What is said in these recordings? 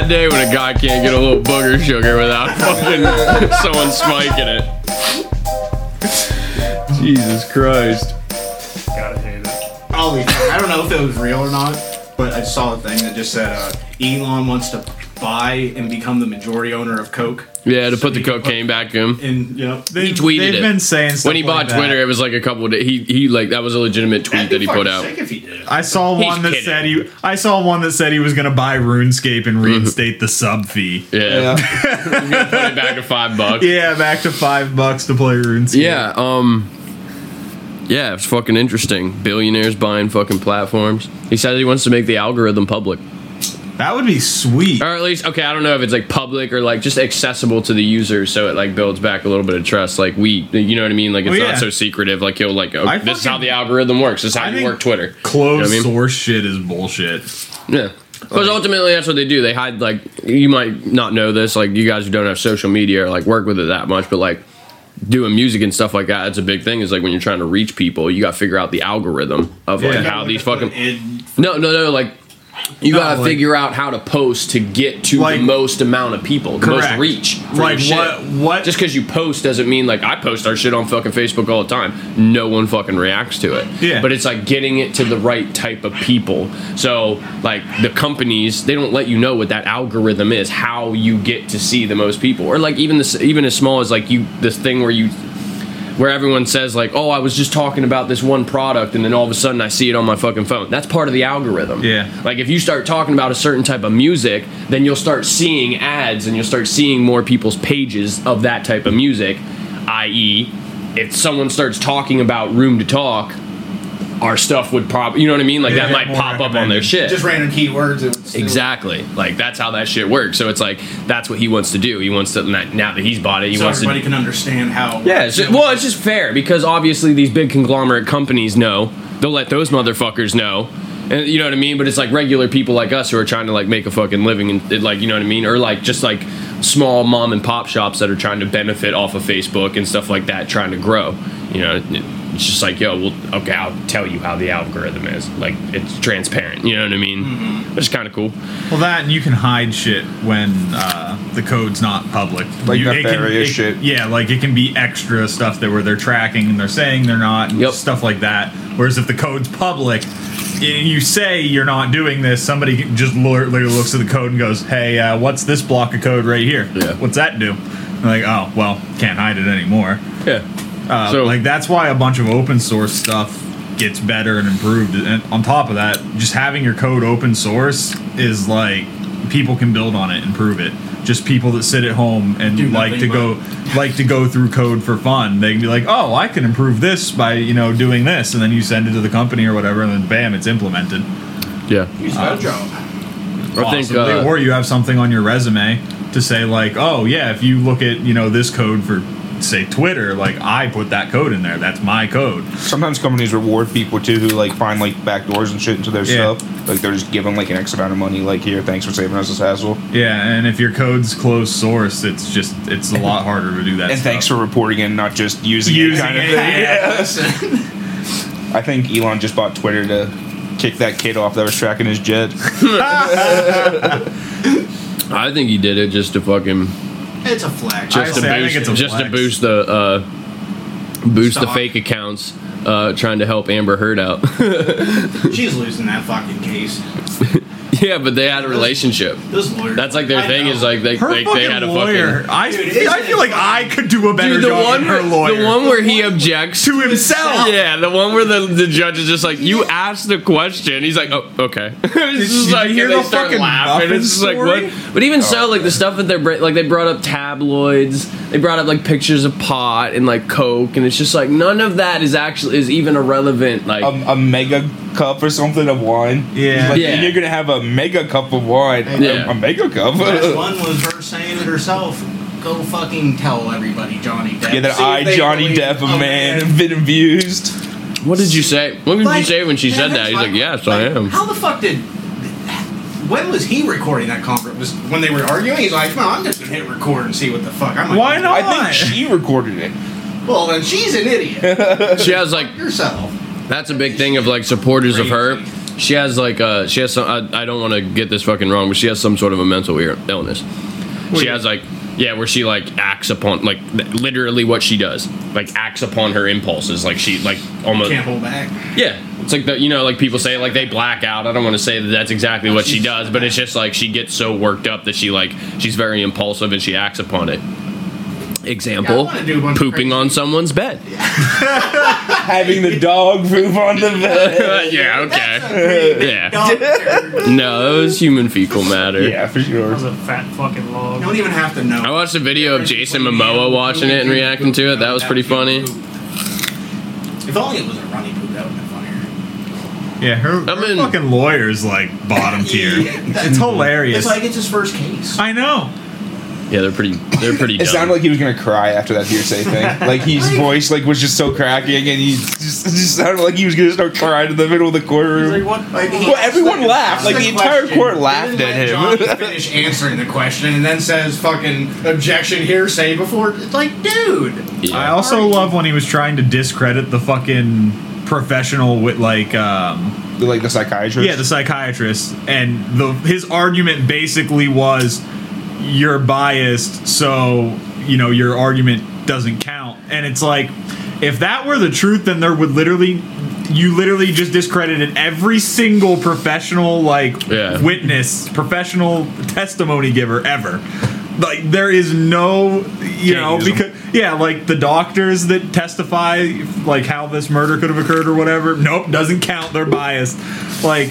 that day when a guy can't get a little booger sugar without fucking someone spiking it. Jesus Christ. Gotta hate it. Holy fuck, I don't know if it was real or not, but I saw a thing that just said uh, Elon wants to buy and become the majority owner of Coke. Yeah, to put the cocaine back in. And you know, They, He tweeted they've it. been saying stuff When he like bought Twitter, that. it was like a couple of days. He, he, like, that was a legitimate tweet that'd be that he put fucking out. Sick if he did. I saw He's one that kidding. said he. I saw one that said he was going to buy RuneScape and reinstate the sub fee. Yeah. Yeah. Put it back to five bucks. Yeah, back to five bucks to play RuneScape. Yeah, um Yeah, it's fucking interesting. Billionaires buying fucking platforms. He says he wants to make the algorithm public. That would be sweet. Or at least okay, I don't know if it's like public or like just accessible to the user so it like builds back a little bit of trust. Like we you know what I mean? Like it's oh, Well, yeah. not so secretive. Like he'll like oh, this is how the algorithm works. This is how I you work Twitter. Closed You know I mean? source shit is bullshit. Yeah. Because ultimately, that's what they do. They hide, like, you might not know this, like, you guys who don't have social media or, like, work with it that much, but, like, doing music and stuff like that, it's a big thing. Is like when you're trying to reach people, you got to figure out the algorithm of, like, Yeah. how these fucking. No, no, no, like, you No, got to like- figure out how to post to get to Like- the most amount of people, the most reach. Like, what- what- Just because you post doesn't mean, like, I post our shit on fucking Facebook all the time. No one fucking reacts to it. Yeah. But it's like getting it to the right type of people. So, like, the companies, they don't let you know what that algorithm is, how you get to see the most people. Or, like, even this, even as small as, like, you, this thing where you, where everyone says like, "Oh, I was just talking about this one product," and then all of a sudden I see it on my fucking phone. That's part of the algorithm. Yeah. Like if you start talking about a certain type of music, then you'll start seeing ads and you'll start seeing more people's pages of that type of music. I.e., if someone starts talking about Room to Talk, our stuff would probably, you know what I mean? Like Yeah, that might pop up on their shit. just random keywords. It Exactly. Like that's how that shit works. So it's like that's what he wants to do. He wants to now that he's bought it. He So wants to everybody can understand how. yeah, it's just, well, it's just fair because obviously these big conglomerate companies know they'll let those motherfuckers know, and you know what I mean. But it's like regular people like us who are trying to like make a fucking living and like you know what I mean, or like just like small mom and pop shops that are trying to benefit off of Facebook and stuff like that, trying to grow. You know, it's just like yo, well, okay, I'll tell you how the algorithm is. Like it's transparent. You know what I mean? Mm-hmm. Which is kind of cool. Well, that and you can hide shit when uh, the code's not public. Like you, it can- nefarious it- shit. Yeah, like it can be extra stuff that where they're tracking and they're saying they're not, and Yep. stuff like that. Whereas if the code's public, and you say you're not doing this, somebody just literally looks at the code and goes, "Hey, uh, what's this block of code right here? Yeah. What's that do?" And like, oh, well, can't hide it anymore. Yeah. Uh, So- like that's why a bunch of open source stuff gets better and improved. And on top of that, just having your code open source is like people can build on it and improve it. Just people that sit at home and Do like to nothing go like to go through code for fun. They can be like, "Oh, I can improve this by you know doing this," and then you send it to the company or whatever, and then bam, it's implemented. Yeah. He's got a job. I think. Uh, or you have something on your resume to say like, "Oh yeah, if you look at you know this code for." Say Twitter, like I put that code in there. That's my code. Sometimes companies reward people too who like find like backdoors and shit into their Yeah. stuff. Like they're just giving like an X amount of money. Like here, thanks for saving us this hassle. Yeah, and if your code's closed source, it's just it's a lot harder to do that. And stuff. thanks for reporting it, not just using, Using it kind of thing. yeah. I think Elon just bought Twitter to kick that kid off that was tracking his jet. I think he did it just to fucking It's a flex. just to say I think boost it's a just to boost the uh, boost the fake accounts uh, trying to help Amber Heard out. She's losing that fucking case. yeah, but they had a relationship. Those lawyers. That's like their I thing know. is like they her they, they had a lawyer. fucking I, Dude, I isn't feel like I could do a better Dude, the job one than her lawyer. the one where he objects to himself. Yeah, the one where the, the judge is just like, "You asked the question." He's like, "Oh, okay." it's just like hear and they start fucking laughing. muffin It's just like what? But even so, like the stuff that they're like, they brought up tabloids. They brought up like pictures of pot and like coke, and it's just like none of that is actually is even irrelevant. Like, a, a mega cup or something of wine. Yeah. He's like, Yeah. You're gonna have a mega cup of wine. Yeah. A, a mega cup. Best one was her saying it herself. Go fucking tell everybody, Johnny Depp. yeah, that See I, Johnny believe- Depp, a oh, man, have been abused. what did you say? What did you Like, say when she man, said that? that's He's like, like- "Yes, I like, am." How the fuck did? When was he recording that conference? Was when they were arguing? He's like, "No, I'm just gonna hit record and see what the fuck." I'm like, Why not? I think she recorded it. Well, then she's an idiot She has like yourself. That's a big thing of like supporters of her. She has like uh she has some I, I don't want to get this fucking wrong, but she has some sort of a mental ir- illness. she has like yeah, where she like acts upon like literally what she does, like acts upon her impulses, like she like almost Can't hold back. yeah. It's like the you know like people say like they black out. I don't want to say that that's exactly what she does, but it's just like she gets so worked up that she like she's very impulsive and she acts upon it. Example: Yeah, I wanna do a bunch of pooping crazy- on someone's bed. Having the dog poop on the bed. yeah, okay. Yeah. No, it was human fecal matter. Yeah, for That sure. was a fat fucking log. You don't even have to know. I watched a video of Jason Momoa watching it and reacting to it. That was pretty funny. If only it was a runny poop, that would have funnier. Yeah, her, I'm her fucking lawyer's like bottom tier. It's hilarious. It's like it's his first case. I know. Yeah, they're pretty. They're pretty. It dumb. sounded like he was gonna cry after that hearsay thing. Like his voice like was just so cracking, and he just, just sounded like he was gonna start crying in the middle of the courtroom. like, what? Like, Well, everyone the- laughed. Like, asked the entire court laughed at him. Johnny finish answering the question, and then says "fucking objection hearsay" before. It's like, dude. Yeah. I also love when he was trying to discredit the fucking professional with like um like the psychiatrist. yeah the psychiatrist and the his argument basically was you're biased so you know your argument doesn't count. And it's like if that were the truth then there would literally you literally just discredited every single professional like Yeah. witness professional testimony giver ever. Like there is no you Can't know because yeah like the doctors that testify like how this murder could have occurred or whatever nope doesn't count. They're biased. Like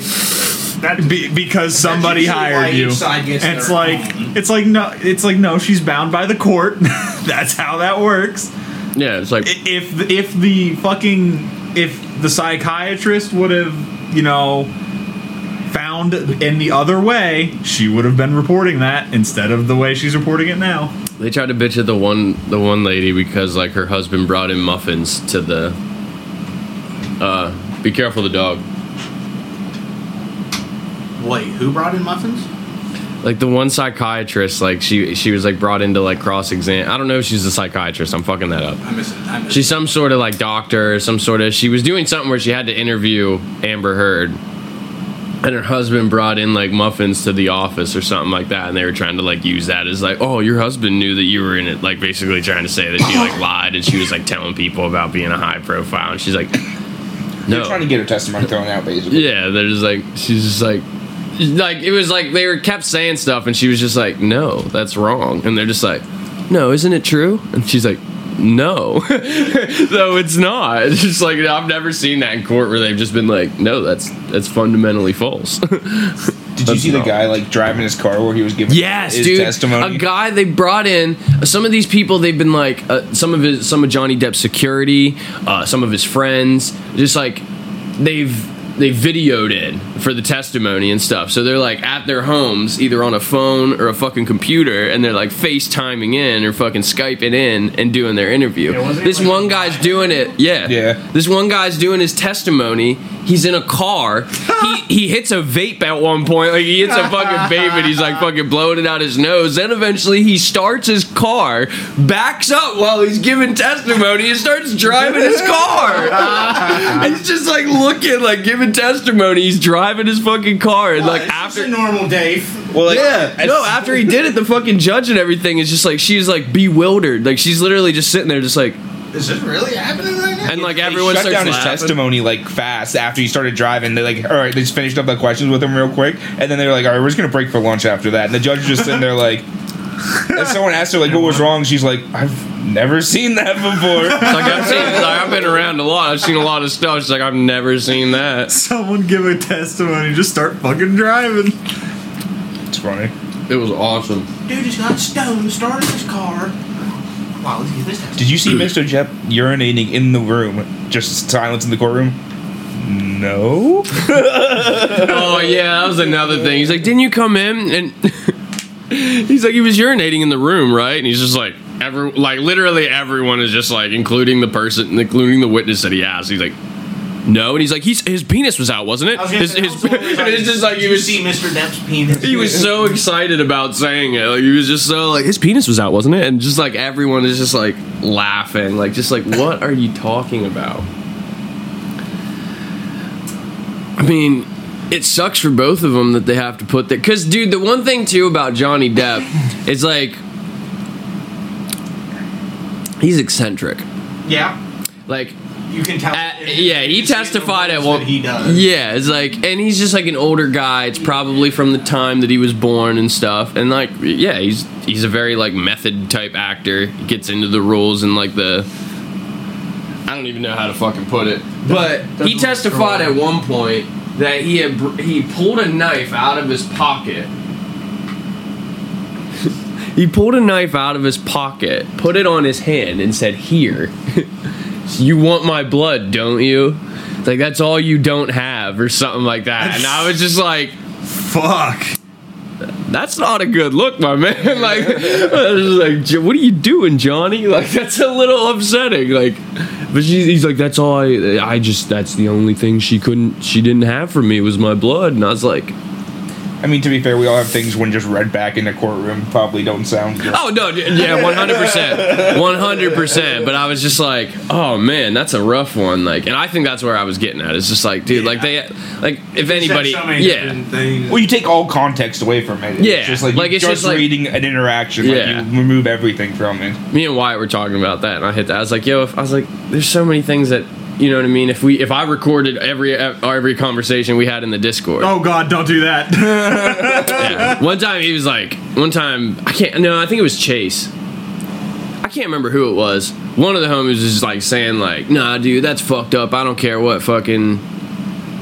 That, be, because somebody usually why hired you. each side gets it's their like own. it's like no, it's like no, she's bound by the court. That's how that works. Yeah, it's like If the- if the fucking if the psychiatrist would have you know found in the other way, she would have been reporting that instead of the way she's reporting it now. they tried to bitch at the one the one lady because like her husband brought in muffins to the. Uh, be careful the dog. Wait, who brought in muffins? Like the one psychiatrist, like she she was like brought into like cross exam. I don't know if she's a psychiatrist. I'm fucking that up. I miss it. I miss She's some sort of like doctor, or some sort of. She was doing something where she had to interview Amber Heard, and her husband brought in like muffins to the office or something like that, and they were trying to like use that as like, oh, your husband knew that you were in it, like basically trying to say that she like lied and she was like telling people about being a high profile, and she's like, They're no, trying to get her testimony thrown out, basically. yeah, they're just like, she's just like. Like it was like they were kept saying stuff, and she was just like, "No, that's wrong," and they're just like, "No, isn't it true?" And she's like, "No, no, it's not." It's just like I've never seen that in court where they've just been like, "No, that's that's fundamentally false." Did you That's see the guy like driving his car where he was giving Yes, his dude. testimony? A guy they brought in. Some of these people they've been like uh, some of his some of Johnny Depp's security, uh, some of his friends, just like they've they videoed it for the testimony and stuff. So they're like at their homes, either on a phone or a fucking computer, and they're like FaceTiming in or fucking Skyping in and doing their interview. Yeah, this one guy's doing it. Yeah. Yeah. This one guy's doing his testimony. He's in a car. he he hits a vape at one point. Like he hits a fucking vape and he's like fucking blowing it out his nose. Then eventually he starts his car, backs up while he's giving testimony, and starts driving his car. he's just like looking, like giving testimony. He's driving his fucking car, and like after a normal day. well, like, yeah, no. After he did it, the fucking judge and everything is just like she's like bewildered, like she's literally just sitting there, just like Is this really happening right now? and like they everyone shut starts down his laughing. testimony like fast after he started driving. They like, all right, they just finished up the questions with him real quick, and then they were like, all right, we're just gonna break for lunch after that. And the judge is just sitting there like, and someone asked her like, what was wrong? She's like, I've never seen that before. Like I've seen, like I've been around a lot. I've seen a lot of stuff. She's like, I've never seen that. Someone give a testimony, just start fucking driving. it's funny. It was awesome. Dude just got stoned, started his car. Wow, let's this test. Did you see Mr. Depp urinating in the room? Just silence in the courtroom. No. Oh yeah, that was another thing. He's like, didn't you come in? And he's like, he was urinating in the room, right? And he's just like, every like literally everyone is just like, including the person, including the witness that he asked. He's like, no, and he's like, he's his penis was out, wasn't it? Was His, say, his, also, it's like, it's just like he you was. see Mr. Depp's penis. He was so excited about saying it. Like he was just so like his penis was out, wasn't it? And just like everyone is just like laughing, like just like what are you talking about? I mean, it sucks for both of them that they have to put that. Because, dude, the one thing too about Johnny Depp is like he's eccentric. Yeah, Like, you can tell. Uh, yeah, he You see the testified at roles one. he does. Yeah, it's like, and he's just like an older guy. It's probably from the time that he was born and stuff. And like, yeah, he's he's a very like method type actor. He gets into the roles and like the. I don't even know how to fucking put it, but he doesn't testified at one point that he had br- he pulled a knife out of his pocket. he pulled a knife out of his pocket, put it on his hand, and said, "Here." you want my blood, don't you? Like that's all you don't have, or something like that. And I was just like, Fuck. that's not a good look, my man. like, I was like, what are you doing, Johnny? Like, that's a little upsetting. Like, but she, he's like, that's all I, I just, that's the only thing she couldn't, she didn't have for me was my blood. And I was like, I mean, to be fair, we all have things when just read back in the courtroom probably don't sound good. oh no, yeah, one hundred percent, one hundred percent. But I was just like, oh man, that's a rough one. Like, and I think that's where I was getting at. It's just like, dude, like they, like if Said anybody, so yeah. Well, you take all context away from it. Yeah, just like, like, you it's just, just like- reading an interaction. Yeah. Like you remove everything from it. me and Wyatt were talking about that, and I hit that. I was like, "Yo," if, I was like, "There's so many things that you know what I mean." If we, if I recorded every every conversation we had in the Discord, Oh God, don't do that. yeah. one time he was like, one time I can't. No, I think it was Chase. I can't remember who it was. One of the homies was just like saying like, "Nah, dude, that's fucked up. I don't care what fucking."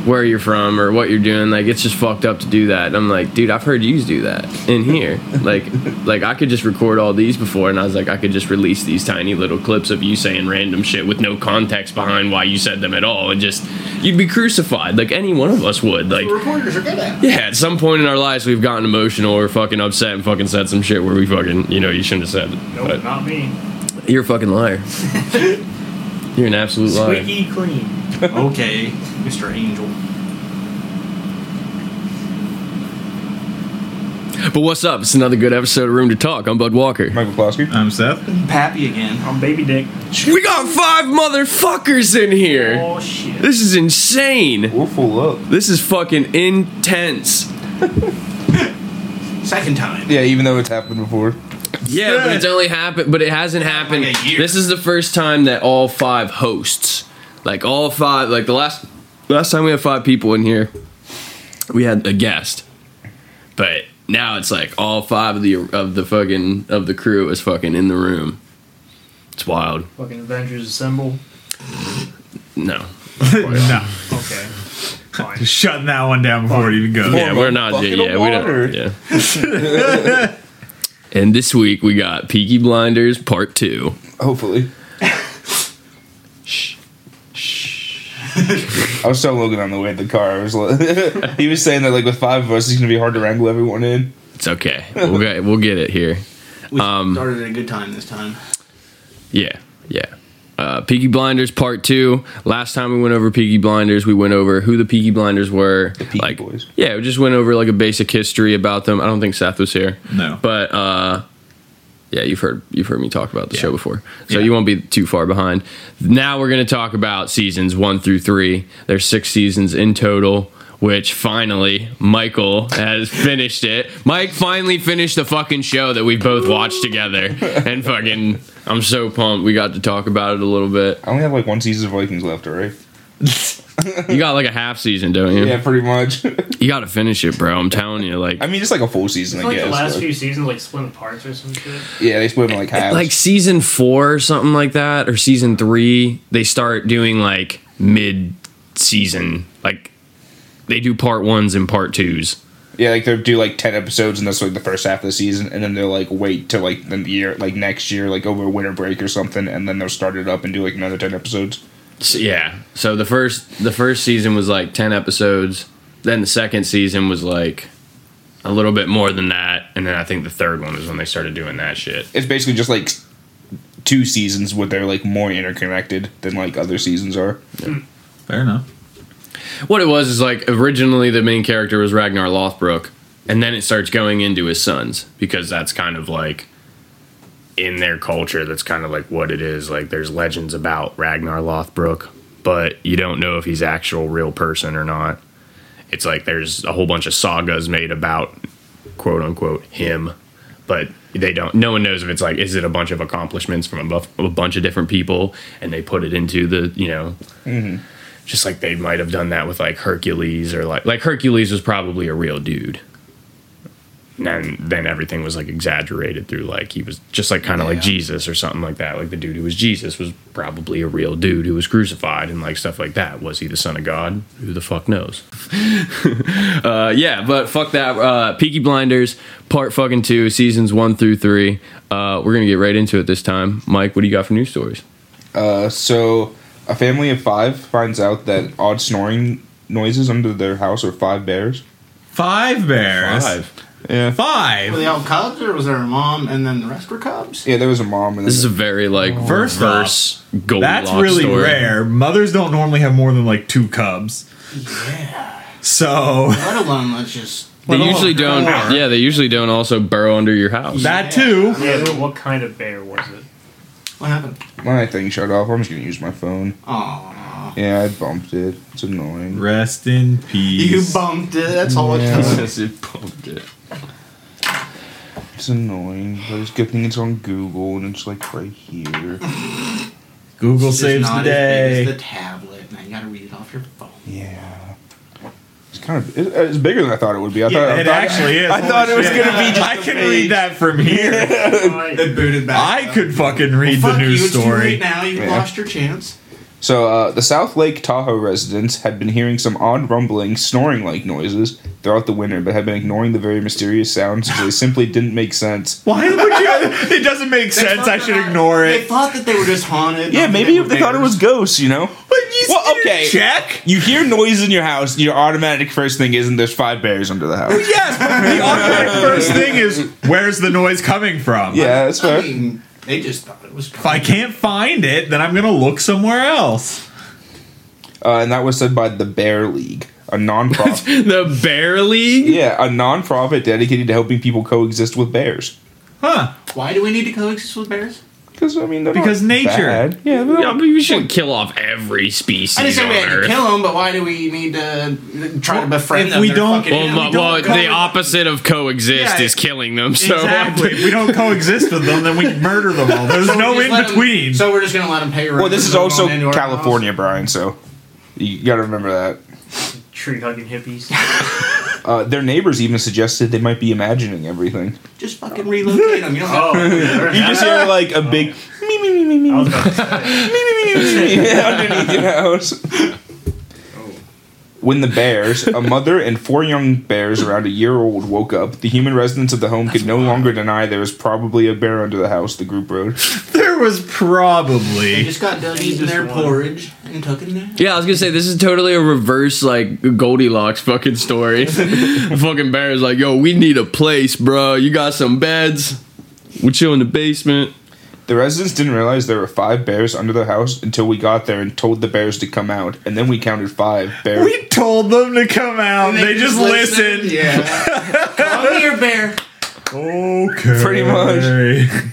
Where you're from or what you're doing, like it's just fucked up to do that. And I'm like, dude, I've heard you do that in here. like, like I could just record all these before, and I was like, I could just release these tiny little clips of you saying random shit with no context behind why you said them at all, and just you'd be crucified like any one of us would. Like, reporters are good at. yeah, at some point in our lives, we've gotten emotional or fucking upset and fucking said some shit where we fucking, you know, you shouldn't have said it. Nope, But not me. you're a fucking liar. you're an absolute liar. Squeaky clean. Okay, Mr. Angel. But what's up? It's another good episode of Room to Talk. I'm Bud Walker. Michael Klosky. I'm Seth. Pappy again. I'm baby dick. We got five motherfuckers in here. Oh shit. This is insane. We're full up. This is fucking intense. Second time. Yeah, even though it's happened before. Yeah, but it's only happened, but it hasn't happened. Like a year. This is the first time that all five hosts, like all five, like the last last time we had five people in here, we had a guest, but now it's like all five of the of the fucking of the crew is fucking in the room. It's wild. Fucking Avengers Assemble. No, no, Okay. Fine. just shutting that one down before it even goes. yeah, we're not. bucket Yeah, we water. don't. Yeah. and this week we got Peaky Blinders Part Two. Hopefully. I was telling Logan on the way to the car. I was like, he was saying that like with five of us, it's gonna be hard to wrangle everyone in. It's okay. We'll get we'll get it here. We Um, started at a good time this time. Yeah, yeah. Uh, Peaky Blinders Part Two. Last time we went over Peaky Blinders, we went over who the Peaky Blinders were. The Peaky like, Boys. Yeah, we just went over like a basic history about them. I don't think Seth was here. No. but uh, yeah, you've heard you've heard me talk about the show before, so Yeah. you won't be too far behind. Now we're going to talk about seasons one through three. There's six seasons in total. Which finally Michael has finished it. Mike finally finished the fucking show that we both watched together, and fucking, I'm so pumped. We got to talk about it a little bit. I only have like one season of Vikings left, alright? You got like a half season, don't you? Yeah, pretty much. You got to finish it, bro. I'm telling you, like, I mean, it's like a full season, I I like guess. the last but- few seasons like split in parts or some shit. yeah, they split them like halves. like season four or something like that, or season three, they start doing like mid season, like they do part ones and part twos. yeah, like they'll do like ten episodes, and that's like the first half of the season, and then they'll like wait till like the year, like next year, like over winter break or something, and then they'll start it up and do like another ten episodes. So, yeah. So the first the first season was like ten episodes. Then the second season was like a little bit more than that, and then I think the third one was when they started doing that shit. It's basically just like two seasons where they're like more interconnected than like other seasons are. Fair enough. What it was is like originally the main character was Ragnar Lothbrok, and then it starts going into his sons because that's kind of like in their culture. That's kind of like what it is. Like there's legends about Ragnar Lothbrok, but you don't know if he's actual real person or not. it's like there's a whole bunch of sagas made about quote unquote him, but they don't. No one knows if it's like is it a bunch of accomplishments from a, buff, a bunch of different people, and they put it into the you know. Mm-hmm. Just like they might have done that with like Hercules or like like Hercules was probably a real dude and then everything was like exaggerated through like he was just like kind of like Jesus or something like that. Like the dude who was Jesus was probably a real dude who was crucified and like stuff like that. Was he the son of God? Who the fuck knows? uh, yeah, but fuck that. Uh, Peaky Blinders part fucking two, seasons one through three. Uh, we're gonna get right into it this time. Mike, what do you got for news stories? Uh, so a family of five finds out that odd snoring noises under their house are five bears. Five bears. Yeah. Five. Were they all cubs, or was there a mom and then the rest were cubs? Yeah, there was a mom and then This is a very like First verse Goldilocks That's really story. rare. Mothers don't normally have more than like two cubs. Yeah. So Let alone let's just. They Well, usually don't. more. Yeah, they usually don't also burrow under your house. that too. Yeah, but what kind of bear was it? What happened? my thing shut off. I'm just gonna use my phone. Aw. Yeah, I bumped it. It's annoying. Rest in peace. You bumped it. That's all it took. It pumped it. It's annoying. I was good thing it's on Google and it's like right here. Google It's saves not the as big day. as the tablet. Now you gotta read it off your phone. Yeah. It's kind of it, it's bigger than I thought it would be. I Yeah, thought it I thought, actually is. I thought it was gonna be shit. just I a can page. read that from here. It booted back. I up. could fucking read Fuck the you, news it's too story. late now. You Yeah. lost your chance. So, uh, the South Lake Tahoe residents had been hearing some odd rumbling, snoring like noises throughout the winter, but had been ignoring the very mysterious sounds because they simply didn't make sense. Why would you? It doesn't make They sense. thought I should I- ignore They it. thought that they were just haunted. Yeah, not that maybe were they thought it was ghosts, you know? But you Well, didn't okay. Check. You hear noise in your house, your automatic first thing isn't there's five bears under the house. Yes, but the automatic first thing is where's the noise coming from? Yeah, that's I fair. mean, they just thought it was. If I can't find it, then I'm gonna look somewhere else. Uh, and that was said by the Bear League, a non-profit. The Bear League? yeah, a non-profit dedicated to helping people coexist with bears. Huh? Why do we need to coexist with bears? Because I mean, Because nature. bad. Yeah, Yeah, but we shouldn't kill off every species I didn't say we had to Earth. kill them, but why do we need to try to befriend if them? we They're don't- fucking Well, animals. well, don't the co- opposite of coexist Yeah, is killing them. So exactly. If we don't coexist with them, then we murder them all. There's So no just in let 'em- between. so we're just gonna let them pay. well, this is also California, Brian. So you got to remember that. Tree hugging hippies. Uh, their neighbors even suggested they might be imagining everything. Just fucking relocate them. You don't have Oh, You just hear like a big me me me me me I was me about to say. underneath your house. When the bears, a mother and four young bears around a year old, woke up, the human residents of the home could no longer deny there was probably a bear under the house. The group wrote. there was probably. They probably. just got done eating their one. porridge and took a nap. yeah, I was gonna say this is totally a reverse like Goldilocks fucking story. the fucking bear is like, yo, we need a place, bro. You got some beds? We chill in the basement. The residents didn't realize there were five bears under the house until we got there and told the bears to come out, and then we counted five bears. We told them to come out. They, just listened. Yeah. Come here, bear. Okay. Pretty much.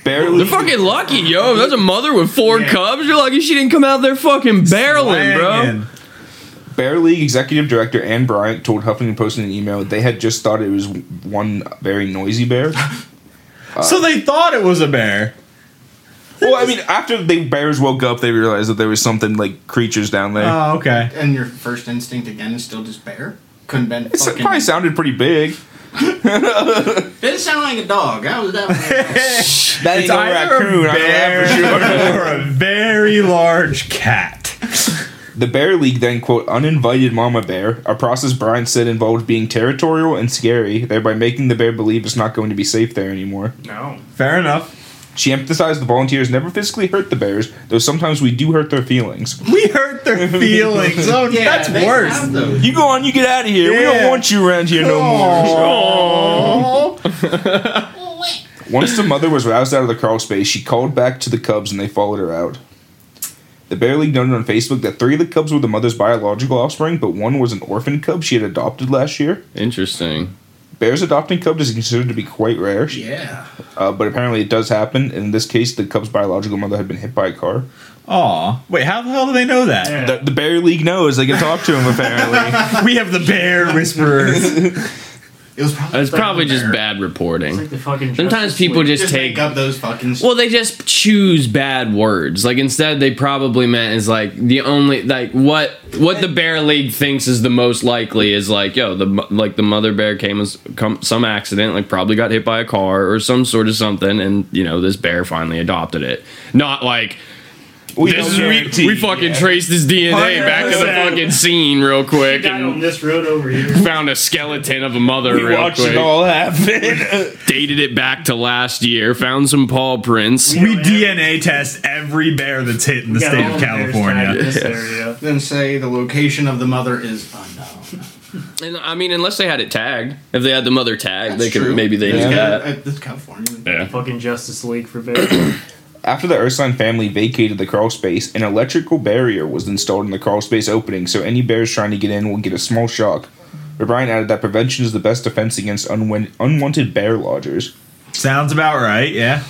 barely. They're fucking lucky, yo. That's a mother with four Yeah. cubs. You're lucky she didn't come out there fucking barreling, bro. Bear League executive director Ann Bryant told Huffington Post in an email they had just thought it was one very noisy bear. So they thought it was a bear. Well, I mean, after the bears woke up, they realized that there was something like creatures down there. Oh, okay. And your first instinct again is still just bear. Couldn't been it fucking. probably sounded pretty big. Didn't sound like a dog. That was that. Was, That It's either a I know that for sure. bear or a very large cat. The Bear League then, quote, uninvited Mama Bear, a process Bryant said involved being territorial and scary, thereby making the bear believe it's not going to be safe there anymore. No. Fair enough. She emphasized the volunteers never physically hurt the bears, though sometimes we do hurt their feelings. We hurt their feelings. Oh, yeah, that's worse. You go on, you get out of here. We don't want you around here no more. Aw. Once the mother was roused out of the crawl space, she called back to the cubs and they followed her out. The Bear League noted on Facebook that three of the cubs were the mother's biological offspring, but one was an orphan cub she had adopted last year. Interesting. Bears adopting cubs is considered to be quite rare, Yeah. uh, but apparently it does happen. In this case, the cub's biological mother had been hit by a car. Aw. Wait, how the hell do they know that? Yeah. The, the Bear League knows they can talk to him. Apparently, We have the bear whisperers. It was probably, It's probably just bear. bad reporting. like the fucking. Sometimes people just Just take up those fucking. Well, they just choose bad words. Like instead, they probably meant is like the only like what what the bear league thinks is the most likely is like yo the like the mother bear came as come some accident like probably got hit by a car or some sort of something and you know this bear finally adopted it. Not like we this don't is, we, we fucking yeah. traced his DNA back to the fucking scene real quick Died on and this road over here. found a skeleton of a mother We real watched quick. it all happen. Dated it back to last year. Found some paw prints. we DNA test every bear that's hit in the state of the bears tagged in California. This then say the location of the mother is unknown. And I mean, unless they had it tagged, if they had the mother tagged, That's they could true. maybe they Yeah. do Yeah, that. uh, this California. Yeah. Fucking Justice League for bears. After the Ursine family vacated the crawl space, an electrical barrier was installed in the crawl space opening, so any bears trying to get in will get a small shock. O'Brien added that prevention is the best defense against unwan- unwanted bear lodgers. Sounds about right, yeah.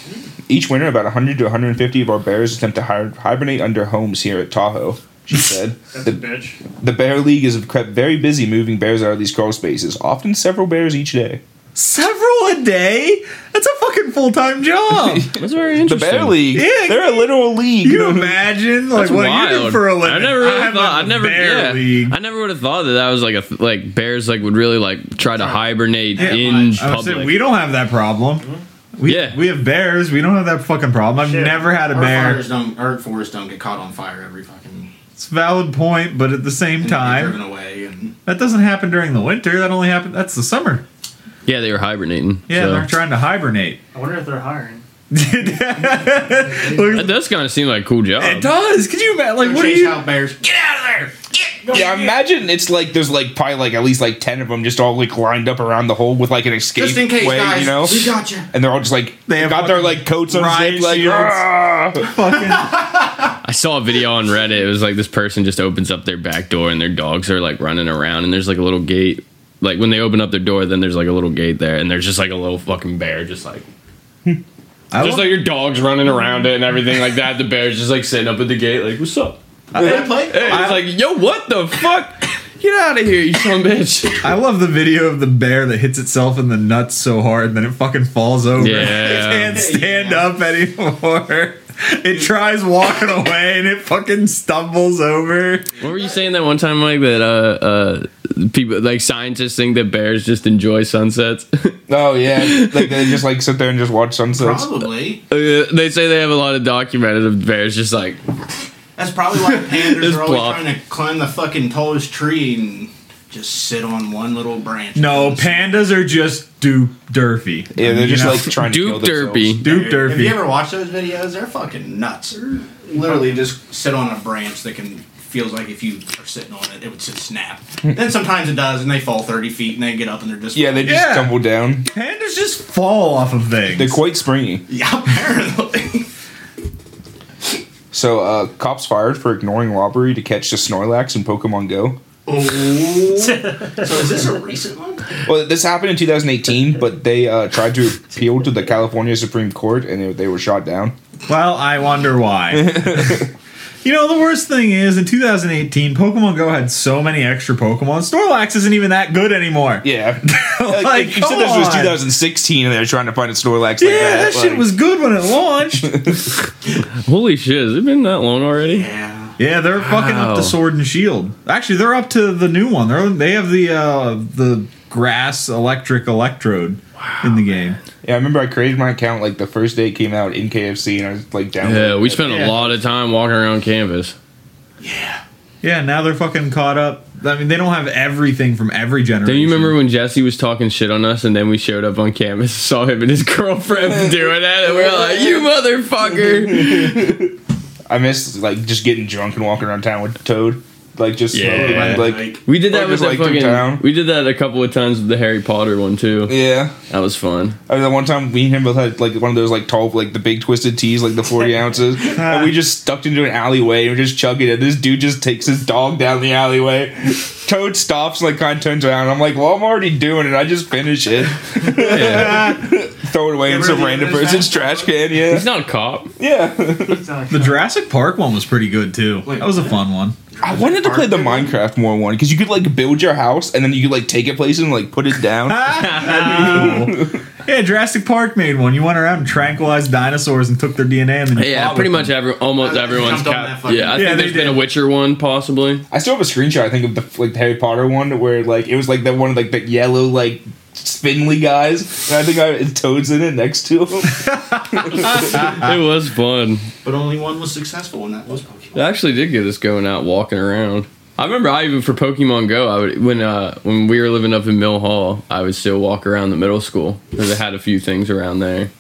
Each winter, about 100 to 150 of our bears attempt to hi- hibernate under homes here at Tahoe. She said, That's a the, bitch. the Bear League is kept very busy moving bears out of these crawl spaces, often several bears each day. Several a day? That's a fucking full time job. That's very interesting. The interesting. Bear League, Yeah, they're a literal league. you imagine like That's what wild. you do for a living? I never really I'm thought. I in never. bear Yeah, league. I never would have thought that that was like a th- like bears like would really like try to hibernate Yeah, in I would say public. we don't have that problem. Mm-hmm. We, Yeah. we have bears. We don't have that fucking problem. I've Shit. never had a Our bear. fires don't, our forests don't get caught on fire every fucking. It's a valid point, but at the same and get time, driven away and that doesn't happen during the winter. That only happens. That's the summer. Yeah, they were hibernating. Yeah, so. they're trying to hibernate. I wonder if they're hiring. that does kind of seem like a cool job. It does. Could you imagine? Like, what do chase you? bears. Get out of there! Yeah, imagine it's like there's like probably like at least like ten of them just all like lined up around the hole with like an escape Just in case, way, guys. you know. We got you. And they're all just like They they have got their like coats riot unzipped, like. Fucking. I saw a video on Reddit. It was like this person just opens up their back door and their dogs are like running around and there's like a little gate. Like when they open up their door, then there's like a little gate there and there's just like a little fucking bear just like I just like your dog's running around it and everything like that. The bear's just like sitting up at the gate like, "What's up?" Did I play? Hey, it's like, "Yo, what the fuck? Get out of here, you son of a bitch!" I love the video of the bear that hits itself in the nuts so hard, and then it fucking falls over. Yeah. it can't stand Yeah. up anymore. It tries walking away and it fucking stumbles over. What were you saying that one time, Mike? That uh, uh, people like scientists think that bears just enjoy sunsets. Oh yeah, like they just like sit there and just watch sunsets. Probably. Uh, they say they have a lot of documented of bears just like That's probably why pandas are always plop. trying to climb the fucking tallest tree and just sit on one little branch. No, pandas are just dupe derpy. Yeah, they're You just know? like trying to kill Duke Derpy. themselves. dupe Have you ever watched those videos? They're fucking nuts. They're literally just sit on a branch that can feels like if you are sitting on it, it would just snap. then sometimes it does, and they fall thirty feet, and they get up and they're just Yeah, they just Yeah. tumble down. Pandas just fall off of things. They're quite springy. yeah apparently. So, uh, cops fired for ignoring robbery to catch the Snorlax in Pokemon Go. oh, so is this a recent one? Well, this happened in 2018, but they uh, tried to appeal to the California Supreme Court and they, they were shot down. Well, I wonder why. You know, the worst thing is in 2018, Pokemon Go had so many extra Pokemon. Snorlax isn't even that good anymore. Yeah. Like, like, you said come this was 2016 and they were trying to find a Snorlax like Yeah, that. that, shit was good when it launched. Holy shit! Has it been that long already? Yeah. yeah, they're fucking up Wow. to Sword and Shield. Actually, they're up to the new one. They're they have the uh, the grass electric electrode in the game. Yeah, I remember I created my account like the first day it came out in KFC and I was like down. Yeah, we spent Yeah. a lot of time walking around campus. Yeah, Yeah, now they're fucking caught up. I mean, they don't have everything from every generation. Do you remember when Jesse was talking shit on us, and then we showed up on campus, saw him and his girlfriend doing that, and we were like, "You motherfucker!" I miss like just getting drunk and walking around town with Toad. Like just Yeah. smoking, Right, like, like- We did Or that with just, the like, through fucking. town. We did that a couple of times with the Harry Potter one too. yeah. That was fun. I mean, the one time we and him both had like one of those like tall, like the big twisted teas, like the forty ounces, and we just stuck into an alleyway and we're just chugging it. This dude just takes his dog down the alleyway. Toad stops, like kind of turns around. I'm like, "Well, I'm already doing it. I just finish it, throw it away in some rid random it, person's trash can." Yeah, He's not a cop. yeah. The Jurassic Park one was pretty good too. Wait, that was a fun one. I wanted to play the Minecraft more one because you could like build your house and then you could like take it places and like put it down. That'd be cool. Yeah, Jurassic Park made one. You went around and tranquilized dinosaurs and took their DNA and then you Yeah, fought pretty with much them. every almost I everyone's jumped on cap. fucking- Yeah, I Yeah, think they there's been a did. Witcher one possibly. I still have a screenshot. I think of the like the Harry Potter one where like it was like that one of like the yellow like spindly guys, and I think I had Toads in it next to him. it was fun. But only one was successful, and that was Pokemon. It actually did get us going out walking around. I remember I even for Pokemon Go, I would when uh when we were living up in Mill Hall, I would still walk around the middle school because it had a few things around there.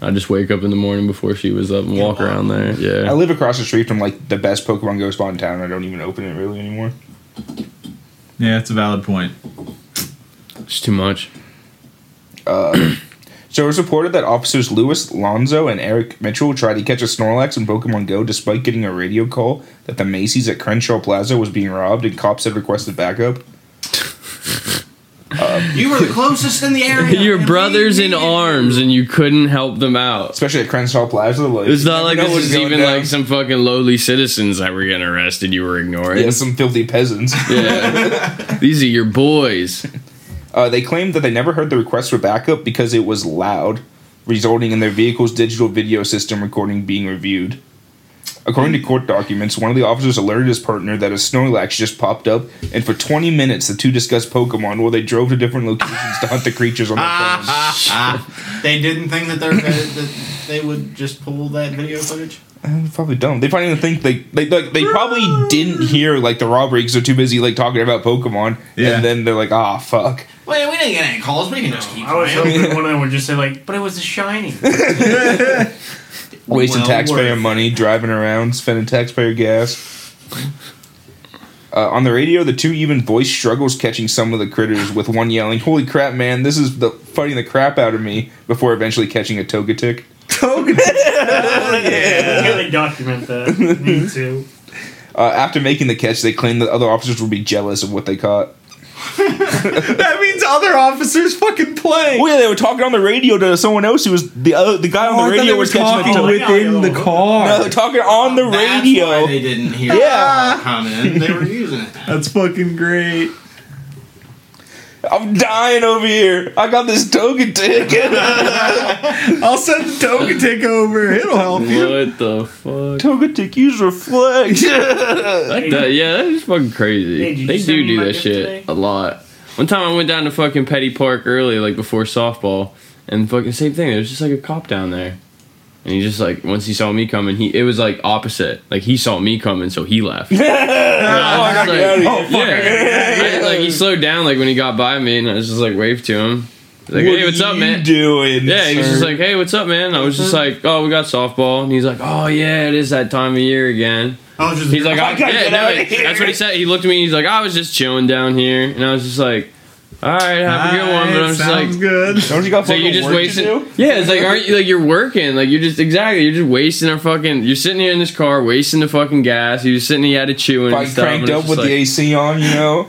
I'd just wake up in the morning before she was up and walk around there. Yeah, I live across the street from like the best Pokemon Go spot in town. I don't even open it really anymore. Yeah, it's a valid point. It's too much. Uh, so it was reported that officers Lewis Lonzo and Eric Mitchell tried to catch a Snorlax in Pokemon Go despite getting a radio call that the Macy's at Crenshaw Plaza was being robbed and cops had requested backup. You were the closest in the area. Your brothers in arms and you couldn't help them out. Especially at Crenshaw Plaza. Like, It's not like know this what's is even down. like some fucking lowly citizens that were getting arrested you were ignoring. Yeah, some filthy peasants. Yeah. These are your boys. Uh, they claimed that they never heard the request for backup because it was loud, resulting in their vehicle's digital video system recording being reviewed. According to court documents, one of the officers alerted his partner that a Snorlax just popped up, and for 20 minutes the two discussed Pokemon while they drove to different locations to hunt the creatures on their phones. They didn't think that, that they would just pull that video footage. Uh, probably don't. They probably didn't think they they like they probably didn't hear like the robbery because they're too busy like talking about Pokemon, Yeah. and then they're like, ah, fuck. Wait, we didn't get any calls. We can just keep I was playing. hoping one of them would just say like, "But it was a shiny." wasting Well taxpayer worth. money, driving around, spending taxpayer gas. Uh, on the radio, the two even voice struggles catching some of the critters, with one yelling, "Holy crap, man! This is the fighting the crap out of me!" Before eventually catching a Togetic. yeah, they document that. Me too. Uh, after making the catch, they claimed that other officers would be jealous of what they caught. That means other officers fucking play. Oh yeah, they were talking on the radio to someone else who was the other the guy Oh, on the thought radio they was were catching talking a Togetic. within the car. No, they're talking on the That's why radio. they didn't hear Yeah. the comment. They were using it. That's fucking great. I'm dying over here. I got this Togetic. I'll send the Togetic over. It'll help you. What the fuck? Togetic, use reflect. That- that- yeah, that is fucking crazy. Hey, did you they send do me do my that gift shit today? a lot. One time I went down to fucking Petty Park early, like before softball, and fucking same thing. There was just like a cop down there, and he just like once he saw me coming, he it was like opposite. Like he saw me coming, so he left. And I was just like, oh, yeah. I- like he slowed down like when he got by me, and I was just like waved to him. Like, hey, what's up, man? Doing? Yeah, he was just like, "Hey, what's up, man?" I was just like, "Oh, we got softball," and he's like, "Oh yeah, it is that time of year again." I was just He's like, I, gotta yeah, get no, outta it- here. that's what he said. He looked at me. He's like, I was just chilling down here, and I was just like, all right, have a good one. But I'm just sounds like, good. Don't you got so fucking you just work wasting? to do? Yeah, it's like, aren't you like you're working? Like you're just exactly. You're just wasting our fucking. You're sitting here in this car wasting the fucking gas. You're just sitting here at a chewing and Like stuff. cranked and it's up with just the like- AC on, you know.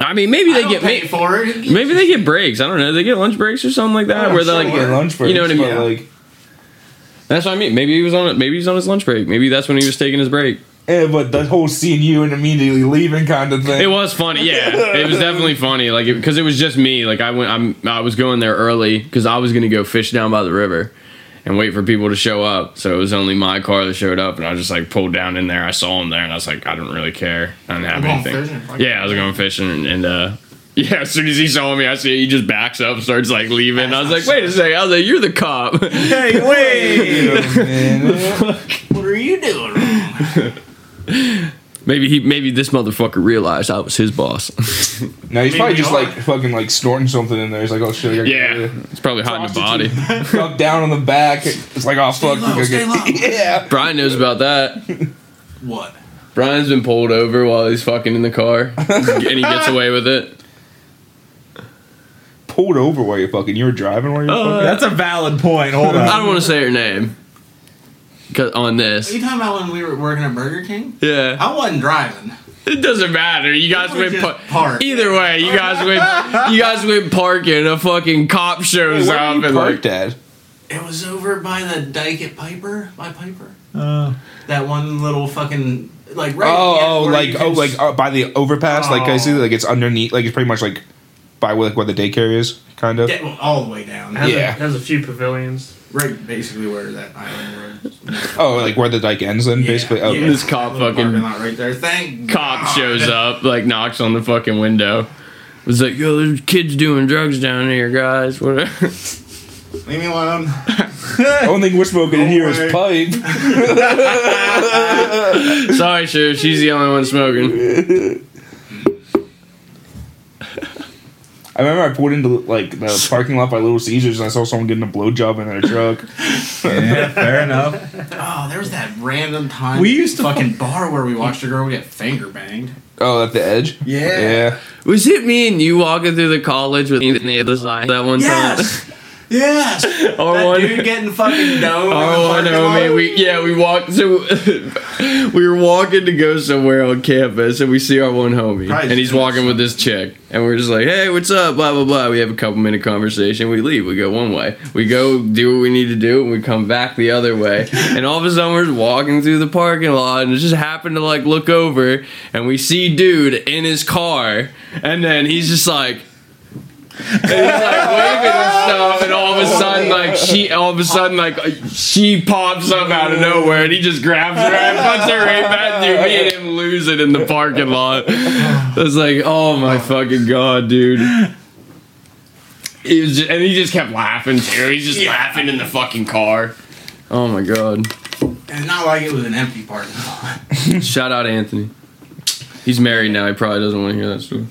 I mean, maybe I they don't get pay may- for it. maybe they get breaks. I don't know. They get lunch breaks or something like that, I'm where they're sure like, they get lunch breaks, you know what I mean? but, Like, That's what I mean. Maybe he was on it. Maybe he's on his lunch break. Maybe that's when he was taking his break. Yeah, but the whole seeing you and immediately leaving kind of thing. It was funny, yeah. It was definitely funny, like because it, was just me. Like I went, I'm, I was going there early because I was gonna go fish down by the river and wait for people to show up. So it was only my car that showed up, and I just like pulled down in there. I saw him there, and I was like, I don't really care. I didn't have I'm anything. fishing. Fuck Yeah, I was going fishing, and, and uh, yeah, as soon as he saw me, I see he just backs up, starts like leaving. I was like, wait a second. I was like, you're the cop. Hey, wait. What are you doing wrong? maybe he, maybe this motherfucker realized I was his boss. no, he's Maybe probably we just are. like fucking like snorting something in there. He's like, oh shit, I gotta yeah, get rid it's probably hiding the body. it. Up down on the back. It's like, oh fuck, low, we gotta stay low. yeah. Brian knows about that. What? Brian's been pulled over while he's fucking in the car, and he gets away with it. Pulled over while you're fucking. You were driving while you're Uh, fucking. That's a valid point. Hold on. I on. don't want to say her name 'Cause- on Are this. you talking about when we were working at Burger King? Yeah, I wasn't driving. it doesn't matter. You guys went just par- parked. either way. You guys went. You guys went parking. A fucking cop shows Where up were you and like. parked at? It was over by the dike at Piper, by Piper. Uh, That one little fucking like right. Oh, oh, like oh, can like s- uh, by the overpass, like I see, Oh. like it's underneath, like it's pretty much like by where, like where the daycare is, kind of. yeah, well, all the way down. Has, Yeah. a, has a few pavilions. Right, basically where that island road. Oh, like where the dike ends, then Yeah, basically. Oh, yeah. This cop Little fucking- parking lot right there. Thank cop God. shows up, like knocks on the fucking window. Was like, yo, there's kids doing drugs down here, guys. Whatever. Leave me alone. only thing we're smoking in here is way. pipe. Sorry, Sheriff. She's the only one smoking. I remember I pulled into like the parking lot by Little Caesars and I saw someone getting a blowjob in their truck. yeah, fair enough. Oh, there was that random time. We used to fucking bar where we watched a girl get finger banged. Oh, at the edge. Yeah. Yeah. Was it me and you walking through the college with the other side that one Yes. Yes. time? Our that one, dude getting fucking dome. our one homie. We yeah, we walked. So we were walking to go somewhere on campus, and we see our one homie, Probably and he's walking with this chick, and we're just like, "Hey, what's up?" Blah blah blah. We have a couple minute conversation. We leave. We go one way. We go do what we need to do, and we come back the other way. And all of a sudden, we're just walking through the parking lot, and it just happened to like look over, and we see dude in his car, and then he's just like. And he's like waving and stuff, and all of a sudden, like she, all of a sudden, like she pops up out of nowhere, and he just grabs her and puts her right back. Dude, me and him lose it in the parking lot. Was like, oh my fucking god, dude. He was just, and he just kept laughing too. He's just Yeah. laughing in the fucking car. Oh my god! And not like it was an empty parking lot. Shout out Anthony. He's married now. He probably doesn't want to hear that story.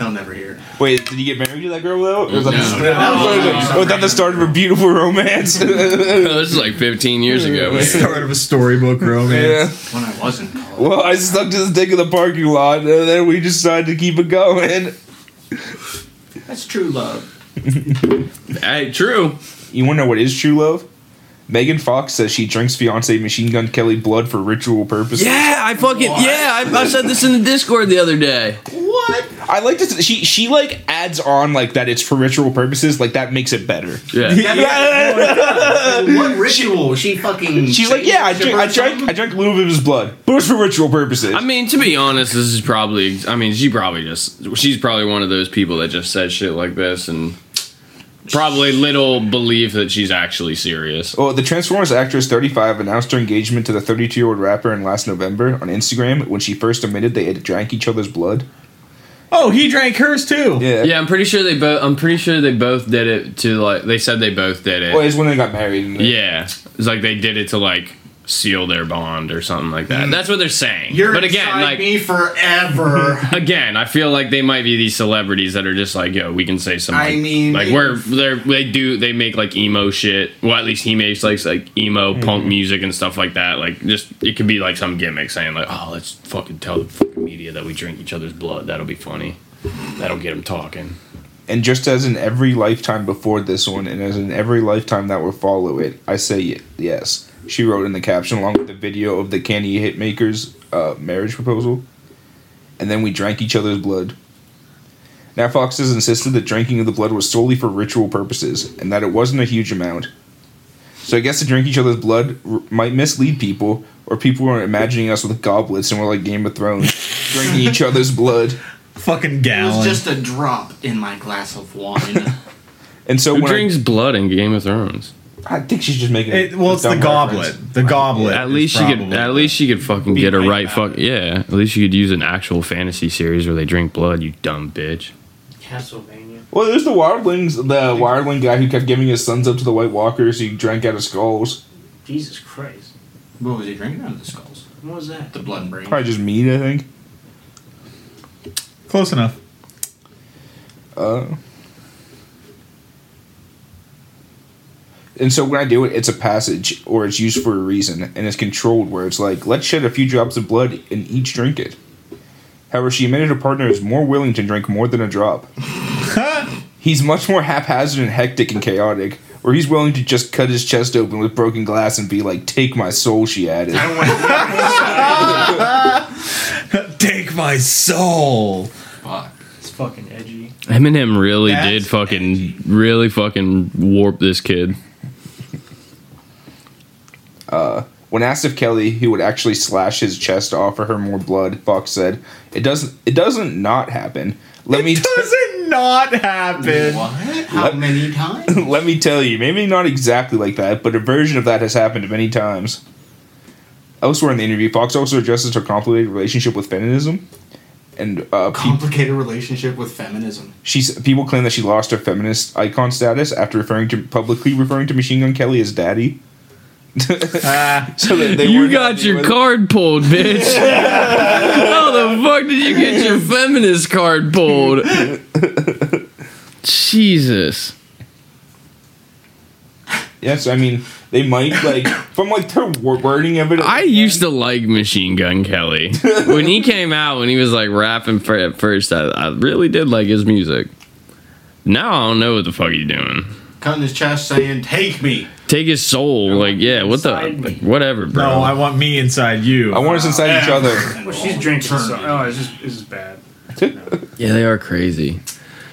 They'll never hear it. Wait, did you get married to that girl though? Or was that, No. the, was that the start of a beautiful romance? No, this is like 15 years ago. The Start of a storybook romance. yeah. When I was in college. Well, I stuck to the dick of the parking lot, and then we decided to keep it going. That's true love. Hey, true. You want to know what is true love? Megan Fox says she drinks fiance Machine Gun Kelly blood for ritual purposes. Yeah, I fucking What? yeah. I, I said this in the Discord the other day. What? I like this. She she like adds on like that it's for ritual purposes. Like that makes it better. Yeah. yeah. what ritual? She fucking. She's like, yeah, I drink, I drank, I drank a little bit of his blood, but it's for ritual purposes. I mean, to be honest, this is probably. I mean, she probably just. She's probably one of those people that just says shit like this and probably little belief that she's actually serious. Well, the Transformers actress 35 announced her engagement to the 32 year old rapper in last November on Instagram when she first admitted they had drank each other's blood. Oh, he drank hers too. Yeah. Yeah, I'm pretty sure they both. I'm pretty sure they both did it to like. They said they both did it. Well, it's when they got married. and- Yeah, it's like they did it to like seal their bond or something like that. That's what they're saying. You're but again, like me forever. again, I feel like they might be these celebrities that are just like, yo, we can say something. I Like, mean, like they- we're they're they do they make like emo shit. Well, at least he makes like like emo Mm-hmm. punk music and stuff like that. Like just it could be like some gimmick saying like, oh, let's fucking tell the fucking media that we drink each other's blood. That'll be funny. That'll get them talking. And just as in every lifetime before this one, and as in every lifetime that will follow it, I say yes. She wrote in the caption along with the video of the Candy Hitmakers uh, marriage proposal. And then we drank each other's blood. Now, Fox has insisted that drinking of the blood was solely for ritual purposes, and that it wasn't a huge amount. So I guess to drink each other's blood r- might mislead people, or people are imagining us with goblets and we're like Game of Thrones, drinking each other's blood. Fucking it was gallon. just a drop in my glass of wine. And so Who when I- drinks blood in Game of Thrones? I, think she's just making It, well, it's the goblet. reference. The goblet. At least she could. At least she could fucking get a right right about fuck. Yeah. At least you could use an actual fantasy series where they drink blood. You dumb bitch. Castlevania. Well, there's the wildlings, the wildling guy who kept giving his sons up to the White Walkers. He drank out of skulls. Jesus Christ. what was he drinking out of the skulls? What was that? The blood and brain. Probably just meat, I think. Close enough. Uh, And so when I do it, it's a passage or it's used for a reason and it's controlled where it's like, let's shed a few drops of blood and each drink it. However, she admitted her partner is more willing to drink more than a drop. he's much more haphazard and hectic and chaotic, where he's willing to just cut his chest open with broken glass and be like, take my soul, she added. Take my soul. Fuck. It's fucking edgy. Eminem really That's did fucking, edgy. really fucking warp this kid. When asked if Kelly, who would actually slash his chest to offer her more blood, Fox said, "It doesn't. It doesn't not happen. Let me." It Does it not happen? What? How many times? Let me tell you, maybe not exactly like that, but a version of that has happened many times. Elsewhere in the interview, Fox also addresses her complicated relationship with feminism, and uh, pe- Complicated relationship with feminism. she's people claim that she lost her feminist icon status after referring to publicly referring to Machine Gun Kelly as daddy. Ah, So that they you got your with it. card pulled, bitch. How the fuck did you get your feminist card pulled? Jesus. Yes, I mean they might like from like their wor- wording of it. I used to like Machine Gun Kelly. when he came out, when he was like rapping for at first, I, I really did like his music. Now I don't know what the fuck he's doing. Cutting his chest saying, Take me. Take his soul, like yeah, what the, Inside me. whatever, bro. no, I want me inside you. I want us inside each other. Well, she's drinking. So, oh, it's just it's just bad. Yeah, they are crazy.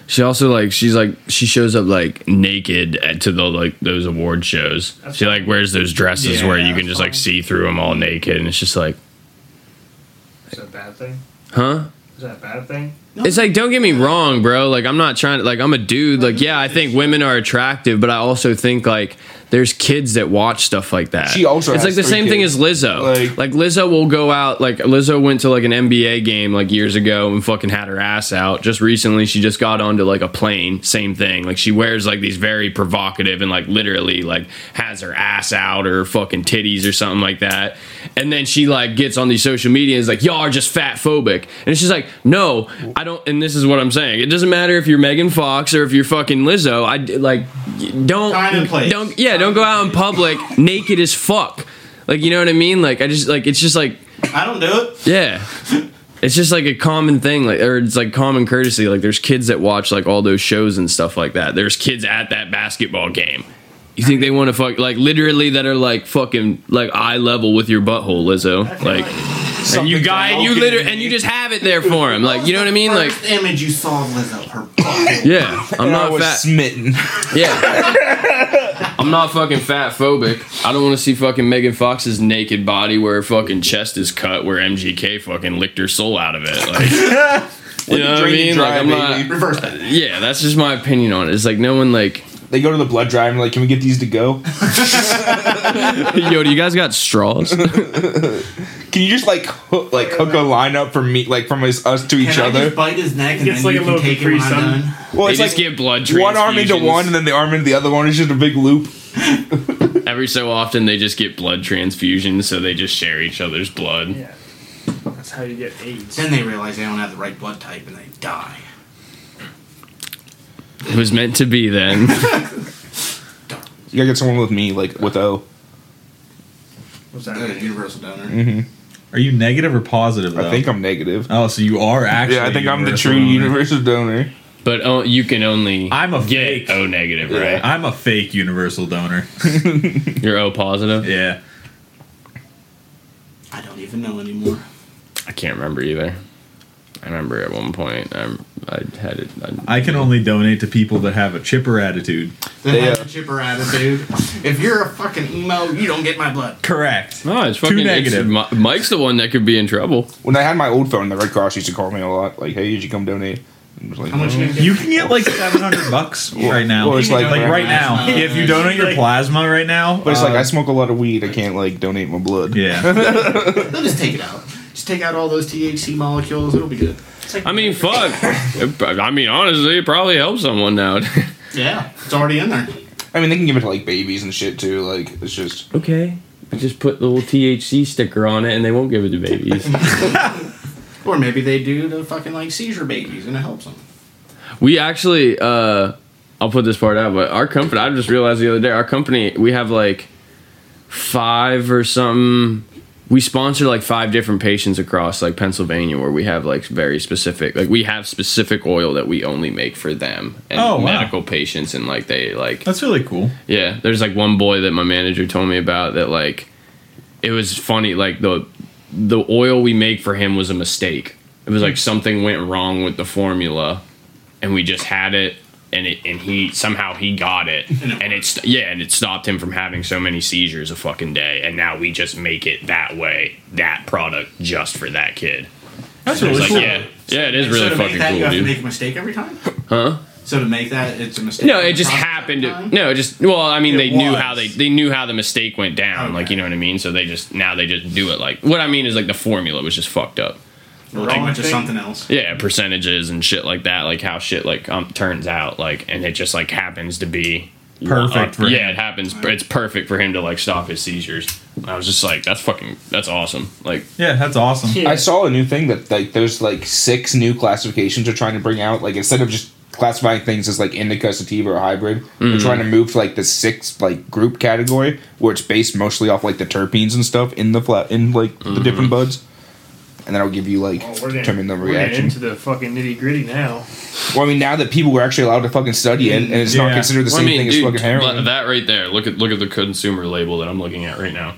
She also like she's like she shows up like naked at, to the like those award shows. That's she like wears those dresses Yeah, where you can that's just like fine. see through them all naked, and it's just like, Is that a bad thing? huh? Is that a bad thing? It's like don't get me wrong, bro. Like I'm not trying to like I'm a dude. Like yeah, I think women are attractive, but I also think like there's kids that watch stuff like that. She also it's like the same thing as Lizzo. Like- Like, Lizzo will go out. Like Lizzo went to like an NBA game like years ago and fucking had her ass out. Just recently, she just got onto like a plane. Same thing. Like she wears like these very provocative and like literally like has her ass out or fucking titties or something like that. And then she like gets on these social media and is like, y'all are just fat phobic. And she's like, no, I don't. And this is what I'm saying. It doesn't matter if you're Megan Fox or if you're fucking Lizzo. I like don't Time and place. don't yeah don't go out in public naked as fuck. Like you know what I mean? Like I just like it's just like I don't do it. yeah. It's just like a common thing, like or it's like common courtesy. Like there's kids that watch like all those shows and stuff like that. There's kids at that basketball game. You think they want to fuck like literally that are like fucking like eye level with your butthole, Lizzo? Like and you guy and you literally and you just have it there for him. Like you know what I mean? Like First image you saw of Lizzo, her butt. yeah, I'm And I not was fat. smitten. Yeah. I'm not fucking fat phobic. I don't want to see fucking Megan Fox's naked body where her fucking chest is cut, where MGK fucking licked her soul out of it. Like, you know what I mean? dry, Like, I'm baby. not. Reverse that. Yeah, that's just my opinion on it. It's like no one like, They go to the blood drive and like, can we get these to go? yo, do you guys got straws? Can you just like hook, like hook a line up from me, like from us, us to each Can I other? just bite his neck and It's then like you a can little take it Capri when Sun. done? Well, they it's just like get blood one arm into transfusions. one, and then the arm into the other one is just a big loop. Every so often, they just get blood transfusions, so they just share each other's blood. Yeah. That's how you get AIDS. Then they realize they don't have the right blood type and they die. It was meant to be then. You gotta get someone with me, like with O. What's that? Mean? universal donor. Mm-hmm. Are you negative or positive? Though? I think I'm negative. Oh, so you are actually. Yeah, I think I'm the universal true donor. universal donor. But oh, you can only I'm a get fake. O negative, Yeah. right? I'm a fake universal donor. You're O positive. yeah. I don't even know anymore. I can't remember either. I remember at one point I, I had it. I, I can only donate to people that have a chipper attitude. Then They, have uh, a chipper attitude. If you're a fucking emo, you don't get my blood. Correct. no, it's fucking Too negative. it's- Mi- Mike's the one that could be in trouble. When I had my old phone, the Red Cross used to call me a lot. Like, hey, did you come donate? I was like, How much "No." you gonna get? You can get like 700 bucks right now. Well, it's like, like right now. If you donate your plasma right now, But it's like uh, I smoke a lot of weed. I can't like donate my blood. yeah. They'll just take it out. Just take out all those THC molecules. It'll be good. I mean, fuck. It- I mean, honestly, it probably helps someone now. Yeah, it's already in there. I mean, they can give it to like babies and shit too. Like, it's just okay, just put the little THC sticker on it, and they won't give it to babies. Or maybe they do to fucking like seizure babies and it helps them. we actually, uh, I'll put this part out, but our company, I just realized the other day, our company, we have like five or something. We sponsor like five different patients across like Pennsylvania where we have like very specific, like we have specific oil that we only make for them and Oh, wow. medical patients. And like they like, That's really cool. yeah, there's like one boy that my manager told me about that like it was funny like the the oil we make for him was a mistake. It was like hmm. something went wrong with the formula and we just had it and it and he somehow he got it and it's yeah and it stopped him from having so many seizures a fucking day and now we just make it that way that product just for that kid. That's really like, cool. yeah, yeah, it is So really to make fucking that, cool, you have to make a mistake every time. Huh? So to make that, it's a mistake. No, it just happened. To, no, it just well, I mean, It they knew how they they knew how the mistake went down. Like you know what I mean. So they just now they just do it. Like what I mean is like the formula was just fucked up. We'll Wrong change to thing. something else. Yeah, percentages and shit like that. Like how shit like um, turns out. Like and it just like happens to be Perfect uh, for yeah, him. it happens. It's perfect for him to like stop his seizures. I was just like, that's fucking that's awesome. Like Yeah, that's awesome. Yeah. I saw a new thing that like there's like six new classifications they're trying to bring out. Like instead of just classifying things as like indica, sativa, or hybrid, they're mm. trying to move to like the sixth like group category where it's based mostly off like the terpenes and stuff in the flat in like the mm-hmm. different buds. And then I'll give you like we're getting, determine the we're getting reaction. into the fucking nitty gritty now. Well, I mean, now that people were actually allowed to fucking study it, and it's not considered the Well, same I mean, thing dude, as fucking heroin. but that right there. Look at look at the consumer label that I'm looking at right now.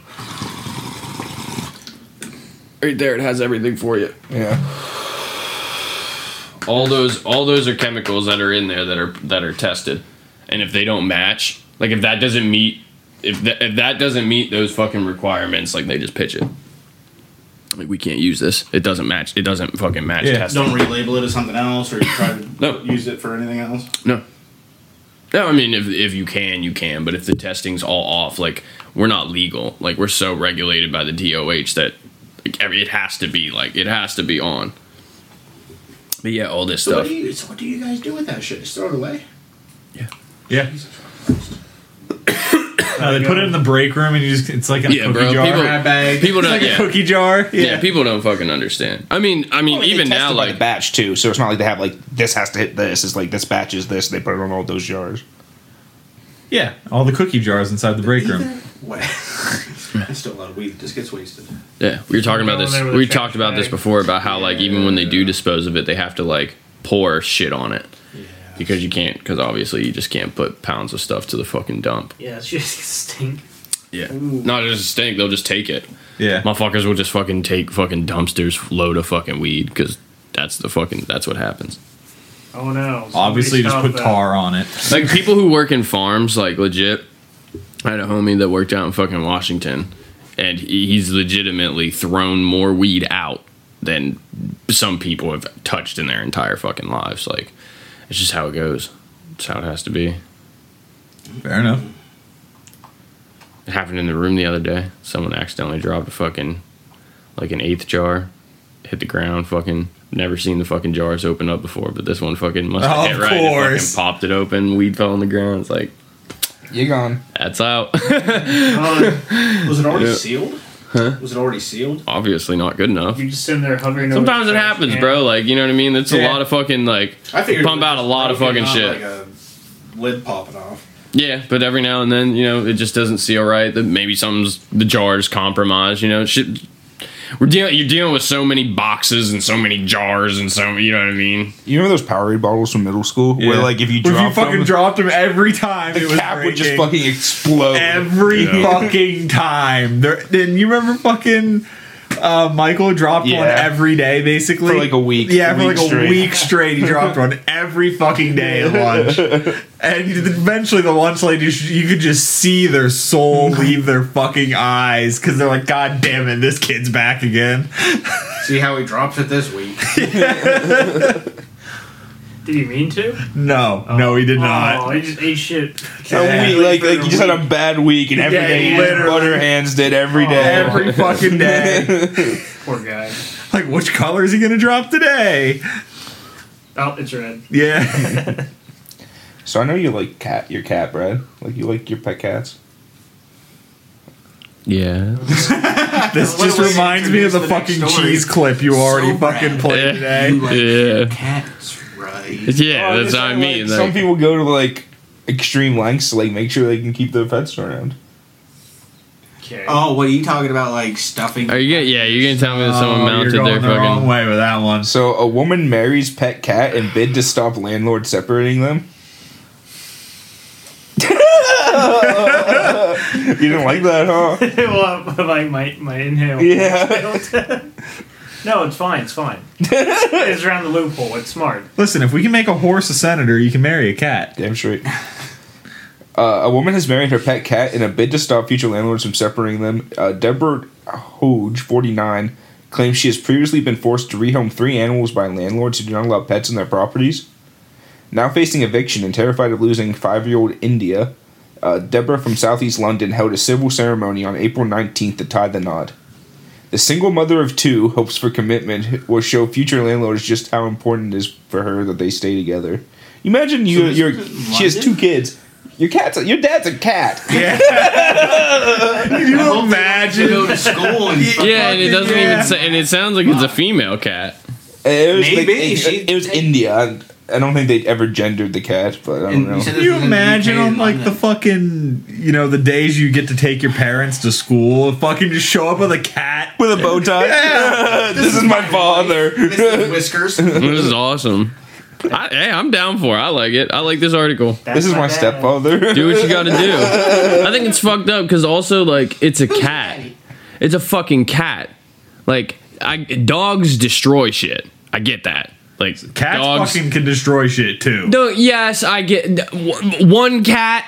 Right there, it has everything for you. yeah. all those all those are chemicals that are in there that are that are tested and if they don't match like if that doesn't meet if that, if that doesn't meet those fucking requirements like they just pitch it like we can't use this it doesn't match it doesn't fucking match Yeah. testing Don't relabel it as something else, or you try to No. use it for anything else. no no i mean if, if you can you can but if the testing's all off like we're not legal like we're so regulated by the doh that like, every, it has to be like it has to be on but yeah all this So stuff what, do you, so what do you guys do with that shit? Just throw it away? Yeah. Yeah. Uh, they put it in the break room and you just it's like a Yeah, cookie bro, jar. people- Grab bag. people don't like yeah. a cookie jar. Yeah. Yeah. people don't fucking understand. I mean, I mean, Well, they even test now, it by like the batch too, so it's not like they have like this has to hit this. It's like this batch is this. They put it on all those jars. yeah, all the cookie jars inside the break room. Either way. It's still a lot of weed. It just gets wasted. yeah, we were talking about this. there with a We talked about this before about how like even when they do dispose of it, they have to like pour shit on it Yeah. Because you can't because obviously you just can't put pounds of stuff to the fucking dump. Yeah, it's just stink. Yeah, Ooh. not just a stink. They'll just take it. Yeah. Motherfuckers will just fucking take fucking dumpsters load of fucking weed because that's the fucking that's what happens. Oh no. Obviously, just put that. tar on it. like people who work in farms, like legit. I had a homie that worked out in fucking Washington, and he's legitimately thrown more weed out than some people have touched in their entire fucking lives. Like, it's just how it goes. It's how it has to be. Fair enough. It happened in the room the other day. Someone accidentally dropped a fucking, like an eighth jar, hit the ground. Fucking never seen the fucking jars open up before, but this one fucking must have Of hit right. It course. fucking popped it open. Weed fell on the ground. It's like you're gone? that's out. Oh, Was it already Yeah. sealed? Huh? Was it already sealed? Obviously not good enough. you just sitting there hovering. over Sometimes the it happens, can. bro. Like you know what I mean. It's a lot of fucking like I figured pump out a lot of fucking shit. Like a lid popping off. Yeah, but every now and then, you know, it just doesn't seal right. That maybe something's the jar's compromised. You know, shit. We're dealing. You're dealing with so many boxes and so many jars and so you know what I mean. You remember those Powerade bottles from middle school where like if you If you fucking them, dropped them every time, the it was cap would just fucking explode. every Yeah. fucking time. There, didn't you remember fucking uh, Michael dropped one every day, basically For like a week. Yeah, A for week like a straight. week straight, he dropped one every fucking day at lunch. And eventually, the lunch lady, you could just see their soul leave their fucking eyes because they're like, "God damn it, this kid's back again." See how he drops it this week. Did he mean to? No, no, he did Oh, not. he just ate shit. A Yeah. week, like, like you just had a bad week, and every Yeah, day butter hands did every Oh. day. Every fucking day. Poor guy. like, which color is he gonna drop today? Oh, it's red. Yeah. So I know you like cat, your cat, Brad. Like you like your pet cats. Yeah. This just a way to reminds me of the the fucking story. cheese clip you already So fucking bad. played Yeah. today. You like Yeah. cats, right? Yeah, Oh, that's just what I like, mean. some people go to like extreme lengths to like make sure they can keep their pets around. Okay. Oh, what are you talking about? Like stuffing? Are you gonna? Yeah, you're gonna tell me that someone Oh, mounted you're their going the wrong fucking. way with that one. So a woman marries pet cat and bid to stop landlord separating them. you didn't like that, huh? well, like my my inhale. Yeah. no, it's fine. It's fine. it's around the loophole. It's smart. Listen, if we can make a horse a senator, you can marry a cat. Damn straight. Uh, a woman has married her pet cat in a bid to stop future landlords from separating them. Uh, Deborah Hodge, 49, claims she has previously been forced to rehome three animals by landlords who do not allow pets in their properties. Now facing eviction and terrified of losing five year old India, uh, Deborah from southeast London held a civil ceremony on April 19th to tie the knot. The single mother of two hopes for commitment will show future landlords just how important it is for her that they stay together. Imagine you, so you're, she has two kids. Your cat's a, your dad's a cat. Can you Go imagine? to school and Yeah, and it doesn't Yeah. even say, and it sounds like it's a female cat. It was, Maybe, like- it, it was India. I, I don't think they ever gendered the cat, but I don't And know. you Can you was in the imagine on like the fucking you know the days you get to take your parents to school fucking just show up with a cat? With a bow tie. this, is my father. This is whiskers. This is awesome. I, hey, I'm down for it. I like it. I like this article. That's This is my dad. stepfather. Do what you gotta do. I think it's fucked up because also like it's a cat. It's a fucking cat. Like I dogs destroy shit. I get that. Like Cats dogs. fucking can destroy shit too. no, yes, I get one cat.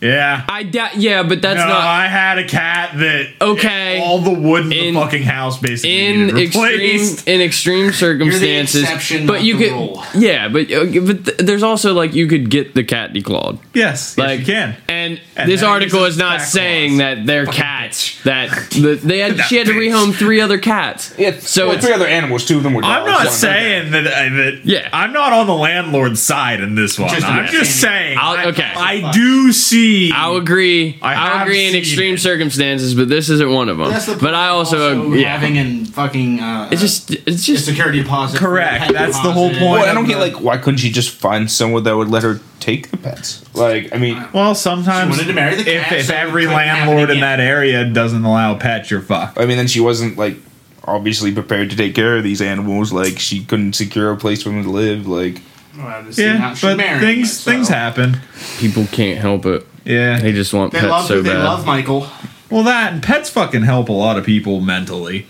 Yeah. I doubt. Yeah, but that's no, not I had a cat that okay. all the wood in, In- the fucking house basically in needed extreme replaced. in extreme circumstances. exception, but not you the could, rule. yeah, but uh, but th- there's also like you could get the cat declawed. Yes, Like yes, you can. And, And this article is not saying claws. that they're cats. That the, they had she had to That bitch. rehome three other cats. Yeah, So so it's- three other animals. Two of them were. Dogs, I'm not One- saying that, uh, that. Yeah. I'm not on the landlord's side in this one. Just I'm just saying. I'll- I- okay. I, do see. I'll agree. I I will have agree in extreme it. circumstances, but this isn't one of them. That's the but I also, also yeah. having and fucking. Uh, it's just it's a just security deposit. Correct. pet That's the whole point. Well, I don't get like why couldn't she just find someone that would let her take the pets? Like, I mean, Well, sometimes She wanted to marry the if, cat, if so every landlord in that area doesn't allow pets, you're fucked. I mean, then she wasn't like obviously prepared to take care of these animals. Like, she couldn't secure a place for them to live. Like, Well, Yeah, but things it, so. things happen. people can't help it. Yeah. They just want They pets love so who they bad. love, Michael. Well, that and pets fucking help a lot of people mentally.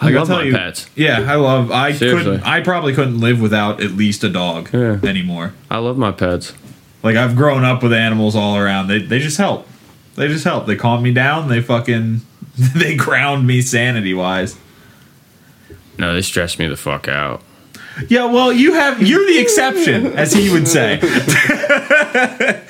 I Like, I'll love tell my you- pets. Yeah, I love. I Seriously. couldn't. I probably couldn't live without at least a dog Yeah. anymore. I love my pets. Like I've grown up with animals all around. They they just help. They just help. They calm me down. They fucking they ground me sanity wise. No, they stress me the fuck out. Yeah, well, you have you're the exception, as he would say.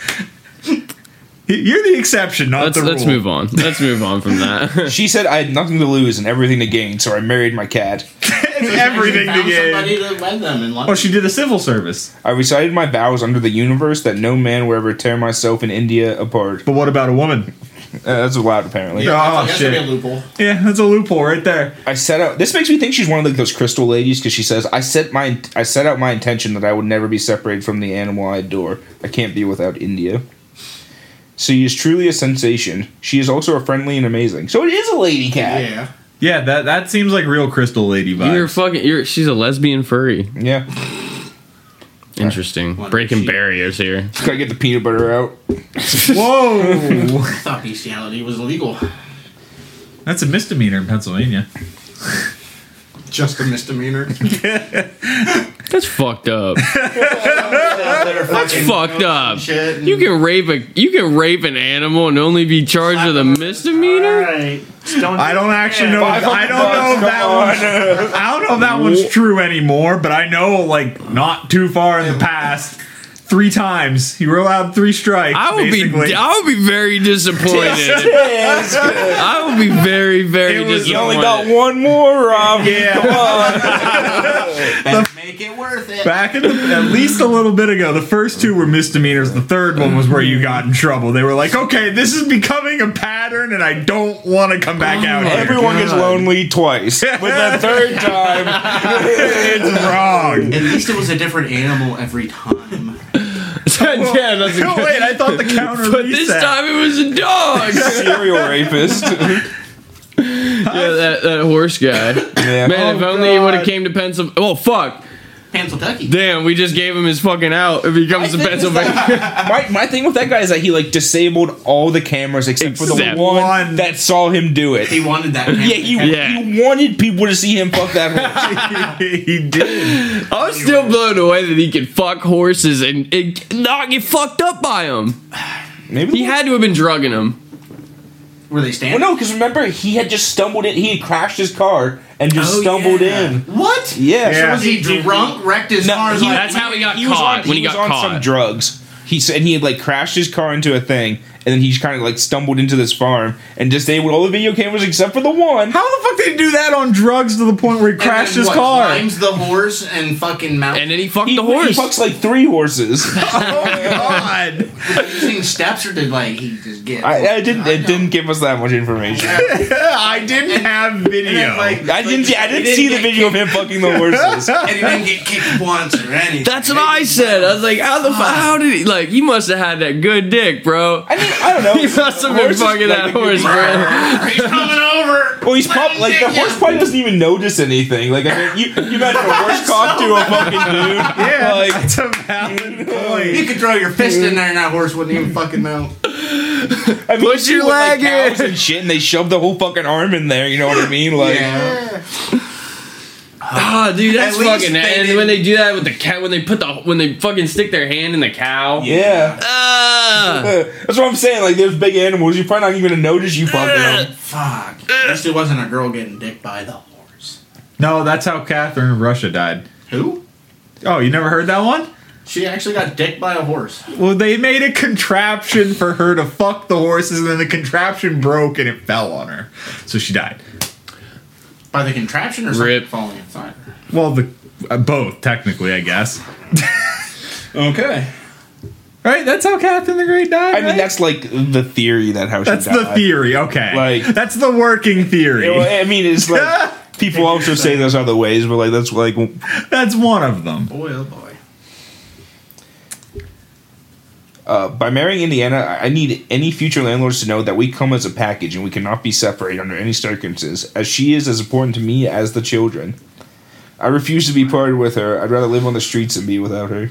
you're the exception, not Let's the let's move on. Let's move on from that. she said I had nothing to lose and everything to gain, so I married my cat. It's everything to Found get. somebody to wed them in London. Oh, she did a civil service. I recited my vows under the universe that no man will ever tear myself and India apart. But what about a woman? Uh, that's allowed, apparently. Yeah. Oh, that's gonna be shit. a loophole. Yeah, that's a loophole right there. I set out. This makes me think she's one of like those crystal ladies because she says, "I set my I set out my intention that I would never be separated from the animal I adore. I can't be without India." So, she is truly a sensation. She is also a friendly and amazing. So it is a lady cat. Yeah. Yeah, that that seems like real crystal lady vibes. you're fucking. You're. She's a lesbian furry. Yeah. Interesting. Wonder Breaking she- barriers here. Gotta get the peanut butter out. Whoa, I thought bestiality was illegal. that's a misdemeanor in Pennsylvania. Just a misdemeanor. That's fucked up. That's fucked up. Shit. You can rape a. You can rape an animal and only be charged with a misdemeanor. Alright. Just don't I don't actually know. Yeah. If, I don't know if that one's. I don't know if that one's true anymore. But I know, like, not too far in the past, three times you were allowed three strikes. I would basically. be. I would be very disappointed. I would be very, very It was- You only disappointed. got one more, Rob. Yeah. Better make it worth it. Back in the, at least a little bit ago, the first two were misdemeanors. The third one was where you got in trouble. They were like, "Okay, this is becoming a pattern, and I don't want to come back oh out here. Everyone gets lonely twice. But the third time, it's wrong." At least it was a different animal every time. yeah, that's a Oh, good. wait, I thought the counter But this reset. time it was a dog. Serial rapist. yeah, that, that horse guy. yeah. Man, if Oh, only he would have came to Pennsylvania. Oh fuck! Pennsylvania. Damn, we just gave him his fucking out if he comes to think Pennsylvania. my, my thing with that guy is that he like disabled all the cameras except, for the one, one. that saw him do it. He wanted that. yeah, he, Yeah. he wanted people to see him fuck that horse. he did. I was still blown away that he could fuck horses and, and not get fucked up by them. Maybe He had to have been drugging them. Were they Well, standing? no, because remember he had just stumbled in. He had crashed his car and just Oh, stumbled yeah. in. What? Yeah. Yeah. Was he drunk? Wrecked his No, car? he- like, That's how he got he was caught on, when he was got on caught. some drugs. He said he had like crashed his car into a thing, and then he kind of like stumbled into this farm and disabled all the video cameras except for the one. How the fuck did he do that on drugs to the point where he and crashed then his what, car? Climbs the horse and fucking mount. And then he fucked He, the horse. he fucks like three horses. Oh God! using steps or did like he just get? I, I didn't. It didn't give us that much information. I didn't have video. Then, like, I didn't. see- I he didn't see the get video of him fucking the horses. and he didn't get kicked once or anything. That's what I said. I was like, how the fu- how did he like? He must have had that good dick, bro. I mean, I don't know. He must have been fucking that horse, bro. He's coming over. Well, he's probably like the horse probably doesn't even notice anything. Like I mean, you, you imagine a horse cock to a fucking dude. yeah, like that's a valid You could throw your fist in there and that horse wouldn't even fucking know. I mean, Put you see your with, like, leg in. cows and shit, and they shove the whole fucking arm in there. You know what I mean? Like, Yeah. Ah, dude, that's fucking. they And didn't- when they do that with the cat, when they put the when they fucking stick their hand in the cow. yeah. Ah. That's what I'm saying. Like, there's big animals. You're probably not even gonna notice you fucking them. Fuck. At least it wasn't a girl getting dicked by the horse. No, that's how Catherine of Russia died. Who? Oh, you never heard that one? She actually got dicked by a horse. Well, they made a contraption for her to fuck the horses, and then the contraption broke and it fell on her, so she died. By the contraption or something Rip. falling inside? Well, the uh, both technically, I guess. Okay. Right? That's how Catherine the Great died. I mean, right? that's like the theory that how she died. that's the died. theory. Okay, Like- that's the working theory. Yeah, well, I mean, it's like people also say there's other ways, but like that's like that's one of them. Boy, oh boy. Uh, by marrying Indiana, I I need any future landlords to know that we come as a package and we cannot be separated under any circumstances, as she is as important to me as the children. I refuse to be parted with her. I'd rather live on the streets than be without her.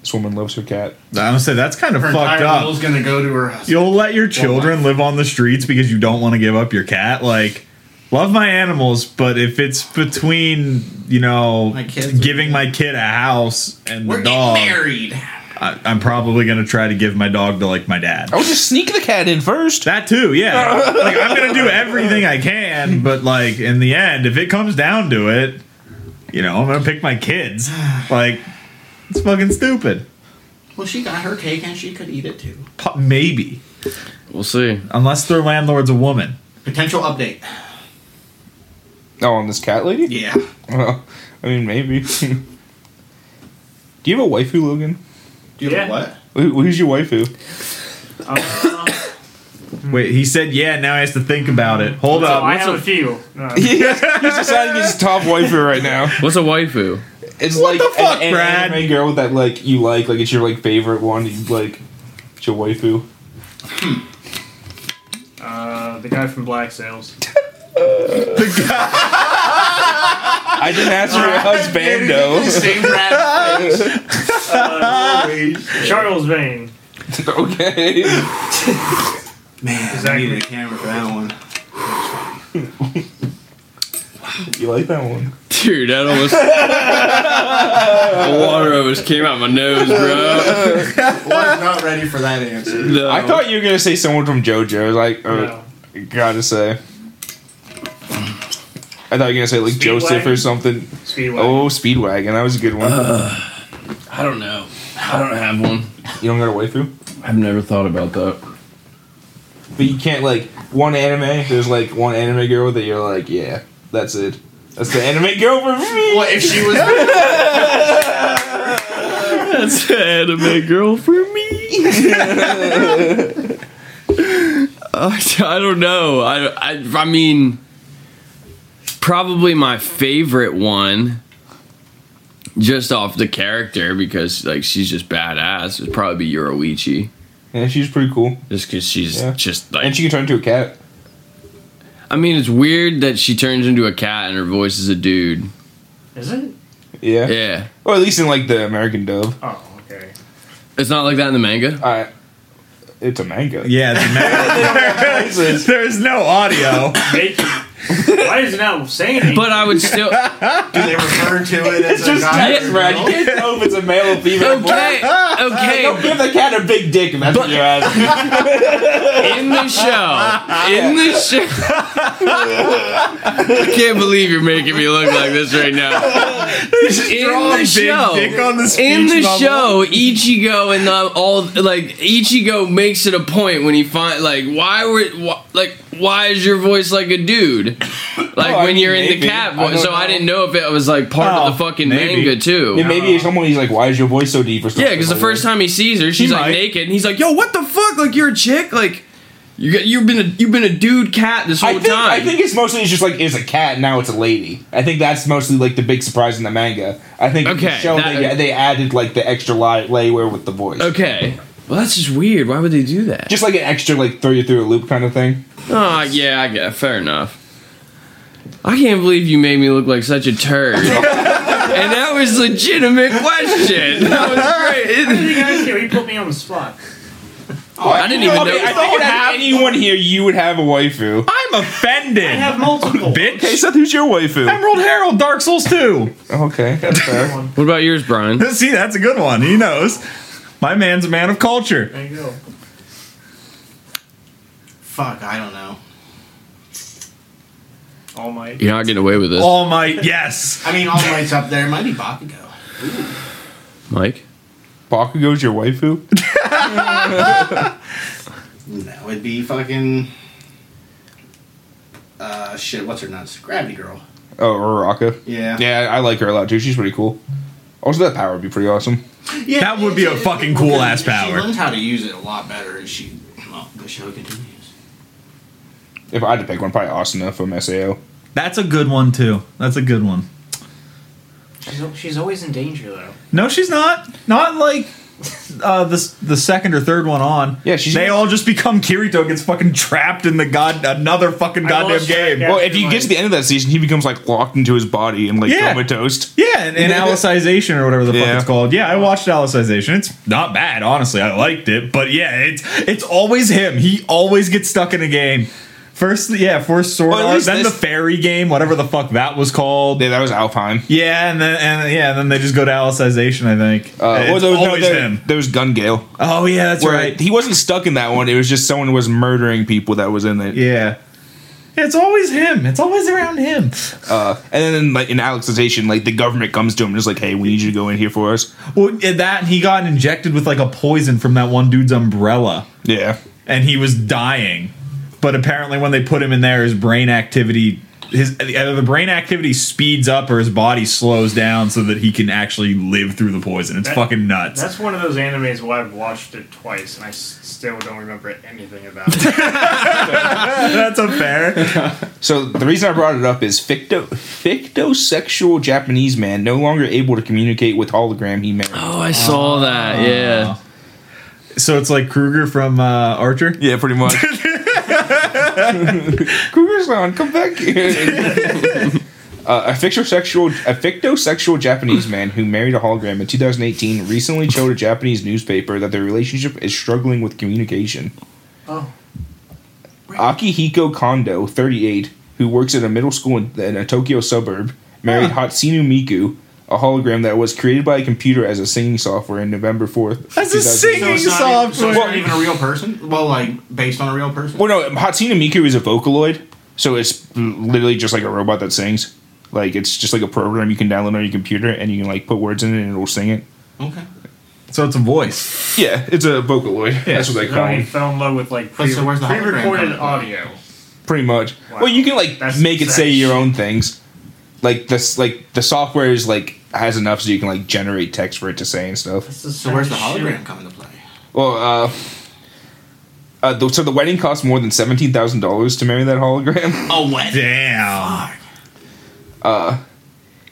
This woman loves her cat. I would say that's kind of Her fucked up. will's gonna go to her husband. You'll let your children live on the streets because you don't want to give up your cat. Like, love my animals, but if it's between you know My giving my kid a house and We're the dog, getting married. I, I'm probably gonna try to give my dog to like my dad. I would just sneak the cat in first. That too, yeah. like I'm gonna do everything I can, but like in the end, if it comes down to it, you know, I'm gonna pick my kids. Like, it's fucking stupid. Well, she got her cake and she could eat it too. Po- Maybe, We'll see. unless their landlord's a woman. Potential update. Oh, on this cat lady? Yeah. Well, I mean, maybe. Do you have a waifu, Logan? Do you have Yeah. a what? Who, who's your waifu? Uh, Wait, he said, yeah. Now he has to think about it. Hold so up. I what's have a- a few. Uh, He's deciding his top waifu right now. What's a waifu? It's What like the fuck, an, an Brad? anime girl that like you like, like it's your like favorite one. You like, it's your waifu. uh, the guy from Black Sails. I didn't ask for your husbando. Same rat face. Charles Vane. okay. Man, Exactly. I needed a camera for that one. You like that one? Dude, that almost the water almost came out my nose, bro. Was not ready for that answer. No. I thought you were gonna say someone from JoJo. I was like, uh, No. gotta say. I thought you were gonna say like Joseph or something. Speedway. Oh, Speedwagon. That was a good one. I don't know. I don't have one. you don't got a waifu, I've never thought about that. but you can't like one anime. There's like one anime girl that you're like, yeah, that's it. That's the anime girl for me. What if she was? That's an anime girl for me. Uh, I don't know. I, I I mean, probably my favorite one. just off the character because like she's just badass. It'd probably be Yoruichi, Yeah, she's pretty cool, just because she's Yeah. just like. and she can turn into a cat. I mean, it's weird that she turns into a cat and her voice is a dude. Is it? Yeah. Yeah, Or at least in like the American dub. Oh, okay. it's not like that in the manga. I, it's a manga. Yeah, the man- there's no audio. Make Why is it not saying anything? But I would still. Do they refer to it as a guy text, or Brad. You can't tell if it's a male or female. Okay, okay. Uh, don't okay. give the cat a big dick if that's what you're asking. In the show, in the show. I can't believe you're making me look like this right now. In Draw a the big show, dick on the in the bubble. show, Ichigo and the, all like Ichigo makes it a point when he find like why were wh- like why is your voice like a dude? Like Oh, when mean, you're in maybe. the cat I voice. don't So I didn't know if it was like part Oh, of the oh, fucking maybe. manga too. Yeah, maybe it's someone he's like, why is your voice so deep or something? Yeah, because the like first time he sees her, she's He like might. naked, and he's like, "Yo, what the fuck? Like you're a chick? Like you got you've been a you've been a dude cat this whole I think, time." I think it's mostly it's just like it's a cat now it's a lady. I think that's mostly like the big surprise in the manga. I think in the Okay, show that- they, they added like the extra li- layer with the voice, okay. Well, that's just weird. Why would they do that? just like an extra like throw you through a loop kind of thing. oh yeah, I get fair enough. I can't believe you made me look like such a turd. and that was a legitimate question. That was What did great. you guys do? He put me on the spot. Oh, I didn't even know. Okay, I think if anyone here, you would have a waifu. I'm offended. I have multiple. Okay, Bitch. Seth, who's your waifu? Emerald Herald, Dark Souls 2. Okay, that's fair. What about yours, Brian? See, that's a good one. He knows. My man's a man of culture. There you go. Fuck, I don't know. All Might. You're not getting away with this, All Might, yes. I mean, All Might's up there. It might be Bakugo. Mike. Bakugo's your waifu? That would be fucking. Uh, shit, what's her nuts? Gravity Girl. Oh, Uraraka. Yeah. Yeah, I like her a lot too. She's pretty cool. Also, that power would be pretty awesome. Yeah, That would be a fucking cool ass power. She learns how to use it a lot better as she. Well, the show continues. If I had to pick one, probably Asuna from Sao. That's a good one, too. That's a good one. She's, she's always in danger, though. No, she's not. Not like uh, the the second or third one on. Yeah, she's- They all just become Kirito gets fucking trapped in the god another fucking I goddamn game. Well, if you get to the end of that season, he becomes like locked into his body and like Yeah. comatose. Yeah, and, and Alicization or whatever the Yeah. fuck it's called. Yeah, I watched Alicization. It's not bad, honestly. I liked it, but yeah, it's it's always him. He always gets stuck in a game. First, yeah, first Sword Art, then this- the fairy game, whatever the fuck that was called. Yeah, that was Alfheim. Yeah, and then and yeah, and then they just go to Alicization. I think Uh, it's well, there was, no, always there, him. there was Gun Gale. Oh yeah, that's right. he wasn't stuck in that one. It was just someone was murdering people that was in it. Yeah. It's always him. It's always around him. Uh, and then like in Alicization, like the government comes to him and is like, "Hey, we need you to go in here for us." Well, that he got injected with like a poison from that one dude's umbrella, Yeah. and he was dying. But apparently, when they put him in there, his brain activity, his either the brain activity speeds up or his body slows down so that he can actually live through the poison. It's That- fucking nuts. That's one of those animes where I've watched it twice and I s- still don't remember anything about it. That's a fair. So the reason I brought it up is ficto fictosexual Japanese man no longer able to communicate with hologram he married. Oh, I saw that. Yeah. So it's like Krieger from uh, Archer. Yeah, pretty much. Cougar's on, come back here. Uh, a fictosexual, a fictosexual Japanese man who married a hologram in 2018 recently told a Japanese newspaper that their relationship is struggling with communication. oh. Akihiko Kondo, 38, who works at a middle school in, in a Tokyo suburb, married Hatsune Miku, a hologram that was created by a computer as a singing software in November 4th. That's a singing So it's, not, even- so it's software. not even a real person? Well, like, based on a real person? Well, no, Hatsune Miku is a Vocaloid, so it's literally just like a robot that sings. Like it's just like a program you can download on your computer, and you can like put words in it, and it'll sing it. Okay. So it's a voice. Yeah, it's a Vocaloid. That's what they call he them. fell in love with like pre- so where's the pre-recorded audio. Pretty much. Wow. Well, you can like That's make it say sex. your own things. Like this, like the software is like has enough so you can like generate text for it to say and stuff. This is So where's the some shit. hologram coming to play? Well, uh, uh the, so the wedding cost more than seventeen thousand dollars to marry that hologram. Oh, what? Damn. Fuck.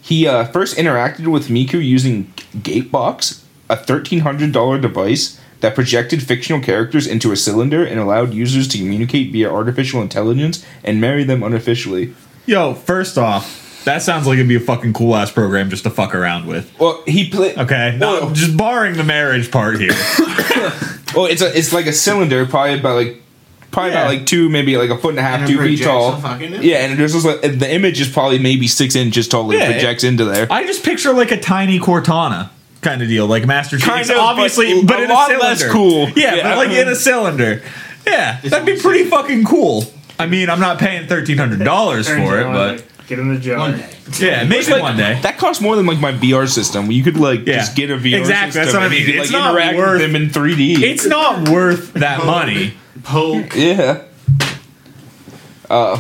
He uh, first interacted with Miku using Gatebox, a $1,300 device that projected fictional characters into a cylinder and allowed users to communicate via artificial intelligence and marry them unofficially. Yo, first off, that sounds like it'd be a fucking cool ass program just to fuck around with. Well, he played. Okay, Well, just barring the marriage part here. well, it's a it's like a cylinder, probably about like probably Yeah. about like two, maybe like a foot and a half, And two feet tall. Yeah, and there's just like the image is probably maybe six inches tall. It Yeah. projects into there. I just picture like a tiny Cortana kind of deal, like Master Chief. Kind of, obviously, but but, a in lot a less cylinder. cool. Yeah, Yeah. but like in a cylinder. Yeah, that'd be pretty fucking cool. I mean, I'm not paying thirteen hundred dollars for it, but like, get in the jar. One day. yeah, maybe like- one day. That costs more than like my VR system. You could like Yeah. just get a VR Exactly, system that's what I mean. It's like not interact worth- with them in 3D. It's not worth that money. Poke. yeah. Uh,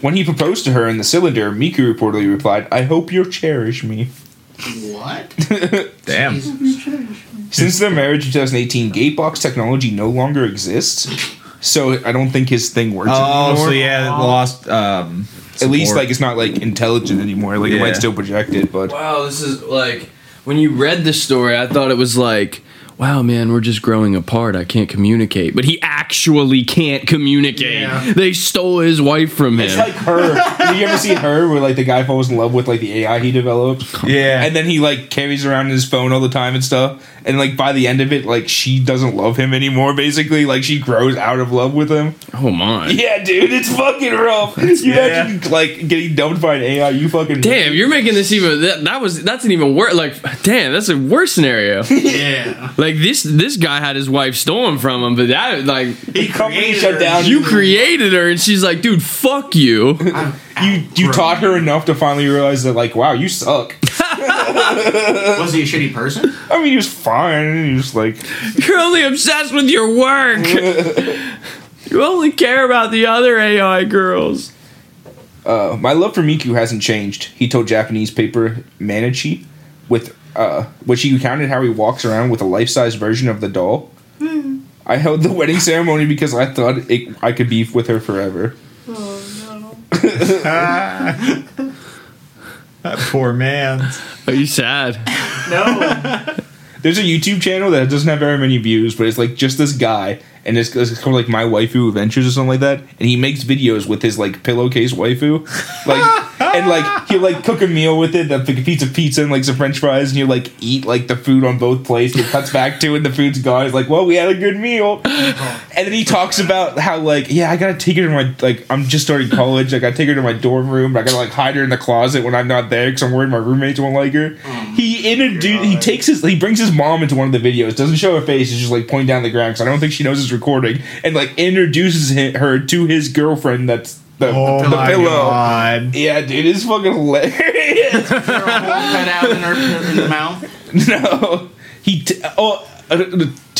when he proposed to her in the cylinder, Miku reportedly replied, "I hope you'll cherish me." What? Damn. Since their marriage in 2018, Gatebox technology no longer exists, so I don't think his thing works Oh, anymore. so yeah, lost. Um, At least like it's not like intelligent anymore. Like it might still project it, but Wow, this is like when you read the story, I thought it was like, wow, man, we're just growing apart. I can't communicate. But he actually can't communicate. Yeah. They stole his wife from him. it's like her. Have you ever seen her where like the guy falls in love with like the AI he developed? yeah, And then he like carries around his phone all the time and stuff. And like by the end of it, like she doesn't love him anymore. Basically, like she grows out of love with him. oh my. Yeah, dude, it's fucking rough. You Yeah. imagine like getting dumped by an AI. You fucking Damn, you're making this even that, that was that's an even worse like damn, that's a worse scenario. Yeah. like this this guy had his wife stolen from him, but that like He company created shut her. down. you created her and she's like, dude, fuck you. I'm You you outgrown taught her enough to finally realize that like wow you suck. Was he a shitty person? I mean he was fine. He was like You're only obsessed with your work. you only care about the other AI girls. uh, my love for Miku hasn't changed. He told Japanese paper Mainichi, with uh, which he recounted how he walks around with a life size version of the doll. I held the wedding ceremony because I thought it, I could be with her forever. Oh no! that poor man. Are you sad? No. There's a YouTube channel that doesn't have very many views, but it's like just this guy, and it's, it's called like My Waifu Adventures or something like that. And he makes videos with his like pillowcase waifu, like and like he'll like cook a meal with it, like a piece of pizza and like some French fries, and he'll like eat like the food on both plates. It cuts back to and the food's gone. He's like, "Well, we had a good meal," and then he talks about how like, yeah, I gotta take her to my like, I'm just starting college, Like I gotta take her to my dorm room, I gotta like hide her in the closet when I'm not there because I'm worried my roommates won't like her. Mm. he introduced, he takes his, he brings his mom into one of the videos, doesn't show her face, he's just like pointing down the ground because I don't think she knows it's recording, and like introduces hi- her to his girlfriend that's the, Oh the my pillow. god. Yeah, dude, it's fucking hilarious. Cut out in, her, in the mouth. no, he. T- oh, uh,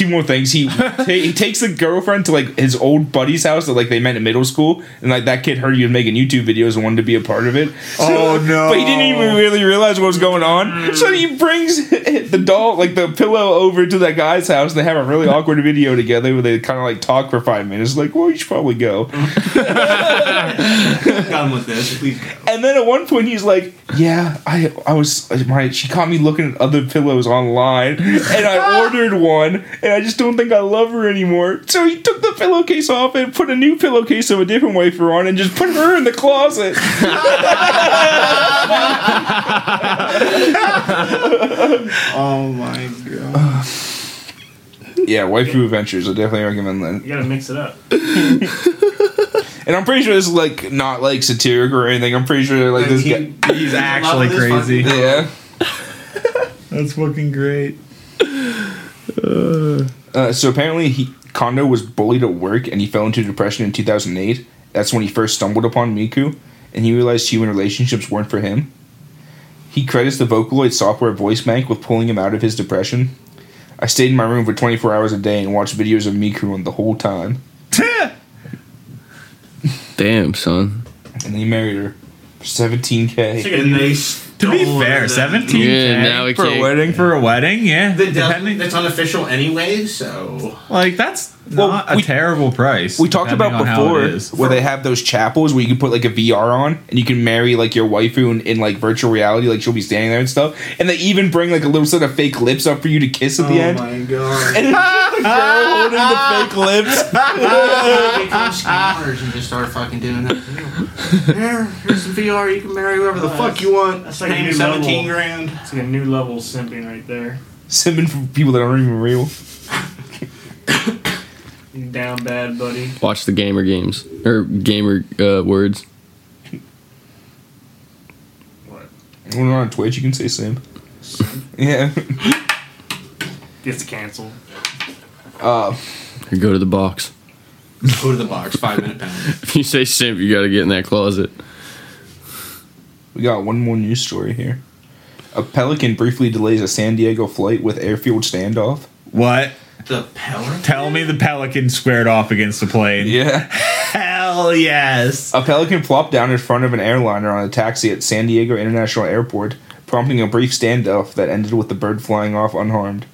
two more things. He ta- he takes the girlfriend to like his old buddy's house that like they met in middle school, and like that kid heard he was making YouTube videos and wanted to be a part of it. Oh, no. But he didn't even really realize what was going on. So he brings the doll, like the pillow, over to that guy's house. They have a really awkward video together where they kind of like talk for five minutes. Like, well, you should probably go. Done with this. Please go. And then at one point he's like, "Yeah, I I was my she caught me looking at other pillows online, and I ordered one, and I just don't think I love her anymore." So he took the pillowcase off and put a new pillowcase of a different waifu on, and just put her in the closet. Oh my god. yeah, waifu adventures. I definitely recommend that. You gotta mix it up. And I'm pretty sure this is like not like satiric or anything. I'm pretty sure like this guy. He's actually crazy. Yeah. That's fucking great. Uh, so apparently, he Kondo was bullied at work, and he fell into depression in 2008. That's when he first stumbled upon Miku, and he realized human relationships weren't for him. He credits the Vocaloid software voice bank with pulling him out of his depression. I stayed in my room for 24 hours a day and watched videos of Miku the whole time, Damn, son. and he married her for 17k. And they To be fair, 17 Yeah, now we For a can't. wedding, for a wedding, yeah. That doesn't- Depending, That's unofficial anyway, so like that's not Well, a we- terrible price. We talked about before where they have those chapels where you can put like a VR on and you can marry like your waifu in, in like virtual reality, like she'll be standing there and stuff. And they even bring like a little set of fake lips up for you to kiss at the oh end. Oh my god. And it's just the girl holding the fake lips. become scammers and just start fucking doing that too. There, here's some VR. You can marry whoever the Oh, fuck you want. that's like a new seventeen level. grand. It's like a new level of simping right there. Simming for people that aren't even real. You down bad, buddy. Watch the gamer games or gamer uh, words. What? When we're on Twitch, you can say sim. Yeah. Gets canceled. Uh, Or go to the box. Go to the box. Five minute penalty. If you say simp, you got to get in that closet. we got one more news story here. A pelican briefly delays a San Diego flight with airfield standoff. What? The Pelican. Tell me the pelican squared off against the plane. Yeah. Hell yes. A pelican plopped down in front of an airliner on a taxi at San Diego International Airport, prompting a brief standoff that ended with the bird flying off unharmed.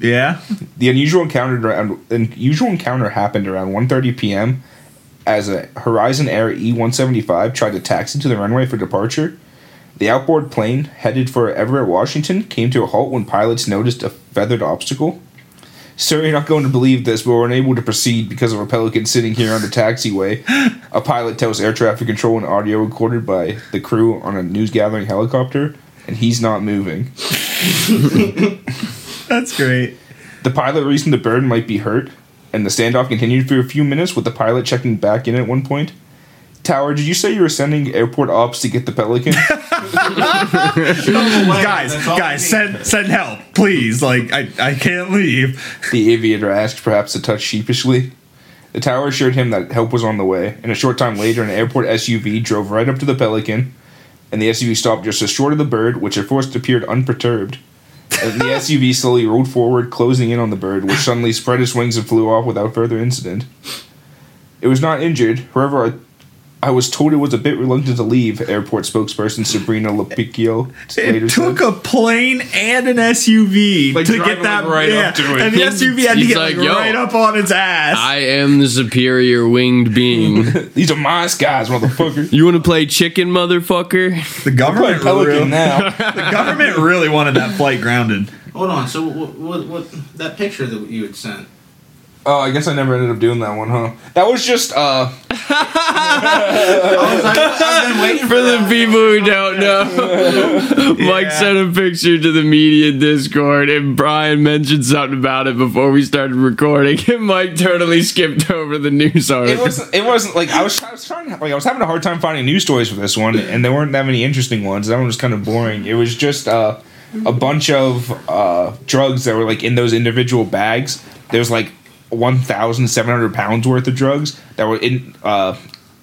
Yeah. The unusual encounter around unusual encounter happened around 1:30 p.m. as a Horizon Air E-175 tried to taxi to the runway for departure. The outboard plane, headed for Everett, Washington, came to a halt when pilots noticed a feathered obstacle. Sir, you're not going to believe this, but we're unable to proceed because of a pelican sitting here on the taxiway. A pilot tells air traffic control in audio recorded by the crew on a news gathering helicopter, and he's not moving. That's great. The pilot reasoned the bird might be hurt, and the standoff continued for a few minutes with the pilot checking back in at one point. Tower, did you say you were sending airport ops to get the pelican? Guys, guys, send send help, please. Like I, I can't leave. the aviator asked, perhaps a touch sheepishly. The tower assured him that help was on the way, and a short time later, an airport SUV drove right up to the pelican, and the SUV stopped just as short of the bird, which at first appeared unperturbed. And the SUV slowly rolled forward, closing in on the bird, which suddenly spread its wings and flew off without further incident. It was not injured, however, I, I was told it was a bit reluctant to leave, airport spokesperson Sabrina LoPiccolo later It said. took a plane and an SUV Like, to get that like, right yeah, up to it. and the SUV had to get like, like, right up on its ass. I am the superior winged being. These are my skies, motherfucker. you want to play chicken, motherfucker? the government really, now. the government really wanted that flight grounded. Hold on. So what, what? What? That picture that you had sent. Oh, I guess I never ended up doing that one, huh? That was just uh I was like, I've been waiting for, For the that. people who don't know, Mike Yeah. sent a picture to the media Discord, and Brian mentioned something about it before we started recording, and Mike totally skipped over the news it article. wasn't it wasn't like I was I was trying like I was having a hard time finding news stories for this one and there weren't that many interesting ones. That one was kind of boring. It was just uh a bunch of uh drugs that were like in those individual bags. There's like 1,700 pounds worth of drugs that were in uh,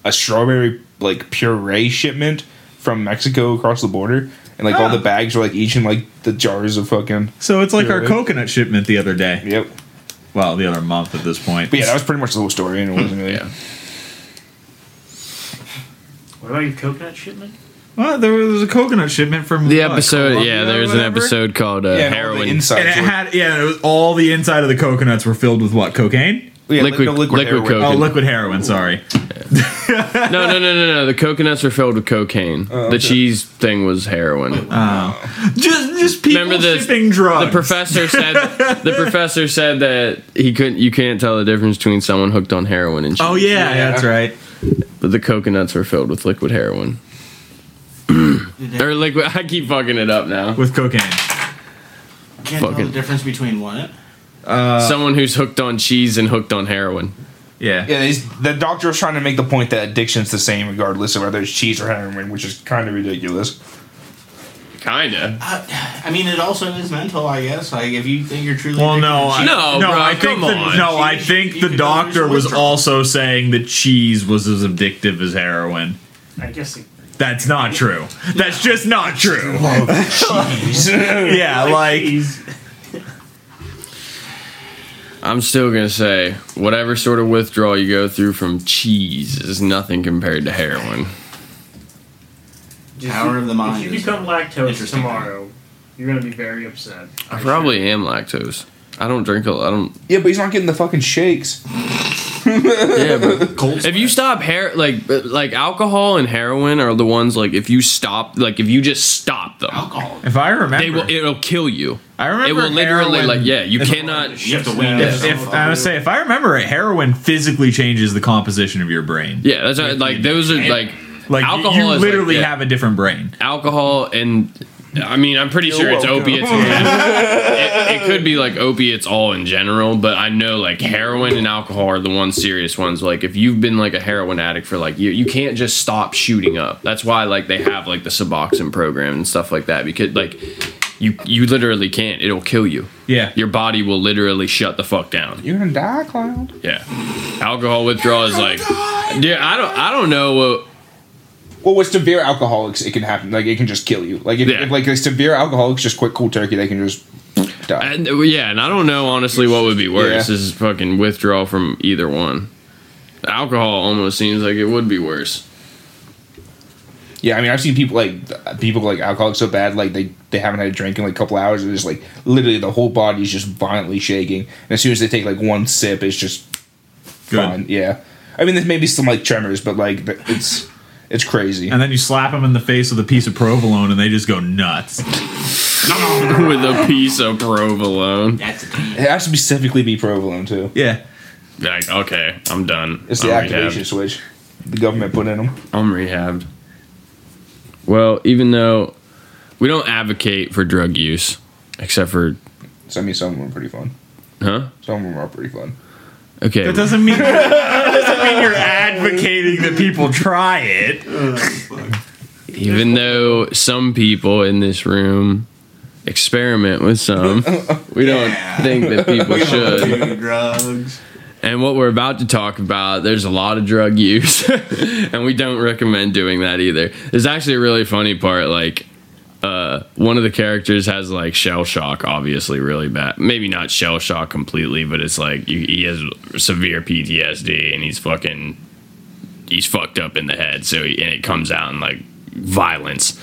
a strawberry like puree shipment from Mexico across the border, and like all Ah. the bags were like each in like the jars of fucking. So it's like our coconut shipment the other day. Yep. Well, the other month at this point. But yeah, that was pretty much the whole story, and it wasn't really. Yeah. What about your coconut shipment? Well, there was a coconut shipment from The what, episode, Colombia yeah, or there's an episode called uh, Yeah, all the Heroin. insides And it had yeah, it was all the inside of the coconuts were filled with what? Cocaine? yeah, li- liquid- no, liquid heroin. coke. Oh, liquid heroin. Sorry. no, no, no, no, no. The coconuts were filled with cocaine. Oh, The cheese thing was heroin. Oh. Just just people Remember the shipping drugs. The professor said the professor said that he couldn't. You can't tell the difference between someone hooked on heroin and cheese. Oh yeah, Yeah. that's right. But the coconuts were filled with liquid heroin. or liquid. I keep fucking it up now. With cocaine. Can't tell Fucking- the difference between what? Uh, someone who's hooked on cheese and hooked on heroin. Yeah. Yeah, he's, the doctor was trying to make the point that addiction's the same regardless of whether it's cheese or heroin, which is kind of ridiculous. Kinda. I, I mean, it also is mental, I guess. Like, if you think you're truly Well, addicted no, to I, cheese- No, no, bro, I think come the, on. no, I Cheese, think you the could doctor through was withdrawal. also saying that cheese was as addictive as heroin. I guess it, That's not true. That's just not true. Cheese. Yeah, like. I'm still gonna say whatever sort of withdrawal you go through from cheese is nothing compared to heroin. Just Power if- of the mind If you become lactose interesting tomorrow, you're gonna be very upset. I probably am lactose. I don't drink a I don't Yeah, but he's not getting the fucking shakes. Yeah, but Cold if you stop hair like like alcohol and heroin are the ones like if you stop like if you just stop them, alcohol. If I remember, they will it'll kill you. I remember It will literally like yeah, you cannot. You have to wean If, if I would say, if I remember it, heroin physically changes the composition of your brain. Yeah, that's what, like those are like Like you- alcohol you is, like, literally yeah. have a different brain. alcohol and I mean I'm pretty You're sure it's welcome. opiates. In it, it could be like opiates all in general, but I know like heroin and alcohol are the one serious ones. Like if you've been like a heroin addict for like you you can't just stop shooting up. That's why like they have like the Suboxone program and stuff like that because like you you literally can't. It'll kill you. Yeah. Your body will literally shut the fuck down. You're gonna die, clown. Yeah. Alcohol withdrawal is like yeah, I don't I don't know what Well, with severe alcoholics, it can happen. Like it can just kill you. Like if, Yeah. if like a severe alcoholics just quit cold turkey, they can just die. And, yeah, and I don't know honestly what would be worse Yeah. is fucking withdrawal from either one. Alcohol almost seems like it would be worse. Yeah, I mean, I've seen people like people like alcoholics so bad, like they they haven't had a drink in like a couple hours, and it's like literally the whole body is just violently shaking. And as soon as they take like one sip, it's just Good. fine. Yeah, I mean, there's maybe some like tremors, but like it's it's crazy. And then you slap them in the face with a piece of provolone, and they just go nuts. With a piece of provolone. That's the. It has to specifically be provolone too. Yeah. Like, okay, I'm done. It's the I'm activation rehabbed. switch the government put in them. I'm rehabbed. Well, even though we don't advocate for drug use, except for So I mean, some of them are pretty fun. huh? Some of them are pretty fun. Okay. That doesn't mean that doesn't you're advocating that people try it. even though some people in this room experiment with some, we don't think that people should. Do drugs. And what we're about to talk about, there's a lot of drug use, and we don't recommend doing that either. There's actually a really funny part, like uh, one of the characters has like shell shock, obviously really bad. Maybe not shell shock completely, but it's like you, he has severe PTSD, and he's fucking he's fucked up in the head. So he, and it comes out in like violence.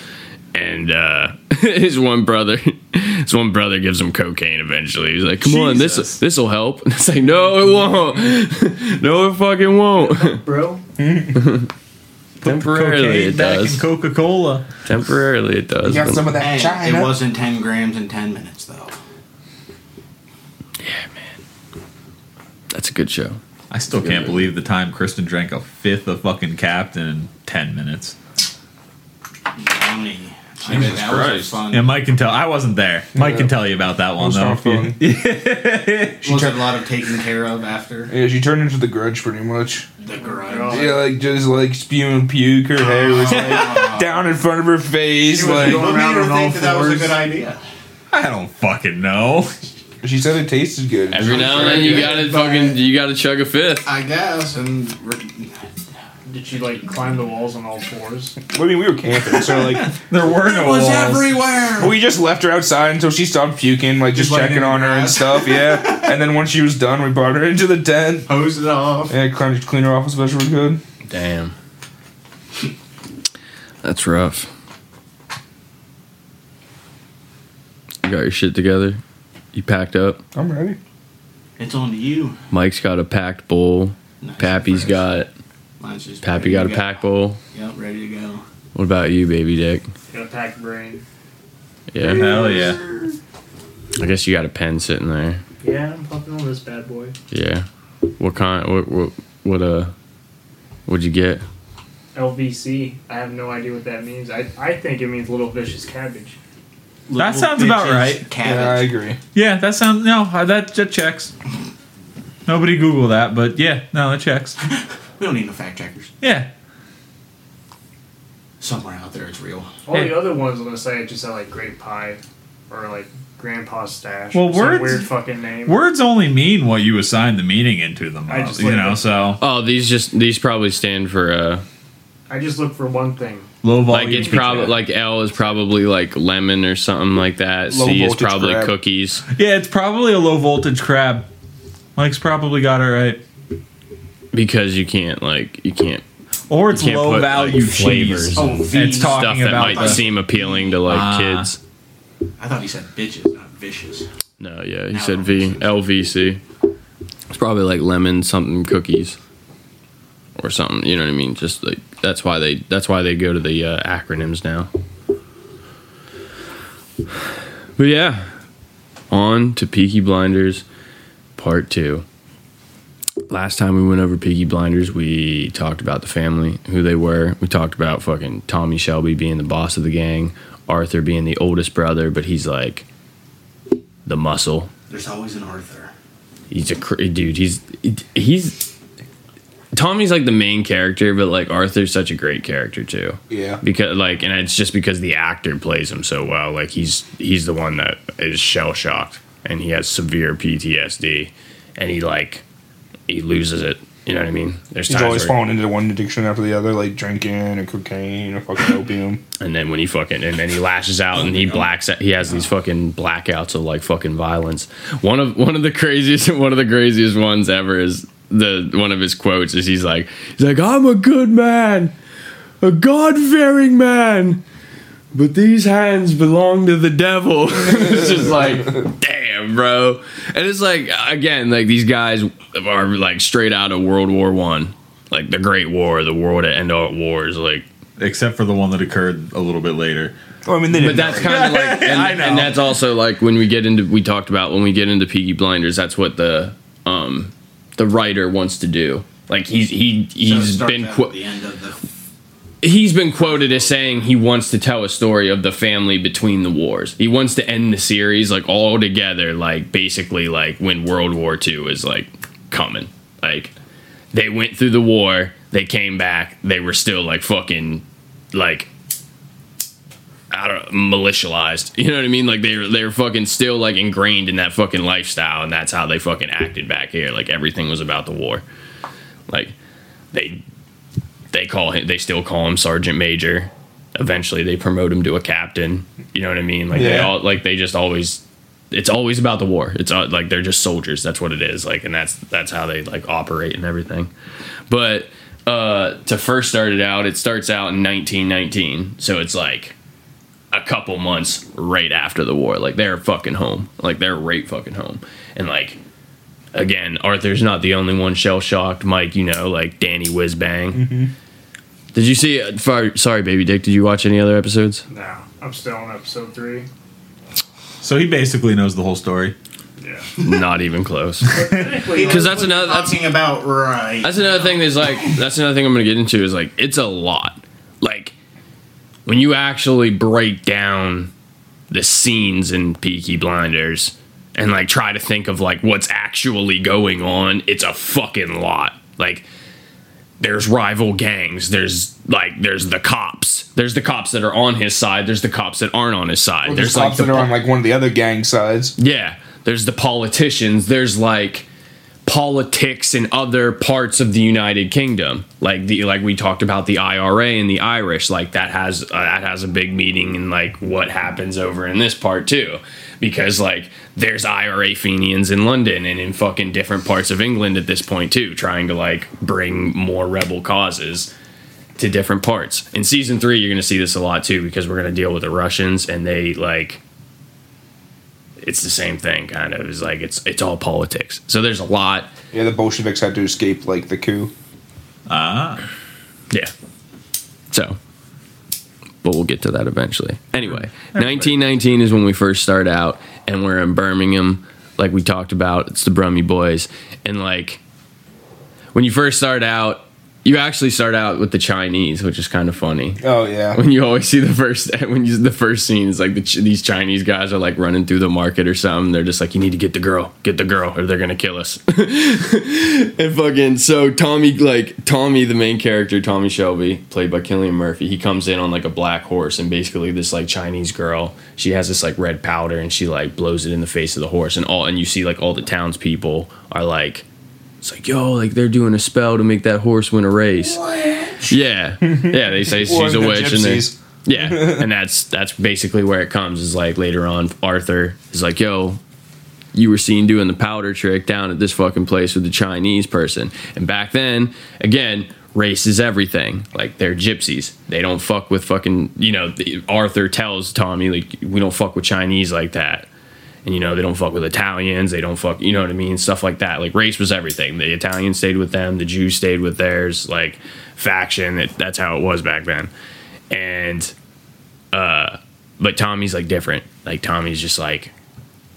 And uh, his one brother, his one brother gives him cocaine. Eventually, he's like, "Come on, this this will help." And it's like, "No, it won't. no, it fucking won't." bro. Temporarily, it does. Coca Cola. Temporarily, it does. You got but- some of that China. it wasn't 10 grams in 10 minutes, though. Yeah, man, that's a good show. I still can't believe the time Kristen drank a fifth of fucking Captain in ten minutes. Yummy. I bet that was Christ. fun. Yeah, Mike can tell. I wasn't there. Mike Yeah. can tell you about that one was though. not fun. Was it a lot of taking care of after Yeah, she turned into the grudge pretty much. the grudge? Yeah, like just like spewing puke. Her hair oh. was like down in front of her face. She was Like going What around her on all think that that was a good idea? I don't fucking know. she said, it tasted good. Every now and then, you gotta fucking you gotta chug a fifth. I guess, and Did she like climb the walls on all fours? I mean, we were camping, so like There were no walls. everywhere. we just left her outside until she stopped puking, like just, Just laying checking in on the her and grass. stuff. Yeah, and then once she was done, we brought her into the tent. Hose it off. Yeah, clean, clean her off as best we could. Damn. That's rough. You got your shit together? You packed up? I'm ready. It's on to you. Mike's got a packed bowl. Nice Pappy's and fresh. got Mine's just Pappy ready got a go. pack bowl. Yep, ready to go. What about you, baby dick? Got a packed brain. Yeah. Hell yeah. I guess you got a pen sitting there. Yeah, I'm pumping on this bad boy. Yeah. What kind what what what uh what'd you get? LVC. I have no idea what that means. I, I think it means little vicious cabbage. That Little sounds about bitches, right. Yeah, I agree. Yeah, that sounds no. That, that checks. Nobody Google that, but yeah, no, that checks. we don't need no fact checkers. Yeah. Somewhere out there, it's real. All Hey. the other ones I'm gonna say it just sound like grape pie or like grandpa's stash. Well, Some words- weird fucking name. Words only mean what you assign the meaning into them. I just you like know, it. so Oh, these just these probably stand for uh I just look for one thing. low voltage. like it's probably like L is probably like lemon or something like that. Low C is voltage probably crab. cookies. yeah, it's probably a low voltage crab. Mike's probably got it right. Because you can't like you can't Or it's can't low put, value like, flavors cheese. Oh, V. It's talking stuff that about might the, seem appealing to like Ah. kids. I thought he said bitches, not vicious. No, yeah, he said V LVC. It's probably like lemon something cookies or something. You know what I mean? Just like that's why they that's why they go to the uh, acronyms now. But yeah, on to Peaky Blinders Part Two. Last time we went over Peaky Blinders, we talked about the family, who they were. We talked about fucking Tommy Shelby being the boss of the gang, Arthur being the oldest brother, but he's like the muscle. There's always an Arthur. He's a cr- dude. He's he's Tommy's like the main character, but like Arthur's such a great character too. Yeah. Because like, and it's just because the actor plays him so well. Like he's he's the one that is shell shocked and he has severe PTSD, and he like he loses it. You know what I mean? There's He's always falling into one addiction after the other, like drinking or cocaine or fucking opium. And then when he fucking and then he lashes out and he blacks out. He has these fucking blackouts of like fucking violence. One of one of the craziest one of the craziest ones ever is the one of his quotes is he's like he's like I'm a good man, a God fearing man, but these hands belong to the devil. it's just like damn, bro. And it's like again like these guys are like straight out of World War One. Like the Great War, the war to end all wars, like Except for the one that occurred a little bit later. Well, I mean, they but didn't that's kind of like, and, I know. and that's also like when we get into, we talked about when we get into Peaky Blinders. That's what the um the writer wants to do. Like he's he So it he's starts been out qu- the end of the. He's been quoted as saying he wants to tell a story of the family between the wars. He wants to end the series like all together, like basically like when World War II is like coming. Like they went through the war, they came back, they were still like fucking like I don't know, militialized. You know what I mean? Like they they were fucking still like ingrained in that fucking lifestyle, and that's how they fucking acted back here. Like everything was about the war. Like they they call him they still call him sergeant major. Eventually they promote him to a captain. You know what i mean? Like they all like they just always it's always about the war. It's uh, like they're just soldiers. That's what it is. Like and that's that's how they like operate and everything. But uh to first start it out it starts out in 1919 so it's like a couple months right after the war. Like they're fucking home. Like they're right fucking home. And like again, Arthur's not the only one shell shocked. Mike, you know, like Danny Whizbang. Did you see? uh, far- Sorry, baby dick. Did you watch any other episodes? No, I'm still on episode three. So he basically knows the whole story. Yeah. not even close. Because that's another. That's Talking about right. that's another thing. That's like that's another thing I'm gonna get into is like it's a lot. Like when you actually break down the scenes in Peaky Blinders and like try to think of like what's actually going on, it's a fucking lot. Like there's rival gangs. There's like there's the cops. There's the cops that are on his side. There's the cops that aren't on his side. Well, there's there's like cops the that are on like one of the other gang sides. yeah, there's the politicians. There's like politics in other parts of the United Kingdom. Like the like we talked about the IRA and the Irish. Like that has uh, that has a big meaning in like what happens over in this part too, because like there's IRA Fenians in London and in fucking different parts of England at this point too, trying to like bring more rebel causes to different parts. In season three, you're gonna see this a lot too because we're gonna deal with the Russians and they like it's the same thing kind of. It's like it's it's all politics. So there's a lot. Yeah, the Bolsheviks had to escape like the coup. Ah. Yeah. So but we'll get to that eventually. Anyway, 1919 is when we first start out and we're in Birmingham like we talked about. It's the Brummy Boys and like when you first start out you actually start out with the Chinese, which is kind of funny. Oh yeah. when you always see the first when you the first scene is like the, these Chinese guys are like running through the market or something. They're just like, you need to get the girl, get the girl, or they're gonna kill us. and fucking so Tommy like Tommy, the main character, Tommy Shelby, played by Cillian Murphy, he comes in on like a black horse, and basically this like Chinese girl, she has this like red powder, and she like blows it in the face of the horse, and all and you see like all the townspeople are like. It's like, yo, like they're doing a spell to make that horse win a race. Yeah, yeah. They say she's a the witch, and they, yeah, and that's that's basically where it comes. Is like later on, Arthur is like, "Yo, you were seen doing the powder trick down at this fucking place with the Chinese person." And back then, again, race is everything. Like they're gypsies. They don't fuck with fucking. You know, the, Arthur tells Tommy like, "We don't fuck with Chinese like that." And you know they don't fuck with Italians. They don't fuck, you know what I mean? Stuff like that. Like race was everything. The Italians stayed with them. The Jews stayed with theirs. Like faction. It, that's how it was back then. And uh, but Tommy's like different. Like Tommy's just like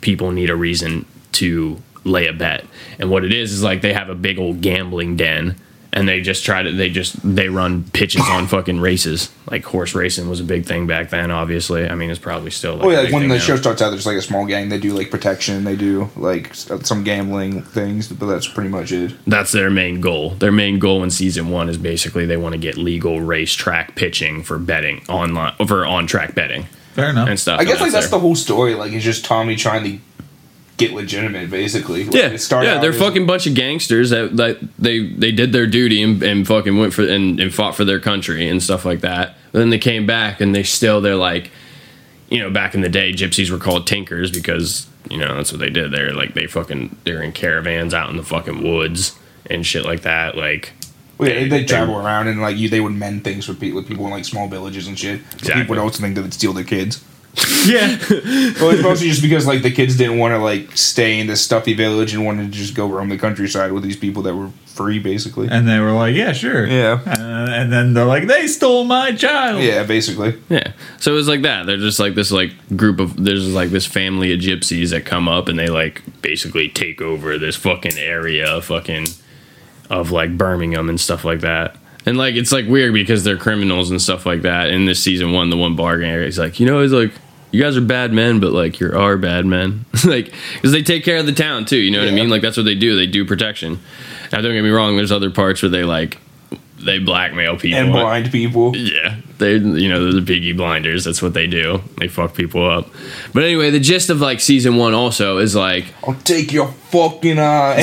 people need a reason to lay a bet. And what it is is like they have a big old gambling den and they just try to they just they run pitches on fucking races. Like horse racing was a big thing back then, obviously. I mean it's probably still like Oh yeah, like when the now. show starts out, there's like a small gang. They do like protection. They do like uh, some gambling things, but that's pretty much it. that's their main goal. Their main goal in season one is basically they want to get legal racetrack pitching for betting online for on track betting Fair enough. and stuff. I guess and like that's their- the whole story. Like it's just Tommy trying to get legitimate, basically. Like, Yeah, yeah, they're fucking bunch of gangsters that, that they they did their duty and, and fucking went for and, and fought for their country and stuff like that. But then they came back and they still they're like, you know, back in the day, gypsies were called tinkers because you know that's what they did. They're like they fucking they're in caravans out in the fucking woods and shit like that. Like Well, yeah, they, travel around and like you, they would mend things for people, with people in like small villages and shit. Exactly. People would also think that they'd steal their kids. Yeah. Well, it's mostly just because like the kids didn't want to like stay in this stuffy village and wanted to just go roam the countryside with these people that were free, basically. And they were like, yeah, sure. Yeah. Uh, and then they're like, they stole my child. Yeah, basically. Yeah. So it was like that. They're just like this like group of there's like this family of gypsies that come up and they like basically take over this fucking area fucking of like Birmingham and stuff like that. And like it's like weird because they're criminals and stuff like that. In this season one, the one bar gang area, he's like, you know, he's like, you guys are bad men, but like you're our bad men, like because they take care of the town too. You know what I mean? Like that's what they do. They do protection. Now don't get me wrong. There's other parts where they like they blackmail people And blind people. yeah, they you know they're the Peaky Blinders. That's what they do. They fuck people up. But anyway, the gist of like season one also is like I'll take your fucking eye.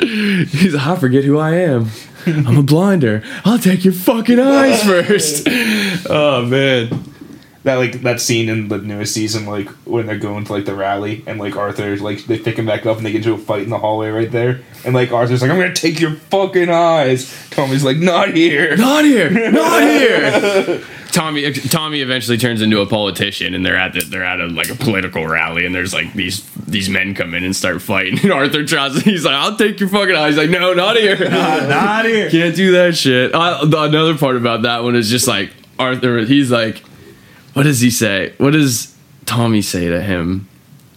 he's like, I forget who I am. I'm a blinder. I'll take your fucking eyes first. oh man. That like that scene in the newest season, like when they're going to like the rally and like Arthur's like they pick him back up and they get into a fight in the hallway right there, and like Arthur's like, "I'm gonna take your fucking eyes." Tommy's like, "Not here." Not here. Not here. Tommy Tommy eventually turns into a politician and they're at the, they're at a like a political rally and there's like these these men come in and start fighting and Arthur tries he's like I'll take your fucking eyes. He's like no not here. Not here. Can't do that shit. Uh, the, another part about that one is just like Arthur. He's like, what does he say? What does Tommy say to him?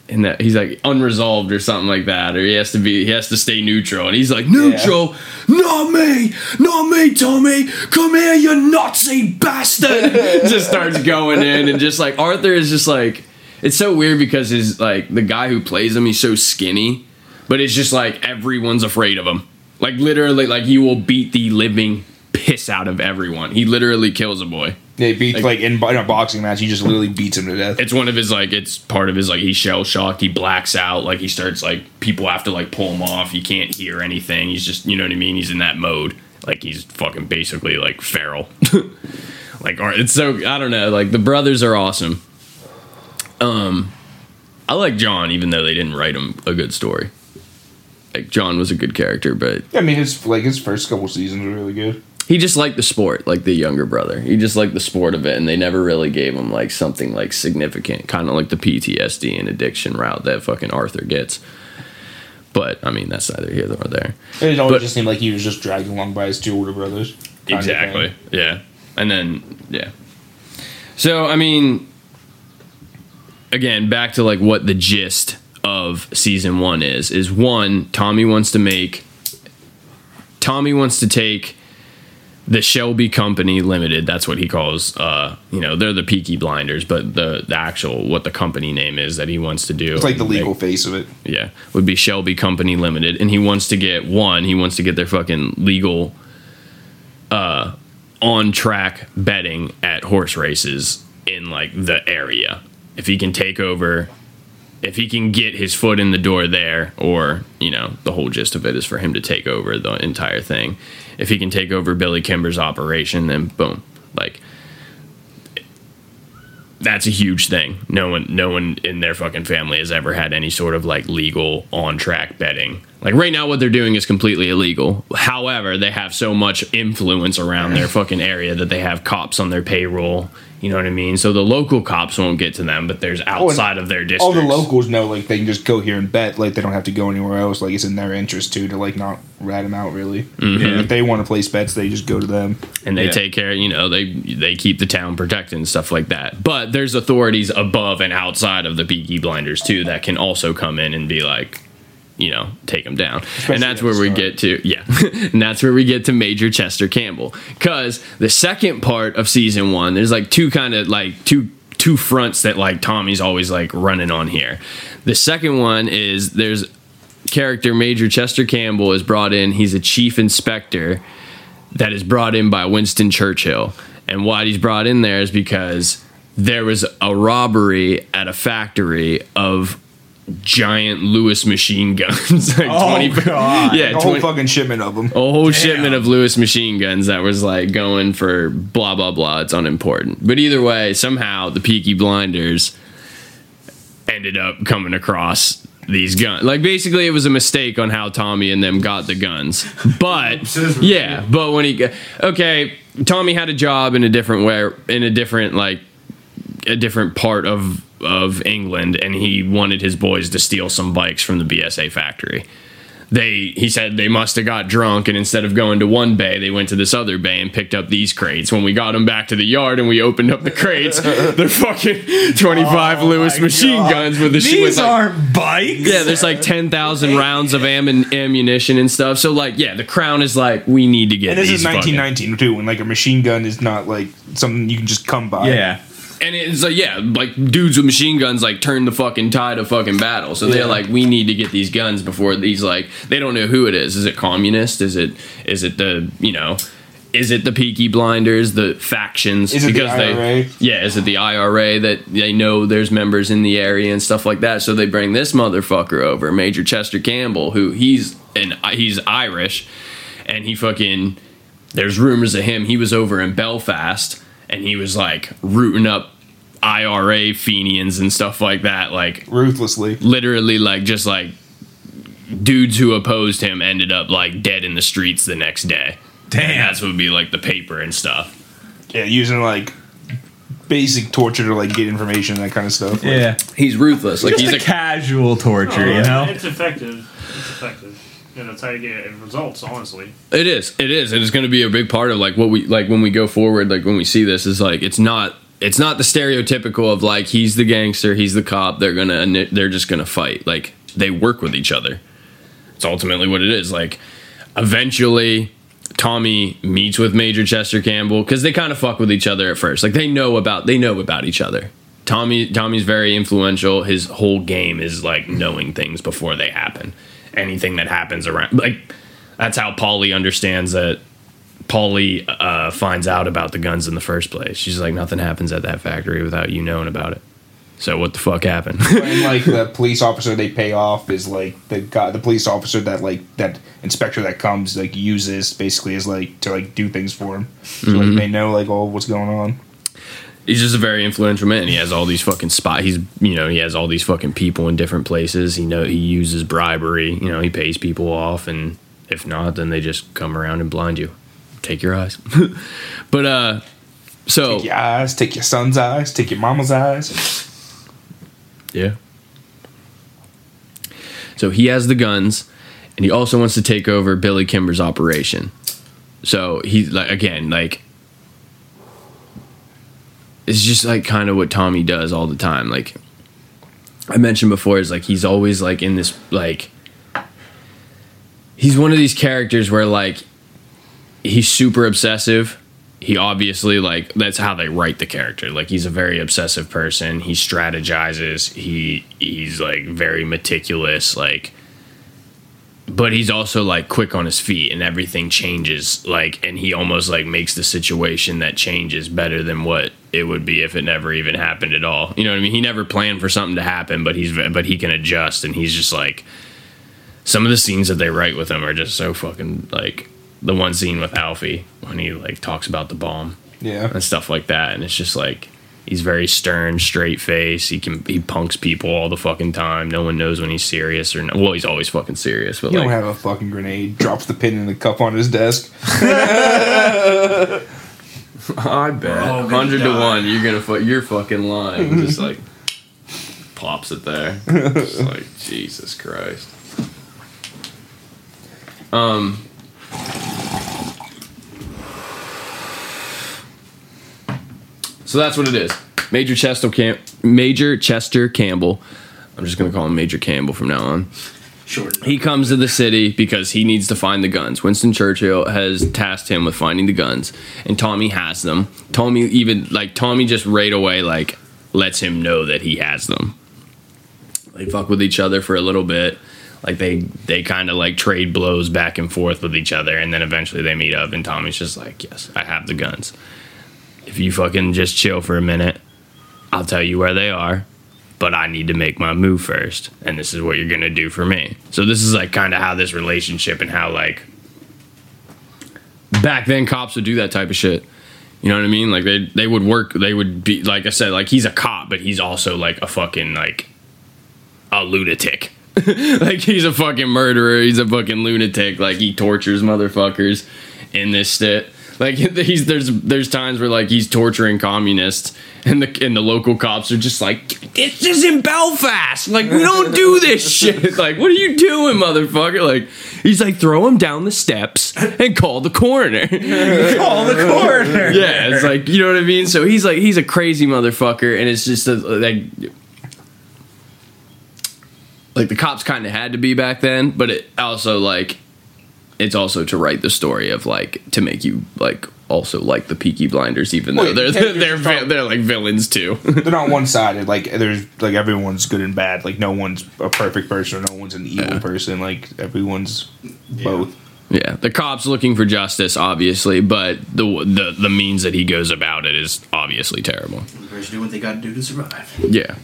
And that he's like unresolved or something like that, or he has to be he has to stay neutral, and he's like neutral, not me, not me, Tommy, come here, you Nazi bastard. just starts going in, and just like Arthur is just like, it's so weird because his like the guy who plays him, he's so skinny, but it's just like everyone's afraid of him. Like literally, like he will beat the living piss out of everyone. He literally kills a boy. They beat Like- like, in, in a boxing match. He just literally beats him to death. It's one of his like it's part of his like he's shell shocked. He blacks out. Like he starts like people have to like pull him off. He can't hear anything. He's just you know what I mean. He's in that mode. Like he's fucking basically like feral. like or it's so I don't know. Like the brothers are awesome. Um, I like John even though they didn't write him a good story. Like John was a good character, but I mean, his like his first couple seasons were really good. He just liked the sport, like the younger brother. He just liked the sport of it, and they never really gave him like something like significant, kind of like the PTSD and addiction route that fucking Arthur gets. But I mean, that's neither here nor there. It always But- just seemed like he was just dragged along by his two older brothers. Exactly. Yeah. And then yeah. So I mean, again, back to like what the gist of season one is is one Tommy wants to make Tommy wants to take the Shelby Company Limited. That's what he calls. Uh, you know, they're the Peaky Blinders, but the the actual what the company name is that he wants to do. It's like the legal They- face of it. yeah, would be Shelby Company Limited, and he wants to get one. He wants to get their fucking legal, uh, on track betting at horse races in like the area. If he can take over, if he can get his foot in the door there, or you know, the whole gist of it is for him to take over the entire thing. If he can take over Billy Kimber's operation, then boom, like that's a huge thing. No one, no one in their fucking family has ever had any sort of like legal on track betting. Like right now, what they're doing is completely illegal. However, they have so much influence around their fucking area that they have cops on their payroll. You know what I mean? So the local cops won't get to them, but there's oh, outside of their district. All the locals know like they can just go here and bet. Like they don't have to go anywhere else. Like it's in their interest too to like not rat them out. Really, mm-hmm. Yeah. if they want to place bets, they just go to them. and they Yeah. take care. You know, they they keep the town protected and stuff like that. But there's authorities above and outside of the Peaky Blinders too that can also come in and be like, you know, take them down. and that's where we get to yeah, and that's where we get to Major Chester Campbell because the second part of season one, there's like two kind of like two two fronts that like Tommy's always like running on here. The second one is there's character Major Chester Campbell is brought in. He's a chief inspector that is brought in by Winston Churchill. And why he's brought in there is because there was a robbery at a factory of giant Lewis machine guns. like Oh, 20 God. Yeah, A whole fucking shipment of them. a whole shipment of Lewis machine guns that was like going for blah blah blah. It's unimportant. But either way, somehow the Peaky Blinders ended up coming across these guns. Like basically, it was a mistake on how Tommy and them got the guns. But yeah, but when he got okay, Tommy had a job in a different way, in a different like a different part of of England, and he wanted his boys to steal some bikes from the BSA factory they he said they must have got drunk and instead of going to one bay they went to this other bay and picked up these crates when we got them back to the yard and we opened up the crates they're fucking 25 lewis machine God. guns with the These with like, aren't bikes. yeah there's like 10,000 rounds of am- ammunition and stuff so like yeah the crown is like we need to get And this is fucking- 1919 too, when like a machine gun is not like something you can just come by. Yeah. And it's like, yeah, like dudes with machine guns like turn the fucking tide of fucking battle. So they're Yeah. like, we need to get these guns before these like they don't know who it is. Is it communist? Is it is it the you know is it the Peaky Blinders, the factions? Is it the they IRA? yeah, is it the IRA that they know there's members in the area and stuff like that? So they bring this motherfucker over, Major Chester Campbell, who he's and he's Irish, and he fucking there's rumors of him. He was over in Belfast and he was like rooting up IRA Fenians and stuff like that. Like Ruthlessly. literally, like just like dudes who opposed him ended up like dead in the streets the next day. And Damn. that's what would be like the paper and stuff. Yeah, using like basic torture to like get information and that kind of stuff. Like, Yeah. He's ruthless. Like Just he's a a casual torture, Oh, you know? It's effective. It's effective. And that's how you get results, honestly. it is. It is. It is going to be a big part of like what we like when we go forward. Like when we see this, is like it's not. It's not the stereotypical of like he's the gangster, he's the cop. They're gonna. They're just gonna fight. Like they work with each other. It's ultimately what it is. Like eventually, Tommy meets with Major Chester Campbell because they kind of fuck with each other at first. Like they know about they know about each other. Tommy Tommy's very influential. His whole game is like knowing things before they happen. Anything that happens around like that's how Polly understands that Polly uh, finds out about the guns in the first place. She's like, nothing happens at that factory without you knowing about it. So what the fuck happened? and like the police officer they pay off is like the guy, the police officer that like that inspector that comes like uses basically is like to like do things for him. So Mm-hmm. like they know like all what's going on. He's just a very influential man. He has all these fucking spot. He's you know he has all these fucking people in different places. He know he uses bribery. You know he pays people off, and if not, then they just come around and blind you. Take your eyes. but uh, so Take your eyes, take your son's eyes, take your mama's eyes. Yeah. So he has the guns, and he also wants to take over Billy Kimber's operation. So he's like again, like it's just like kind of what Tommy does all the time. Like I mentioned before, is like he's always like in this like he's one of these characters where like he's super obsessive. He obviously like that's how they write the character. Like he's a very obsessive person. He strategizes. He he's like very meticulous like but he's also like quick on his feet and everything changes like and he almost like makes the situation that changes better than what it would be if it never even happened at all you know what i mean he never planned for something to happen but he's but he can adjust and he's just like some of the scenes that they write with him are just so fucking like the one scene with Alfie when he like talks about the bomb Yeah. and stuff like that, and it's just like he's very stern, straight face. He can he punks people all the fucking time. No one knows when he's serious or not. Well, he's always fucking serious, but You don't have a fucking grenade. Drops the pin in the cup on his desk. I bet. gonna Hundred to one, you're gonna fu- you're fucking lying. Just like pops it there. It's like Jesus Christ. Um. So that's what it is. Major Chester Cam- Major Chester Campbell. I'm just gonna call him Major Campbell from now on. Short. He comes to the city because he needs to find the guns. Winston Churchill has tasked him with finding the guns, and Tommy has them. Tommy even like Tommy just right away like lets him know that he has them. They fuck with each other for a little bit. Like they they kind of like trade blows back and forth with each other, and then eventually they meet up, and Tommy's just like, "Yes, I have the guns. If you fucking just chill for a minute, I'll tell you where they are." But I need to make my move first, and this is what you're gonna do for me. So this is like kind of how this relationship and how like back then cops would do that type of shit. You know what I mean? Like they they would work. They would be like I said, like he's a cop, but he's also like a fucking like a lunatic. like he's a fucking murderer. He's a fucking lunatic. Like he tortures motherfuckers in this shit. Like he's there's there's times where like he's torturing communists, and the and the local cops are just like, this is in Belfast. Like we don't do this shit. Like what are you doing, motherfucker? Like he's like throw him down the steps and call the coroner. Call the coroner. yeah, it's like you know what I mean. So he's like he's a crazy motherfucker, and it's just a, like like the cops kind of had to be back then, but it also like it's also to write the story of like to make you like also like the Peaky Blinders, even though they're they're they're, just vi- they're like villains too. They're not one sided. Like there's like everyone's good and bad. Like no one's a perfect person or no one's an evil Yeah. person. Like everyone's both. yeah, the cops looking for justice, obviously, but the the the means that he goes about it is obviously terrible. Guys do what they got to do to survive. Yeah.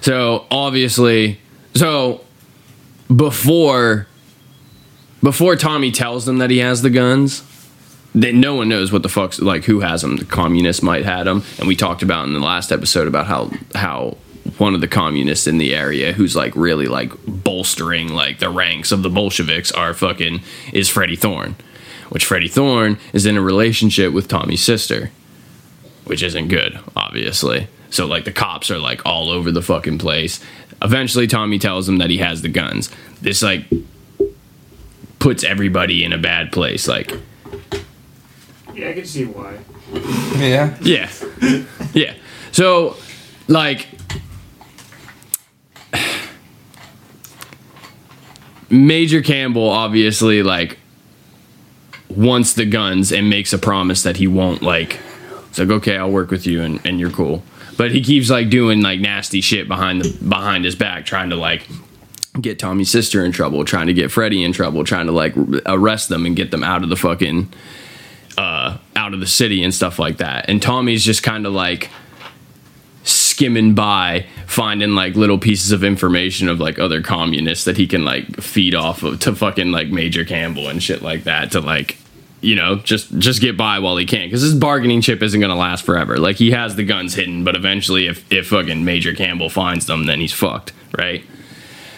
So obviously, so before before Tommy tells them that he has the guns, then no one knows what the fuck's like who has them. The communists might had them, and we talked about in the last episode about how how one of the communists in the area who's like really like bolstering like the ranks of the Bolsheviks are fucking is Freddie Thorne, which Freddie Thorne is in a relationship with Tommy's sister which isn't good, obviously. So like the cops are like all over the fucking place. Eventually Tommy tells them that he has the guns. This like puts everybody in a bad place. Like, Yeah, I can see why. Yeah. yeah. Yeah. So like Major Campbell obviously like wants the guns and makes a promise that he won't like it's like okay I'll work with you and, and you're cool but he keeps like doing like nasty shit behind the behind his back trying to like get Tommy's sister in trouble trying to get Freddie in trouble trying to like arrest them and get them out of the fucking uh out of the city and stuff like that. And Tommy's just kind of like skimming by finding like little pieces of information of like other communists that he can like feed off of to fucking like Major Campbell and shit like that to like you know just just get by while he can. Because his bargaining chip isn't gonna last forever. Like he has the guns hidden but eventually if if fucking Major Campbell finds them then he's fucked right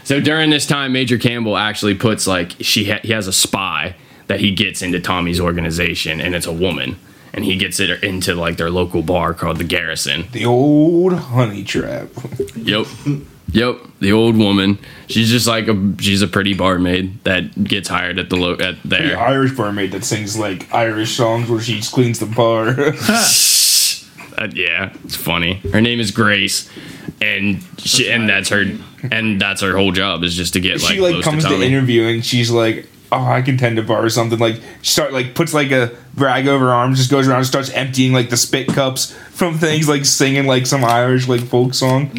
so during this time Major Campbell actually puts like she ha- he has a spy that he gets into Tommy's organization and it's a woman and he gets it into like their local bar called the Garrison The old honey trap. Yep. Yep. The old woman. She's just like a she's a pretty barmaid that gets hired at the lo- at The there. Irish barmaid that sings like Irish songs where she cleans the bar. Uh, yeah, it's funny. Her name is Grace, and she and that's her and that's her whole job is just to get like she like close comes to to, interview and she's like, "Oh, I can tend to bar or something." Like start like puts like a rag over her arm, just goes around and starts emptying like the spit cups from things, like singing like some Irish like folk song.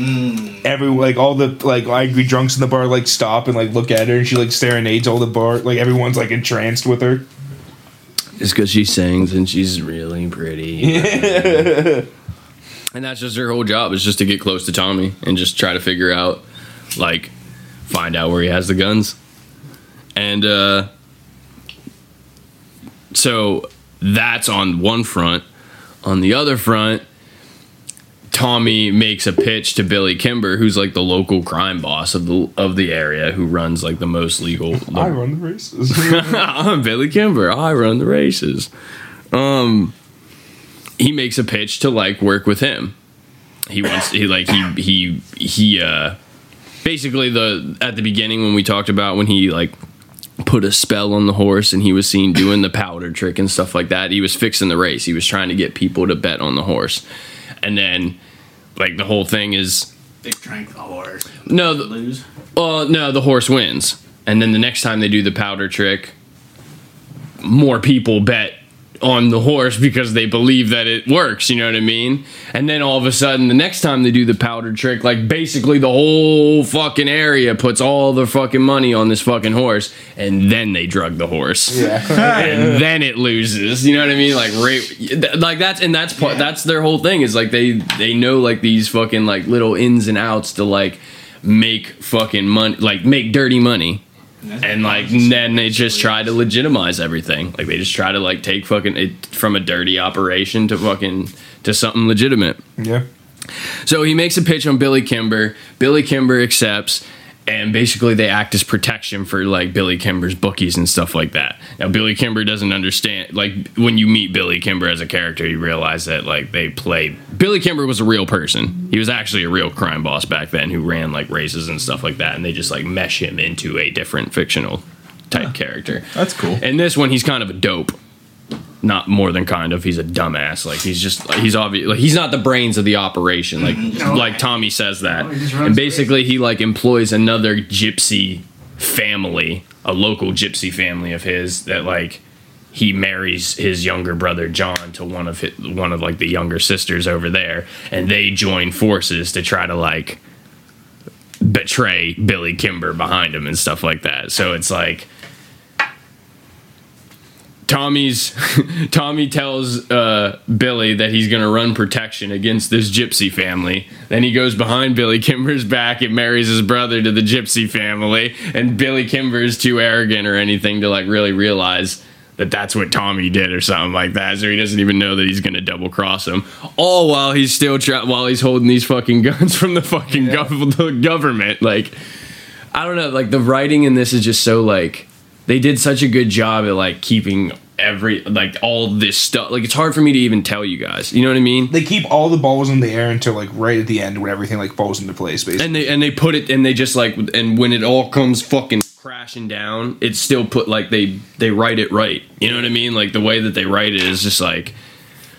Every like all the like angry drunks in the bar like stop and like look at her, and she like serenades all the bar. Like everyone's like entranced with her. Just because she sings and she's really pretty. and that's just her whole job is just to get close to Tommy and just try to figure out, like, find out where he has the guns. And uh, so that's on one front. On the other front, Tommy makes a pitch to Billy Kimber, who's like the local crime boss of the of the area, who runs like the most legal. the I run the races. I'm Billy Kimber. I run the races. Um, he makes a pitch to like work with him. He wants he like he he he uh basically the at the beginning when we talked about when he like put a spell on the horse and he was seen doing the powder trick and stuff like that. He was fixing the race. He was trying to get people to bet on the horse. And then like the whole thing is They drank the horse. no the, Lose. well, no, the horse wins. And then the next time they do the powder trick, more people bet on the horse because they believe that it works, you know what I mean? And then all of a sudden, the next time they do the powder trick, like basically the whole fucking area puts all the fucking money on this fucking horse, and then they drug the horse. Yeah. and then it loses. You know what I mean? Like right, like that's and that's part. That's their whole thing is like they they know like these fucking like little ins and outs to like make fucking money, like make dirty money. And like then they just try to legitimize everything. Like they just try to like take fucking it from a dirty operation to fucking to something legitimate. yeah. So he makes a pitch on Billy Kimber. Billy Kimber accepts, and basically they act as protection for like Billy Kimber's bookies and stuff like that. Now Billy Kimber doesn't understand. Like when you meet Billy Kimber as a character, you realize that like they play. Billy Kimber was a real person. He was actually a real crime boss back then who ran like races and stuff like that, and they just like mesh him into a different fictional type character. That's cool. And this one, he's kind of a dope. Not more than kind of. He's a dumbass. Like he's just. Like, he's obvious. Like he's not the brains of the operation. Like mm-hmm. No. like Tommy says that. No, he just runs and basically, he like employs another gypsy family, a local gypsy family of his that like he marries his younger brother John to one of his, one of like the younger sisters over there, and they join forces to try to like betray Billy Kimber behind him and stuff like that. So it's like Tommy's Tommy tells uh, Billy that he's going to run protection against this gypsy family. Then he goes behind Billy Kimber's back and marries his brother to the gypsy family. And Billy Kimber is too arrogant or anything to like really realize that that's what Tommy did or something like that. So he doesn't even know that he's going to double cross him. All while he's still try- while he's holding these fucking guns from the fucking gov- the government. Like I don't know. Like the writing in this is just so like they did such a good job at like keeping every like all this stuff. Like it's hard for me to even tell you guys. You know what I mean? They keep all the balls in the air until like right at the end when everything like falls into place. Basically, And they and they put it and they just like and when it all comes fucking crashing down, it's still put like they they write it right. You know what I mean? Like the way that they write it is just like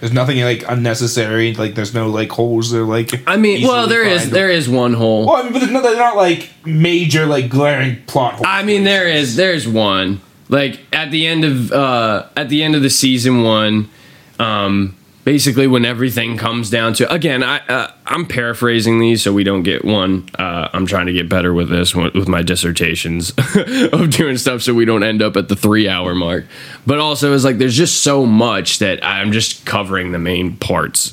there's nothing like unnecessary. Like there's no like holes. They're like I mean, well there is there is one hole. Well, I mean, but they're not, they're not like major like glaring plot holes. I mean, there is there's one like at the end of uh at the end of the season one, um, basically when everything comes down to again, I uh, I'm paraphrasing these so we don't get one. Uh, I'm trying to get better with this with my dissertations of doing stuff so we don't end up at the three hour mark. But also, it's like there's just so much that I'm just covering the main parts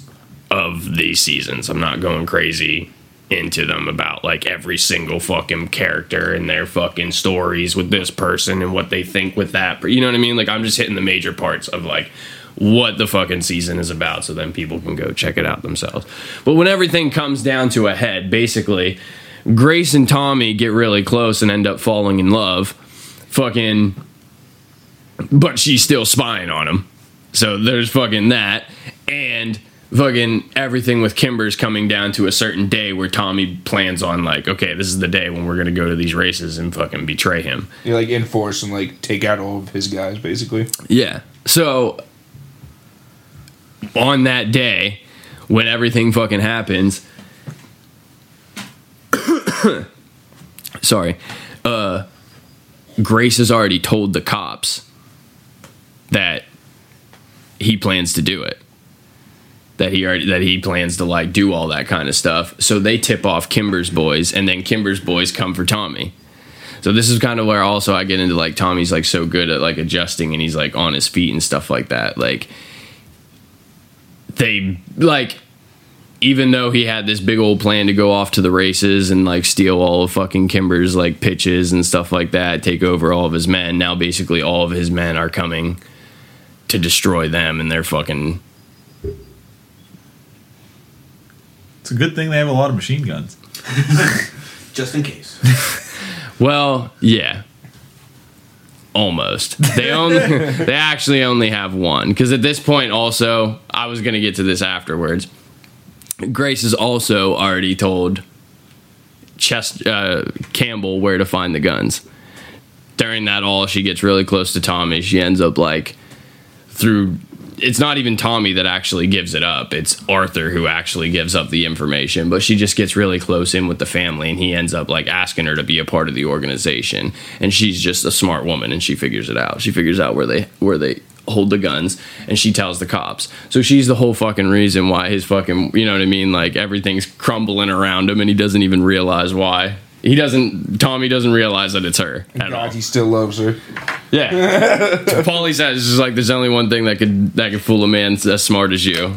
of these seasons. I'm not going crazy into them about like every single fucking character and their fucking stories with this person and what they think with that. You know what I mean? Like I'm just hitting the major parts of like what the fucking season is about so then people can go check it out themselves. But when everything comes down to a head, basically Grace and Tommy get really close and end up falling in love. Fucking but she's still spying on him. So there's fucking that. And fucking everything with Kimber's coming down to a certain day where Tommy plans on like, okay, this is the day when we're gonna go to these races and fucking betray him. you like enforce and like take out all of his guys basically. Yeah. So on that day, when everything fucking happens, sorry, uh, Grace has already told the cops that he plans to do it. That he already that he plans to like do all that kind of stuff. So they tip off Kimber's boys, and then Kimber's boys come for Tommy. So this is kind of where also I get into like Tommy's like so good at like adjusting and he's like on his feet and stuff like that. Like they like even though he had this big old plan to go off to the races and like steal all of fucking Kimber's like pitches and stuff like that, take over all of his men, now basically all of his men are coming to destroy them and they're fucking It's a good thing they have a lot of machine guns. Just in case. well, yeah. Almost. They only they actually only have one because at this point, also, I was gonna get to this afterwards. Grace has also already told Chest uh, Campbell where to find the guns. During that all, she gets really close to Tommy. She ends up like through. It's not even Tommy that actually gives it up. It's Arthur who actually gives up the information. But she just gets really close in with the family, and he ends up like asking her to be a part of the organization. And she's just a smart woman, and she figures it out. She figures out where they where they hold the guns, and she tells the cops. So she's the whole fucking reason why his fucking you know what I mean. Like everything's crumbling around him, and he doesn't even realize why. He doesn't. Tommy doesn't realize that it's her at all. He still loves her. Yeah. Polly says it's just like there's only one thing that could that could fool a man as smart as you.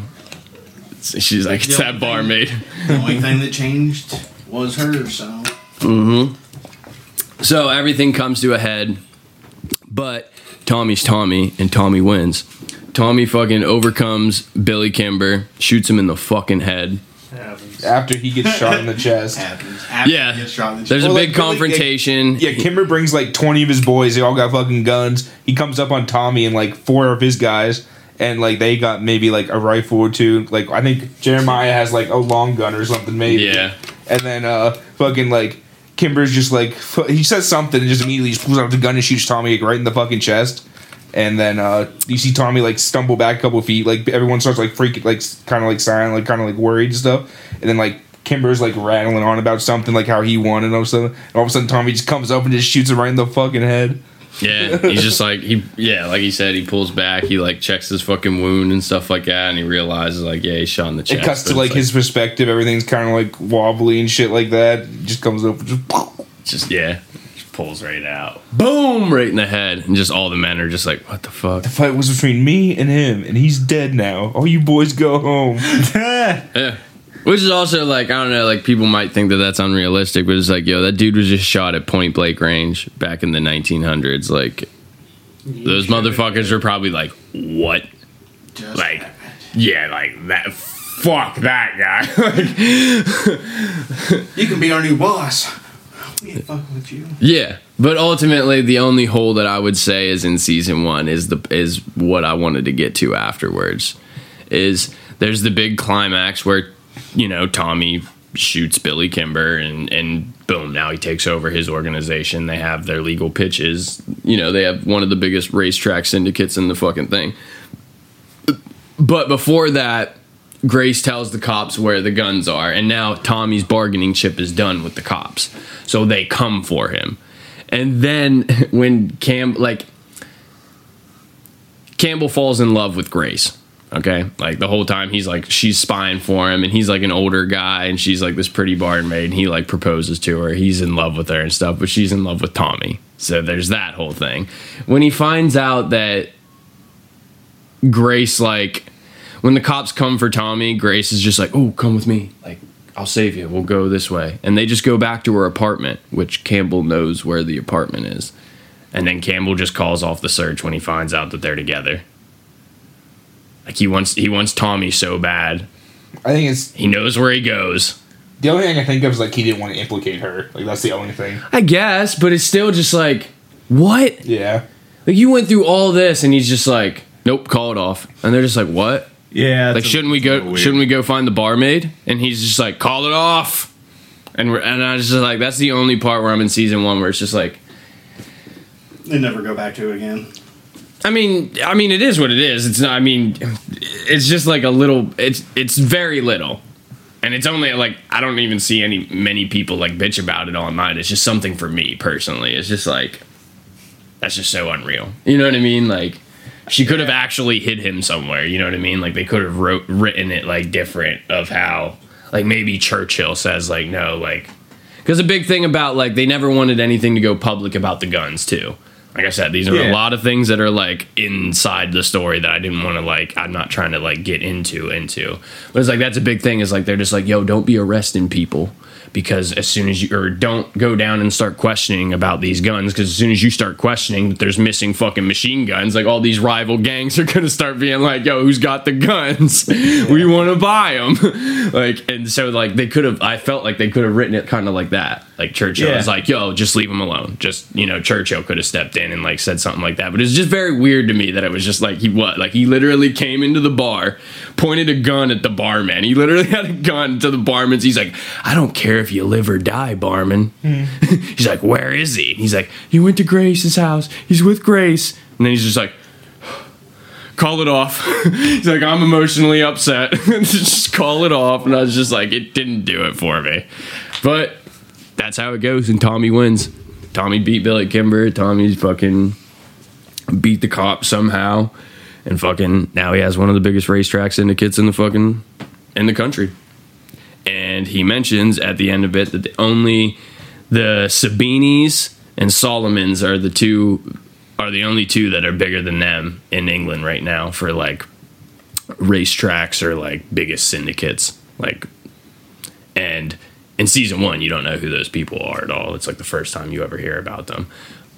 She's like, it's that barmaid. The only thing that changed was her. So Mhm. So everything comes to a head, but Tommy's Tommy, and Tommy wins. Tommy fucking overcomes Billy Kimber, shoots him in the fucking head. Happens. After he gets shot in the chest. After Yeah. he gets shot in the There's a Well, big like, confrontation. Yeah, Kimber brings like 20 of his boys. They all got fucking guns. He comes up on Tommy and like four of his guys. And like they got maybe like a rifle or two. Like I think Jeremiah has like a long gun or something maybe. Yeah. And then uh fucking like Kimber's just like fu- he says something and just immediately just pulls out the gun and shoots Tommy like, right in the fucking chest. And then uh you see Tommy like stumble back a couple feet. Like everyone starts like freaking like kind of like silent, like kind of like worried and stuff. And then like Kimber's like rattling on about something like how he won and all of a sudden, and all of a sudden Tommy just comes up and just shoots him right in the fucking head. Yeah, he's just like he yeah, like he said, he pulls back, he like checks his fucking wound and stuff like that, and he realizes like yeah, he's shot in the chest. It cuts to like it's his perspective. Everything's kind of like wobbly and shit like that. Just comes up, just just yeah, pulls right out, boom, right in the head, and just all the men are just like, what the fuck? the fight was between me and him, and he's dead now. All you boys go home. Yeah. Which is also like I don't know, like people might think that that's unrealistic, but it's like yo, that dude was just shot at point blank range back in the 1900s. Like those motherfuckers are probably like, what? Just Like, happened. yeah, like that. Fuck that guy. like, you can be our new boss. With you. yeah, but ultimately, the only hole that I would say is in season one is the is what I wanted to get to afterwards. Is there's the big climax where you know Tommy shoots Billy Kimber and and boom now he takes over his organization. They have their legal pitches. You know they have one of the biggest racetrack syndicates in the fucking thing. But before that, Grace tells the cops where the guns are, and now Tommy's bargaining chip is done with the cops, so they come for him. And then when Cam like Campbell falls in love with Grace. Okay, like the whole time he's like she's spying for him, and he's like an older guy, and she's like this pretty barmaid, and he like proposes to her. He's in love with her and stuff, but she's in love with Tommy. So there's that whole thing. When he finds out that Grace like when the cops come for Tommy, Grace is just like, "Oh, come with me. Like, I'll save you. We'll go this way." And they just go back to her apartment, which Campbell knows where the apartment is. And then Campbell just calls off the search when he finds out that they're together. Like he wants he wants Tommy so bad. I think it's He knows where he goes. the only thing I can think of is like he didn't want to implicate her. Like that's the only thing. I guess, but it's still just like, what? Yeah. Like you went through all this and he's just like, "Nope, call it off." And they're just like, "What?" Yeah. like shouldn't we go shouldn't we go find the barmaid? And he's just like call it off. And we're, and i was just like that's the only part where i'm in season one where it's just like They never go back to it again. i mean i mean it is what it is. It's not i mean it's just like a little it's it's very little. And it's only like i don't even see any many people like bitch about it online it's just something for me personally. It's just like that's just so unreal. You know what i mean? Like she could have actually hid him somewhere you know what i mean? Like they could have wrote written it like different of how like maybe churchill says like no like because a big thing about like they never wanted anything to go public about the guns too. Like i said these are a lot of things that are like inside the story that i didn't want to like i'm not trying to like get into into. But it's like that's a big thing is like they're just like yo don't be arresting people because as soon as you or don't go down and start questioning about these guns because as soon as you start questioning that there's missing fucking machine guns like all these rival gangs are gonna start being like yo who's got the guns we want to buy them like and so like they could have i felt like they could have written it kind of like that Like Churchill Yeah. was like, "Yo, just leave him alone." Just you know, Churchill could have stepped in and like said something like that. But it's just very weird to me that it was just like he what? Like he literally came into the bar, pointed a gun at the barman. He literally had a gun to the barman. He's like, "I don't care if you live or die, barman." he's like, "Where is he?" He's like, "He went to Grace's house. He's with Grace." And then he's just like, call it off. He's like, I'm emotionally upset. just call it off. And I was just like, it didn't do it for me. But that's how it goes, and Tommy wins. Tommy beat Billy Kimber. Tommy's fucking beat the cop somehow. And fucking now he has one of the biggest racetrack syndicates in the fucking in the country. And he mentions at the end of it that the only the Sabinis and Solomons are the two are the only two that are bigger than them in England right now for like racetracks or like biggest syndicates. Like and in season one you don't know who those people are at all. It's like the first time you ever hear about them.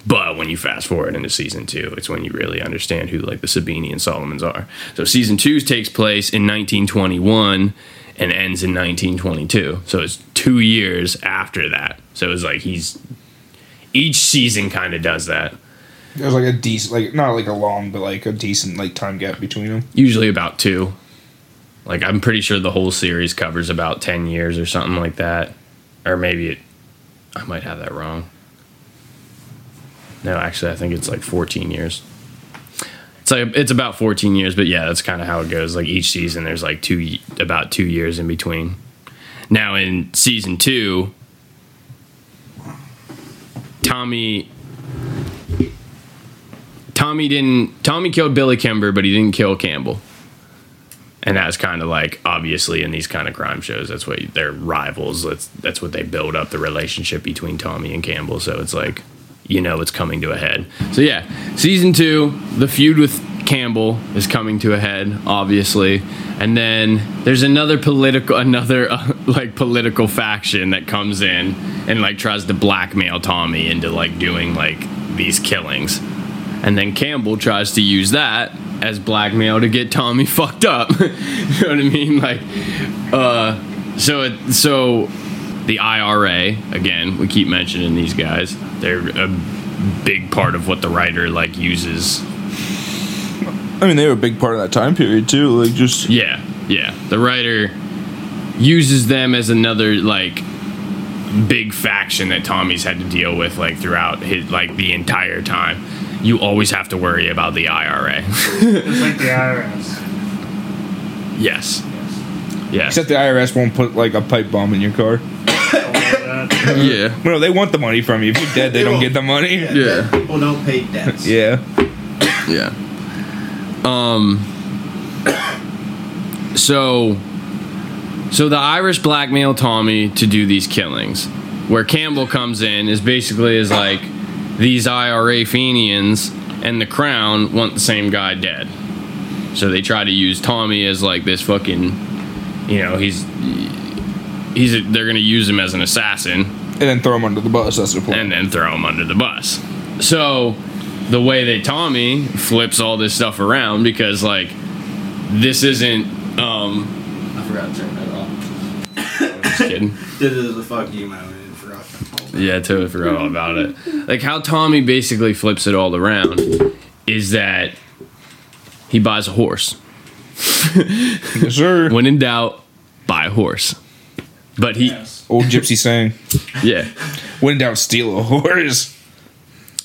But when you fast forward into season two, it's when you really understand who like the Sabini and Solomons are. So season two takes place in 1921 and ends in 1922. So it's two years after that. So it's like he's each season kind of does that. There's like a decent, like not like a long, but like a decent like time gap between them. Usually about two. Like I'm pretty sure the whole series covers about 10 years or something like that. Or maybe it, I might have that wrong. No, actually, I think it's like 14 years. It's like it's about 14 years, but yeah, that's kind of how it goes. Like each season, there's like two about two years in between. Now in season two, Tommy Tommy didn't Tommy killed Billy Kimber, but he didn't kill Campbell. And that's kind of like obviously in these kind of crime shows, that's what they're rivals. That's that's what they build up the relationship between Tommy and Campbell. So it's like you know it's coming to a head. So yeah, season two, the feud with Campbell is coming to a head, obviously, and then there's another political, another uh, like political faction that comes in and like tries to blackmail Tommy into like doing like these killings, and then Campbell tries to use that as blackmail to get Tommy fucked up. you know what I mean? Like, uh, so it so the IRA again. We keep mentioning these guys. They're a big part of what the writer like uses. I mean, they were a big part of that time period too. Like just Yeah, yeah. The writer uses them as another like big faction that Tommy's had to deal with like throughout his like the entire time. You always have to worry about the IRA. Just like the IRS. yes. Yes. except the IRS won't put like a pipe bomb in your car. All yeah. Well, they want the money from you. If you're dead, they don't get the money. Yeah. People don't pay debts. Yeah. Yeah. Um. So, so the Irish blackmail Tommy to do these killings. Where Campbell comes in is basically is like these IRA Fenians and the Crown want the same guy dead. So they try to use Tommy as like this fucking, you know, he's he's a, they're gonna use him as an assassin And then throw him under the bus. That's the plan. and then throw him under the bus. So the way that Tommy flips all this stuff around because like this isn't um I forgot to turn that off. Just kidding. This is a fuck you moment. I forgot. Yeah, I totally forgot all about it. Like how Tommy basically flips it all around is that he buys a horse. yes, sir. When in doubt, buy a horse. But he Yes. Old gypsy saying, yeah. "When in doubt, steal a horse."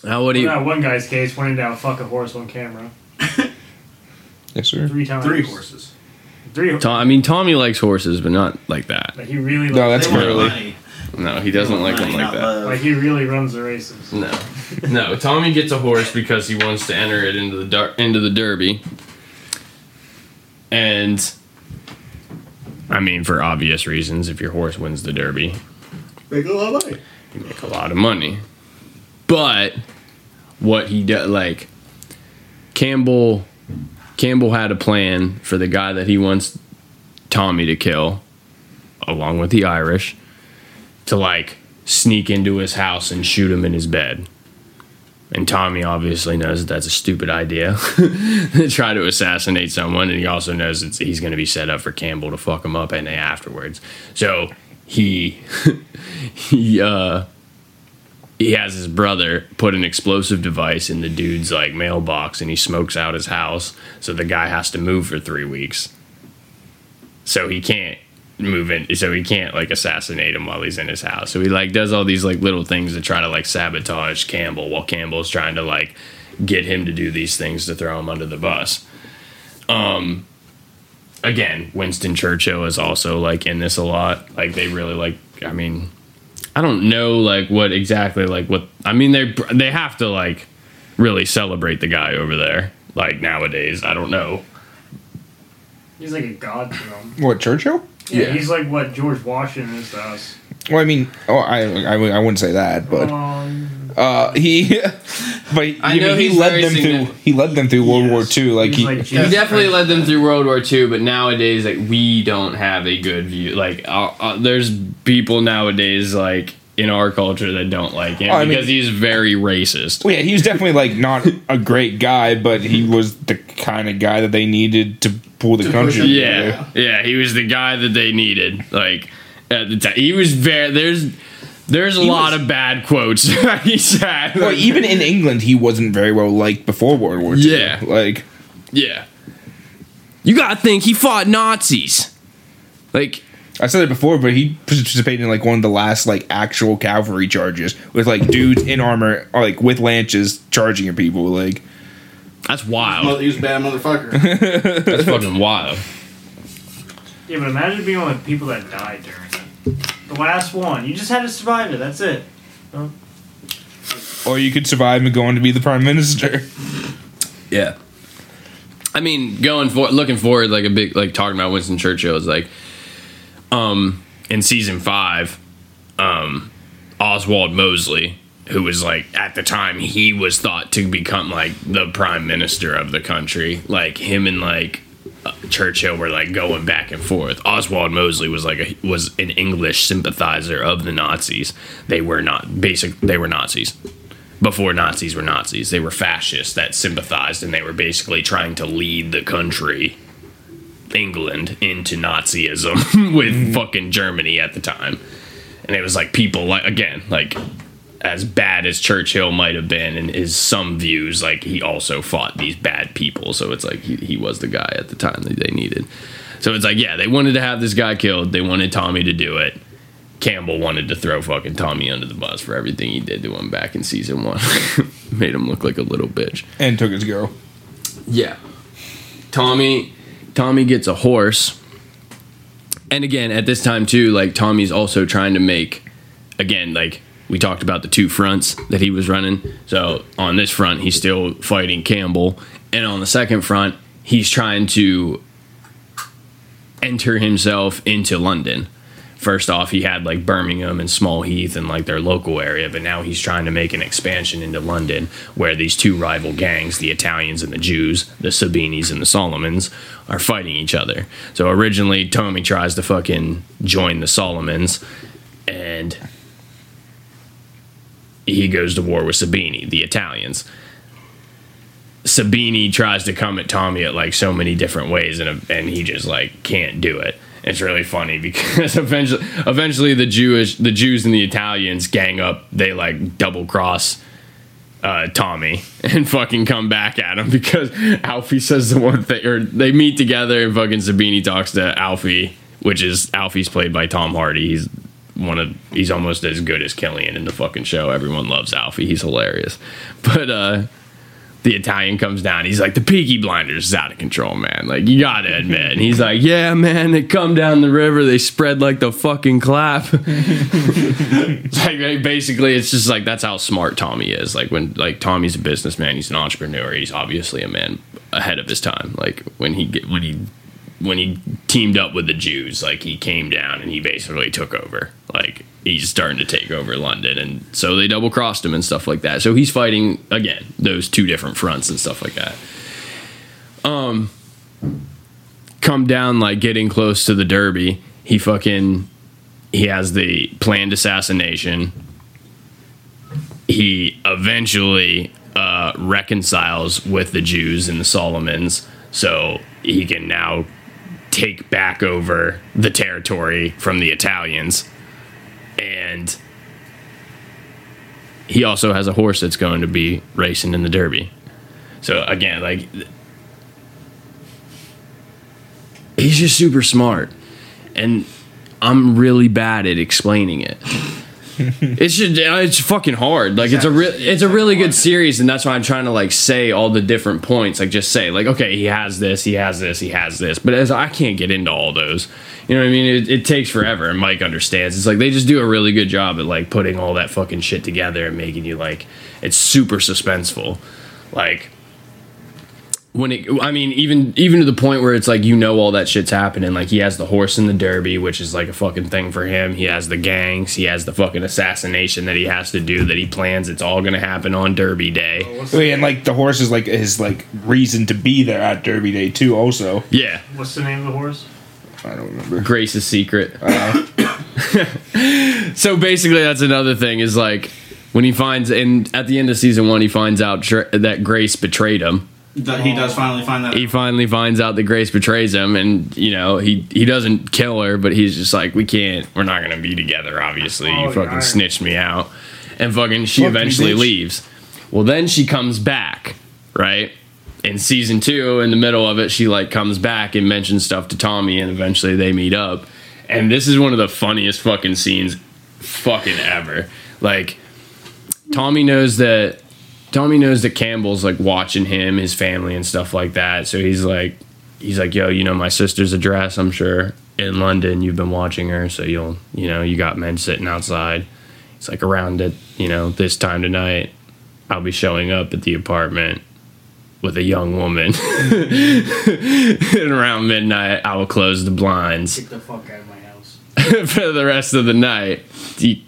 How would In he that one guy's case, when in doubt, fuck a horse on camera. Yes, sir. Three times. Three horses. Three. Tom, I mean Tommy likes horses, but not like that. Like he really. No, likes- that's They want clearly- money. No, he doesn't like them money, like not that. love. Like he really runs the races. No, no. Tommy gets a horse because he wants to enter it into the dar- into the Derby, and I mean for obvious reasons. If your horse wins the Derby, Make a lot of money. you make a lot of money. But what he did, like Campbell, Campbell had a plan for the guy that he wants Tommy to kill, along with the Irish, to like sneak into his house and shoot him in his bed. And Tommy obviously knows that that's a stupid idea to try to assassinate someone, and he also knows that he's going to be set up for Campbell to fuck him up and afterwards. So he he uh he has his brother put an explosive device in the dude's like mailbox and he smokes out his house so the guy has to move for three weeks so he can't move in so he can't like assassinate him while he's in his house. So he like does all these like little things to try to like sabotage campbell while campbell's trying to like get him to do these things to throw him under the bus. Um again winston churchill is also like in this a lot. Like they really like i mean i don't know like what exactly like what i mean they they have to like really celebrate the guy over there like nowadays. I don't know. He's like a god to them. What Churchill? Yeah, Yeah. he's like what George Washington is to us. Well, I mean, oh, I, I, I wouldn't say that, but Um, uh, he, but I you know he led them through. He led them through World War II. Like he's he, like He definitely Christ. led them through World War II, but nowadays, like we don't have a good view. Like, uh, uh, there's people nowadays, like in our culture, that don't like him Oh, I mean- because he's very racist. well, yeah, he was definitely like not a great guy, but he was the kind of guy that they needed to pull the To country. push it. Yeah, yeah, he was the guy that they needed. Like at the time, he was very. There's there's a He lot was- of bad quotes that he said. Well, even in England, he wasn't very well liked before World War II. Yeah. like yeah, you gotta think he fought Nazis. Like I said it before, but he participated in like one of the last like actual cavalry charges with like dudes in armor, or, like with lances charging at people. Like that's wild. Mother- He a bad motherfucker. That's fucking wild. Yeah, but imagine being one of the people that died during it. The last one. You just had to survive it. That's it. or you could survive and go on to be the prime minister. Yeah. I mean, going for looking forward, like a big like talking about Winston Churchill is like, um, in season five, um, Oswald Mosley, who was like at the time he was thought to become like the prime minister of the country. Like him and like uh, Churchill were like going back and forth. Oswald Mosley was like a, was an English sympathizer of the Nazis. They were not basic. They were Nazis before Nazis were Nazis. They were fascists that sympathized and they were basically trying to lead the country, England, into Nazism with mm-hmm. fucking Germany at the time. And it was like people like again, like as bad as Churchill might have been in his some views, like he also fought these bad people. So it's like he, he was the guy at the time that they needed. So it's like, yeah, they wanted to have this guy killed. They wanted Tommy to do it. Campbell wanted to throw fucking Tommy under the bus for everything he did to him back in season one. Made him look like a little bitch. And took his girl. Yeah. Tommy Tommy gets a horse. And again, at this time too, like Tommy's also trying to make again, like we talked about the two fronts that he was running. So on this front, he's still fighting Campbell, and on the second front, he's trying to enter himself into London. First off, he had like Birmingham and Small Heath and like their local area, but now he's trying to make an expansion into London where these two rival gangs, the Italians and the Jews, the Sabinis and the Solomons, are fighting each other. So originally, Tommy tries to fucking join the Solomons and he goes to war with Sabini, the Italians. Sabini tries to come at Tommy at like so many different ways, and and he just like can't do it. It's really funny because eventually, eventually the Jewish, the Jews and the Italians gang up. They like double cross uh, Tommy and fucking come back at him because Alfie says the one thing, or they meet together and fucking Sabini talks to Alfie, which is Alfie's played by Tom Hardy. He's one of he's almost as good as Cillian in the fucking show. Everyone loves Alfie. He's hilarious, but uh the Italian comes down. He's like, the Peaky Blinders is out of control, man. Like, you gotta admit. And he's like, yeah, man, they come down the river, they spread like the fucking clap. Like, basically, it's just like, that's how smart Tommy is. Like, when, like, Tommy's a businessman, he's an entrepreneur, he's obviously a man ahead of his time. Like, when he, get, when he, when he teamed up with the Jews, like, he came down and he basically took over. Like, he's starting to take over London. And so they double crossed him and stuff like that. So he's fighting, again, those two different fronts and stuff like that. Um, come down, like, getting close to the Derby. He fucking, he has the planned assassination. He eventually uh, reconciles with the Jews and the Solomons. So he can now take back over the territory from the Italians and he also has a horse that's going to be racing in the Derby. So again, like he's just super smart, and I'm really bad at explaining it. it's just uh, it's fucking hard. Like it's a real it's a really good series, and that's why I'm trying to like say all the different points. Like just say like okay, he has this, he has this, he has this. But as I can't get into all those, you know what I mean? It, it takes forever, and Mike understands. It's like they just do a really good job at like putting all that fucking shit together and making you like it's super suspenseful. Like when it i mean even even to the point where it's like you know all that shit's happening. Like he has the horse in the derby which is like a fucking thing for him. He has the gangs. He has the fucking assassination that he has to do that he plans. It's all gonna happen on derby day. Wait, and like the horse is like his like reason to be there at Derby Day too. Also, yeah. What's the name of the horse? I don't remember. grace's secret. Uh-huh. So basically that's another thing is like when he finds and at the end of season one he finds out Dra- that grace betrayed him That he does oh. finally find that. he finally finds out that Grace betrays him, and you know he he doesn't kill her, but he's just like, we can't, we're not gonna be together. Obviously, you Oh, fucking yeah. snitched me out, and fucking she Fuck eventually bitch. leaves. Well, then she comes back, right? In season two, in the middle of it, she like comes back and mentions stuff to Tommy, and eventually they meet up. And this is one of the funniest fucking scenes, fucking ever. Like Tommy knows that Tommy knows that Campbell's like watching him, his family, and stuff like that. So he's like, he's like, yo, you know my sister's address. I'm sure in London you've been watching her, so you'll, you know, you got men sitting outside. It's like around at you know this time tonight, I'll be showing up at the apartment with a young woman. and around midnight, I will close the blinds Get the fuck out of my. for the rest of the night.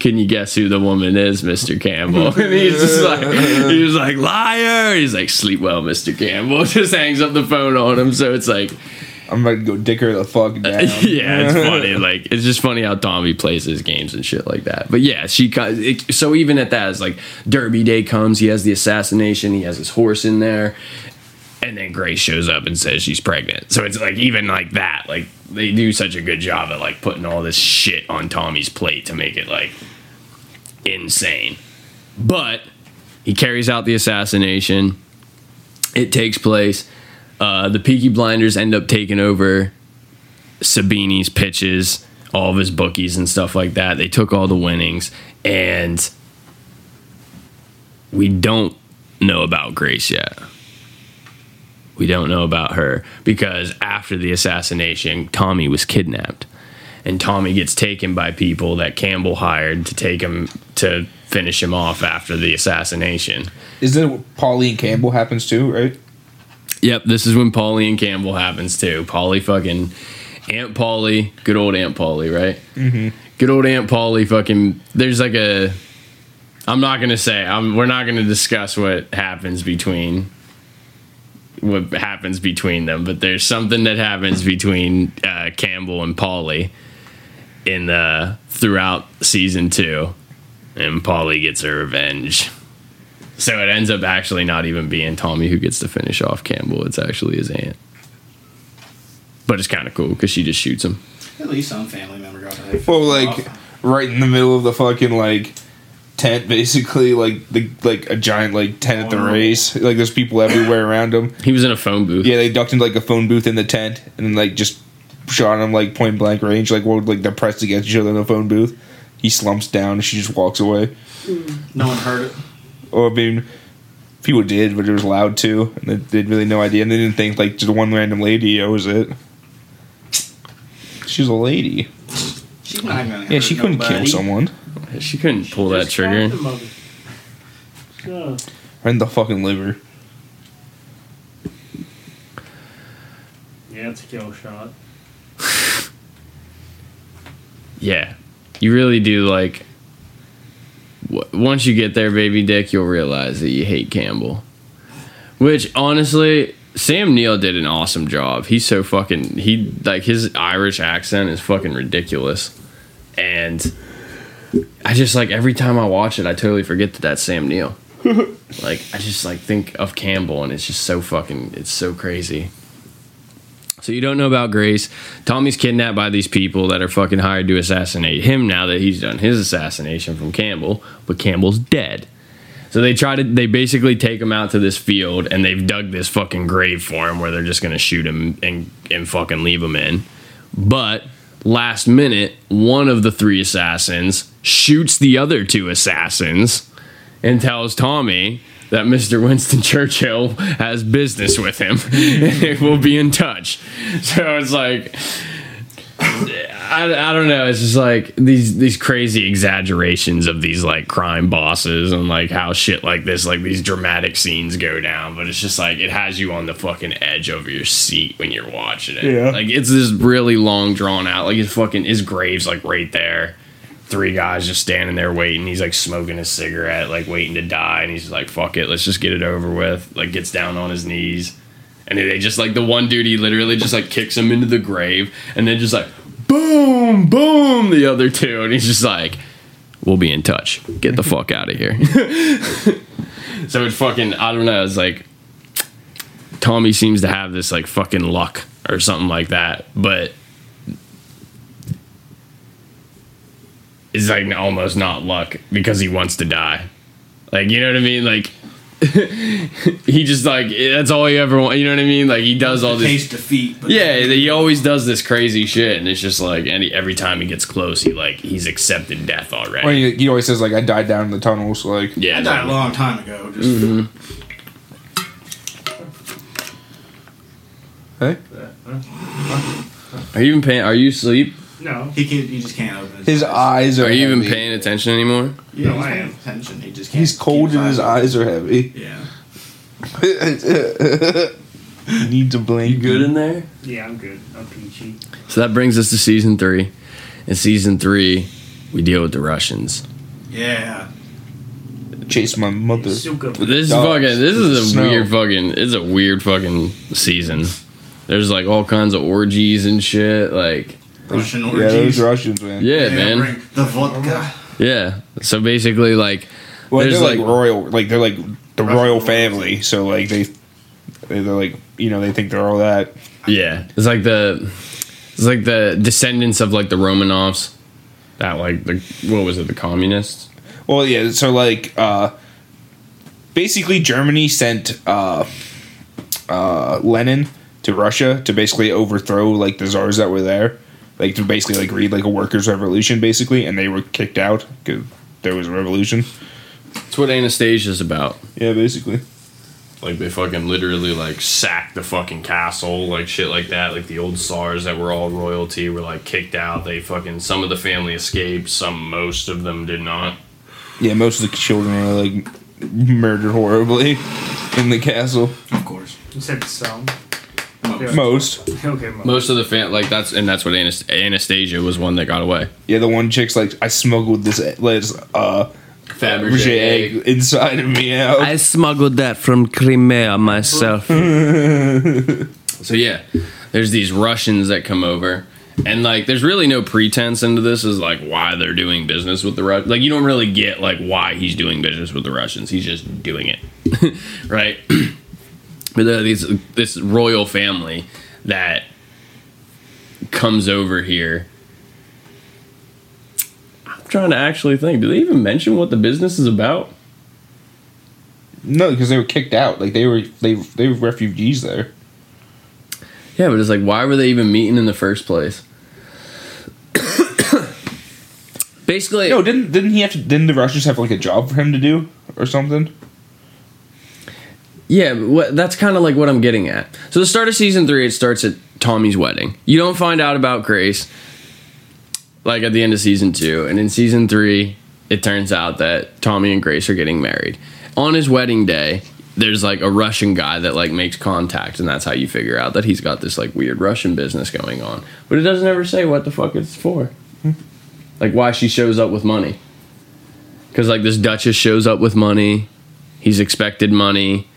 Can you guess who the woman is, Mr. Campbell? And he's just like, he was like, liar. He's like, sleep well, Mr. Campbell. Just hangs up the phone on him. So it's like, I'm about to go dick her the fuck down. yeah, it's funny. Like, it's just funny how Tommy plays his games and shit like that. But yeah, she, it, so even at that, it's like Derby Day comes. He has the assassination. He has his horse in there. And then Grace shows up and says she's pregnant. So it's like, even like that, like, they do such a good job at like putting all this shit on Tommy's plate to make it like insane. But he carries out the assassination. It takes place. Uh, the Peaky Blinders end up taking over Sabini's pitches, all of his bookies and stuff like that. They took all the winnings, and we don't know about Grace yet. We don't know about her because after the assassination, Tommy was kidnapped. And Tommy gets taken by people that Campbell hired to take him to finish him off after the assassination. Is that it what Pauline Campbell happens too, right? Yep, this is when Polly and Campbell happens too. Polly fucking Aunt Polly, good old Aunt Polly, right? Mm-hmm. Good old Aunt Polly. Fucking, there's like a. I'm not gonna say. I'm. We're not gonna discuss what happens between. What happens between them, but there's something that happens between uh, Campbell and Polly in the throughout season two, and Polly gets her revenge. So it ends up actually not even being Tommy who gets to finish off Campbell. It's actually his aunt. But it's kind of cool because she just shoots him. At least some family member got to Well, like right in the middle of the fucking like tent, basically like the like a giant like tent at the Oh. race. Like there's people everywhere around him. He was in a phone booth. Yeah, they ducked into like a phone booth in the tent and like just shot him like point blank range. Like what like they're pressed against each other in the phone booth. He slumps down and she just walks away. Hmm. No one heard it. Or I mean, people did, but it was loud too, and they, they had really no idea, and they didn't think like just one random lady. That was it. She's a lady. She's not gonna Yeah, hurt she couldn't kill nobody. someone. She couldn't pull that trigger. crack the mother. So, Right in the fucking liver. yeah, it's a kill shot. Yeah. You really do like. w- Once you get there, baby dick, you'll realize that you hate Campbell. Which, honestly, Sam Neill did an awesome job. He's so fucking. He, like, his Irish accent is fucking ridiculous. And I just, like, every time I watch it, I totally forget that that's Sam Neill. like, I just, like, think of Campbell, and it's just so fucking. It's so crazy. So you don't know about Grace. Tommy's kidnapped by these people that are fucking hired to assassinate him now that he's done his assassination from Campbell, but Campbell's dead. So they try to they basically take him out to this field and they've dug this fucking grave for him where they're just gonna shoot him and and fucking leave him in. But last minute, one of the three assassins shoots the other two assassins and tells Tommy that Mr. Winston Churchill has business with him and will be in touch. So it's like I, I don't know. It's just like these these crazy exaggerations of these like crime bosses and like how shit like this, like these dramatic scenes go down. But it's just like it has you on the fucking edge of your seat when you're watching it. Yeah. Like it's this really long drawn out. Like his fucking his grave's like right there. Three guys just standing there waiting. He's like smoking a cigarette, like waiting to die. And he's like, "Fuck it, let's just get it over with." Like gets down on his knees. And they just like the one dude, he literally just like kicks him into the grave, and then just like boom, boom, the other two, and he's just like, "We'll be in touch. Get the fuck out of here." so it's fucking, I don't know. It's like Tommy seems to have this like fucking luck or something like that, but it's like almost not luck because he wants to die. Like you know what I mean? Like he just like that's all he ever want. You know what I mean? Like he does all this. Taste defeat. But Yeah, he always does this crazy shit, and it's just like any every time he gets close, he like he's accepted death already. Or he, he always says like I died down in the tunnels. Like yeah, I died a long time ago. Just Mm-hmm. hey, Are you even paying? Are you asleep? No. he can. He just can't open his, his eyes are. Are you even heavy. paying attention anymore? Yeah, No, he's I paying am. attention. He just can't. He's cold and his eyes are heavy. Yeah. He needs a good in there? Yeah, I'm good. I'm peachy. So that brings us to season three. In season three, we deal with the Russians. Yeah. Chase my mother. This is Dogs. fucking. This is a Snow. weird fucking. It's a weird fucking season. There's like all kinds of orgies and shit. Like Russian Yeah, orgies. those Russians, man. yeah, man. bring the vodka. Yeah. So basically, like Well, There's, they're like, like- royal, like they're like the Russian royal family. So like they, they're like you know they think they're all that. Yeah, it's like the it's like the descendants of like the Romanovs. That like the what was it? The communists. Well, yeah. So like, uh, basically, Germany sent uh, uh, Lenin to Russia to basically overthrow like the czars that were there, like to basically like read like a workers' revolution, basically, and they were kicked out because there was a revolution. That's what Anastasia's about. Yeah, basically. Like they fucking literally like sacked the fucking castle, like shit like that. Like the old Tsars that were all royalty were like kicked out. They fucking some of the family escaped, some most of them did not. Yeah, most of the children are like murdered horribly in the castle. Of course. You said some. Most. Most. Okay, mo- Most of the fam like that's and that's what Anast- Anastasia was one that got away. Yeah, the one chick's like, I smuggled this, this uh, Fabergé egg inside of me out. I smuggled that from Crimea myself. so yeah, there's these Russians that come over, and like, there's really no pretense into this is like why they're doing business with the Russians. Like, you don't really get like why he's doing business with the Russians. He's just doing it, right? but there these this royal family that comes over here. I'm trying to actually think. Do they even mention what the business is about? No, because they were kicked out. Like they were, they they were refugees there. Yeah, but it's like, why were they even meeting in the first place? Basically, No, didn't didn't he have to? Didn't the Russians have like a job for him to do or something? Yeah, what, that's kind of like what I'm getting at. So the start of season three, it starts at Tommy's wedding. You don't find out about Grace, like at the end of season two, and in season three, it turns out that Tommy and Grace are getting married. On his wedding day, there's like a Russian guy that like makes contact, and that's how you figure out that he's got this like weird Russian business going on. But it doesn't ever say what the fuck it's for, like why she shows up with money. Because like this Duchess shows up with money, he's expected money.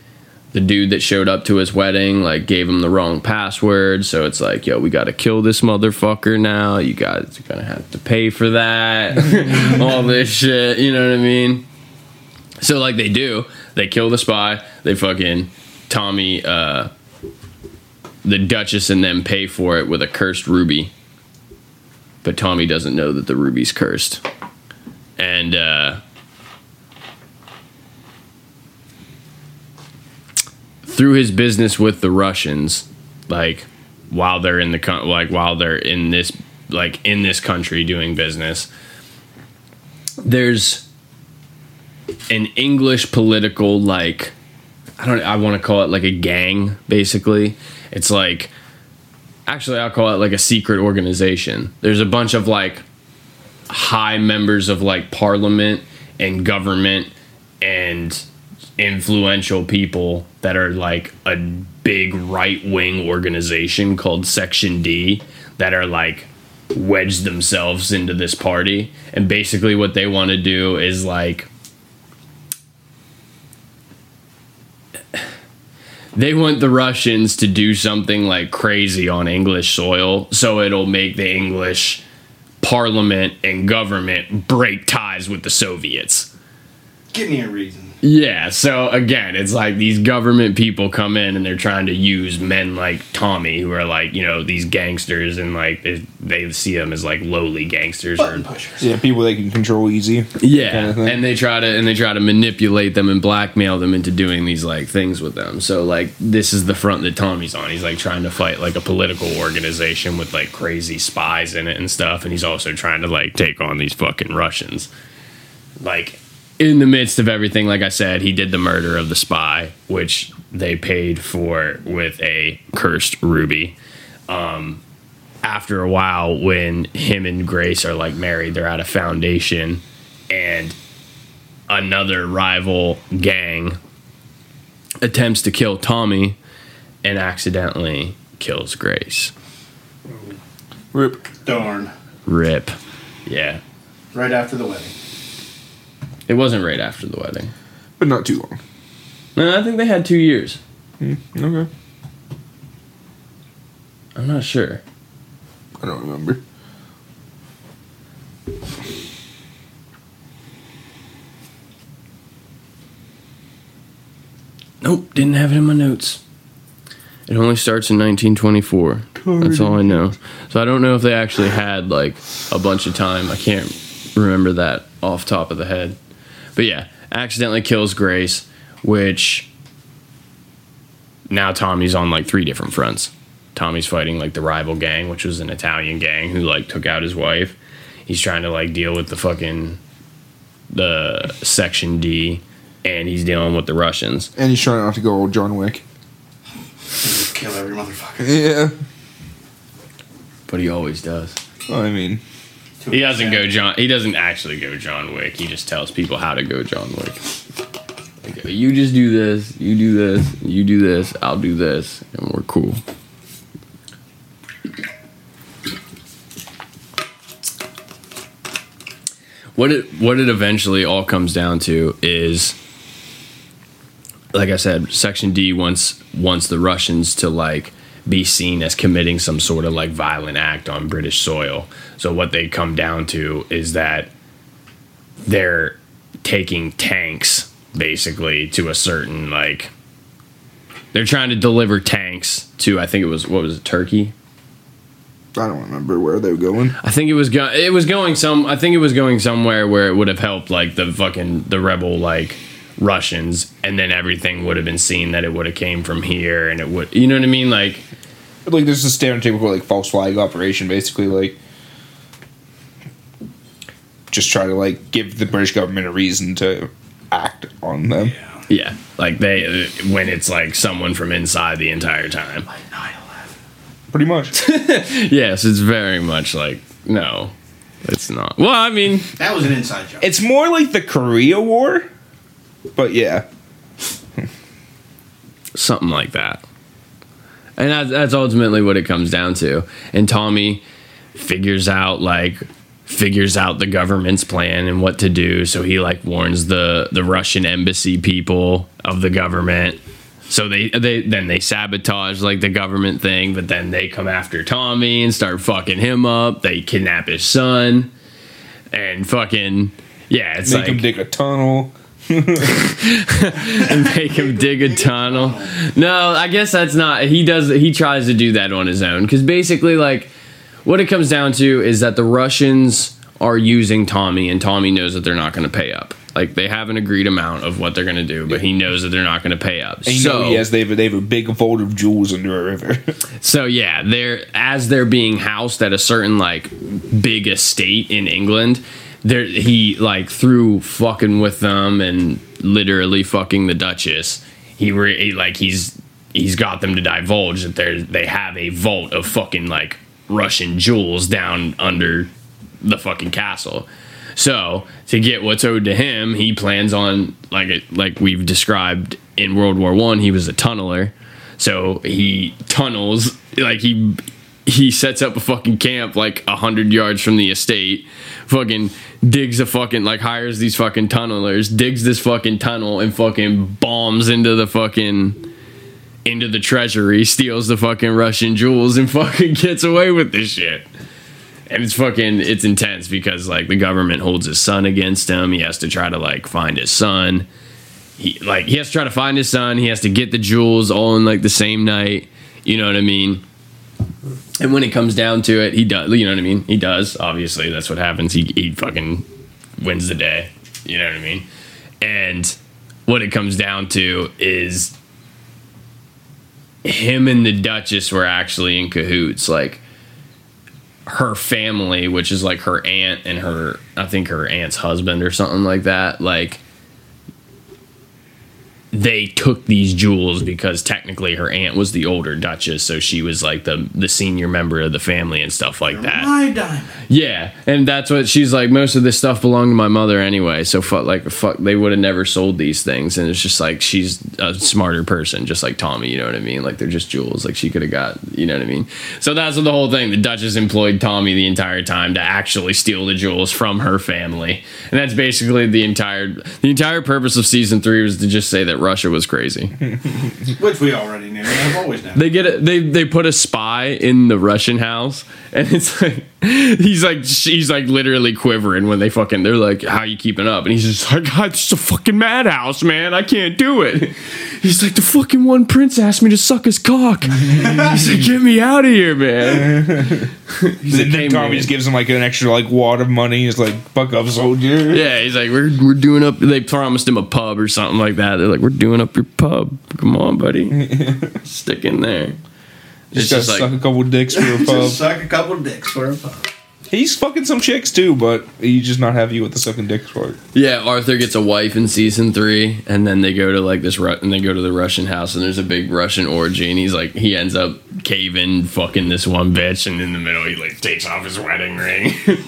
The dude that showed up to his wedding like gave him the wrong password, so it's like, yo, we got to kill this motherfucker now. You guys are gonna have to pay for that. All this shit, you know what I mean? So like they do, they kill the spy. They fucking Tommy. uh the Duchess and them pay for it with a cursed ruby. But Tommy doesn't know that the ruby's cursed. And uh, through his business with the Russians, like while they're in the like while they're in this like in this country doing business, there's an English political like I don't I want to call it like a gang basically. It's like actually I'll call it like a secret organization. There's a bunch of like high members of like parliament and government and influential people that are like a big right wing organization called Section D that are like wedged themselves into this party and basically what they want to do is like they want the Russians to do something like crazy on English soil so it'll make the English parliament and government break ties with the Soviets. Give me a reason. Yeah, so again, it's like these government people come in and they're trying to use men like Tommy, who are like, you know, these gangsters, and like they, they see them as like lowly gangsters or pushers. Yeah, people they can control easy. yeah, kind of and they try to and they try to manipulate them and blackmail them into doing these like things with them. So like this is the front that Tommy's on. He's like trying to fight like a political organization with like crazy spies in it and stuff, and he's also trying to like take on these fucking Russians. Like in the midst of everything, like I said, he did the murder of the spy, which they paid for with a cursed ruby um, after a while when him and Grace are like married, they're at a foundation and another rival gang attempts to kill Tommy and accidentally kills Grace. Rip. Darn. Rip. Yeah. Right after the wedding. It wasn't right after the wedding. But not too long. No, I think they had two years. Hmm, okay. I'm not sure. I don't remember. Nope, didn't have it in my notes. It only starts in 1924. That's all I know. So I don't know if they actually had like a bunch of time. I can't remember that off top of the head. But yeah, accidentally kills Grace, which now Tommy's on like three different fronts. Tommy's fighting like the rival gang, which was an Italian gang who like took out his wife. He's trying to like deal with the fucking the section D and he's dealing with the Russians. And he's trying not to go old John Wick. Kill every motherfucker. Yeah. But he always does. I mean, He doesn't go John. He doesn't actually go John Wick. He just tells people how to go John Wick. Like, you just do this. You do this. You do this. I'll do this, and we're cool. What it what it eventually all comes down to is, like I said, Section D wants wants the Russians to like be seen as committing some sort of like violent act on British soil. So what they come down to is that they're taking tanks basically to a certain like they're trying to deliver tanks to I think it was what was it Turkey I don't remember where they were going. I think it was go- it was going some I think it was going somewhere where it would have helped like the fucking the rebel like Russians and then everything would have been seen that it would have came from here and it would you know what I mean like Like, there's a stereotypical, like, false flag operation, basically, like, just try to, like, give the British government a reason to act on them. yeah yeah. like they when it's like someone from inside the entire time Like 9 Pretty much. yes it's very much like no it's not well I mean That was an inside job. it's more like the Korea War, but yeah. something like that. And that's, that's ultimately what it comes down to. And Tommy figures out like figures out the government's plan and what to do. So he like warns the the Russian embassy people of the government. So they they then they sabotage like the government thing, but then they come after Tommy and start fucking him up. They kidnap his son and fucking yeah, it's Make like him dig a tunnel. and make him dig a tunnel. No, I guess that's not. He does. He tries to do that on his own because basically, like, what it comes down to is that the Russians are using Tommy, and Tommy knows that they're not going to pay up. Like they have an agreed amount of what they're going to do, but he knows that they're not going to pay up. And you so know, yes, they have, they have a big vault of jewels under a river. So yeah, they're as they're being housed at a certain like big estate in England. There he like through fucking with them and literally fucking the Duchess. He re- like he's he's got them to divulge that they they have a vault of fucking like Russian jewels down under the fucking castle. So to get what's owed to him, he plans on like it, like we've described in World War One. He was a tunneler, so he tunnels like he he sets up a fucking camp like a hundred yards from the estate. Fucking digs a fucking like hires these fucking tunnelers, digs this fucking tunnel and fucking bombs into the fucking into the treasury, steals the fucking Russian jewels, and fucking gets away with this shit. And it's fucking it's intense because like the government holds his son against him. He has to try to like find his son. He like he has to try to find his son. He has to get the jewels all in like the same night. You know what i mean? And when it comes down to it he does you know what i mean? He does. Obviously that's what happens. He, he fucking wins the day. You know what i mean? And what it comes down to is him and the duchess were actually in cahoots like her family, which is like her aunt and her, I think her aunt's husband or something like that, like they took these jewels because technically her aunt was the older duchess, so she was like the the senior member of the family and stuff like that. My diamond. Yeah, and that's what she's like. Most of this stuff belonged to my mother anyway, so fuck, like fuck, they would have never sold these things. And it's just like she's a smarter person, just like Tommy. You know what I mean? Like they're just jewels. Like she could have got, you know what I mean? So that's what the whole thing. The Duchess employed Tommy the entire time to actually steal the jewels from her family, and that's basically the entire the entire purpose of season three was to just say that Russia was crazy. Which we already knew. I've always known. They get it. They they put a spy in the Russian house, and it's like he's like she's like literally quivering when they fucking. They're like, "How you keeping up?" And he's just like, "God, is a fucking madhouse, man. I can't do it." He's like, "The fucking one prince asked me to suck his cock." he's like, "Get me out of here, man." he's then like, "Hey, Tommy man." just gives him like an extra like wad of money. He's like, "Buck up, soldier." Yeah, he's like, we're we're doing up. They promised him a pub or something like that. They're like, we're doing up your pub. Come on, buddy, stick in there. It's Just just like suck a couple dicks for a pub. Just suck a couple dicks for a pub. He's fucking some chicks too, but he just not have you with the sucking dicks part. Yeah, Arthur gets a wife in season three, and then they go to like this, Ru- and they go to the Russian house, and there's a big Russian orgy, and he's like, he ends up caving, fucking this one bitch, and in the middle, he like takes off his wedding ring.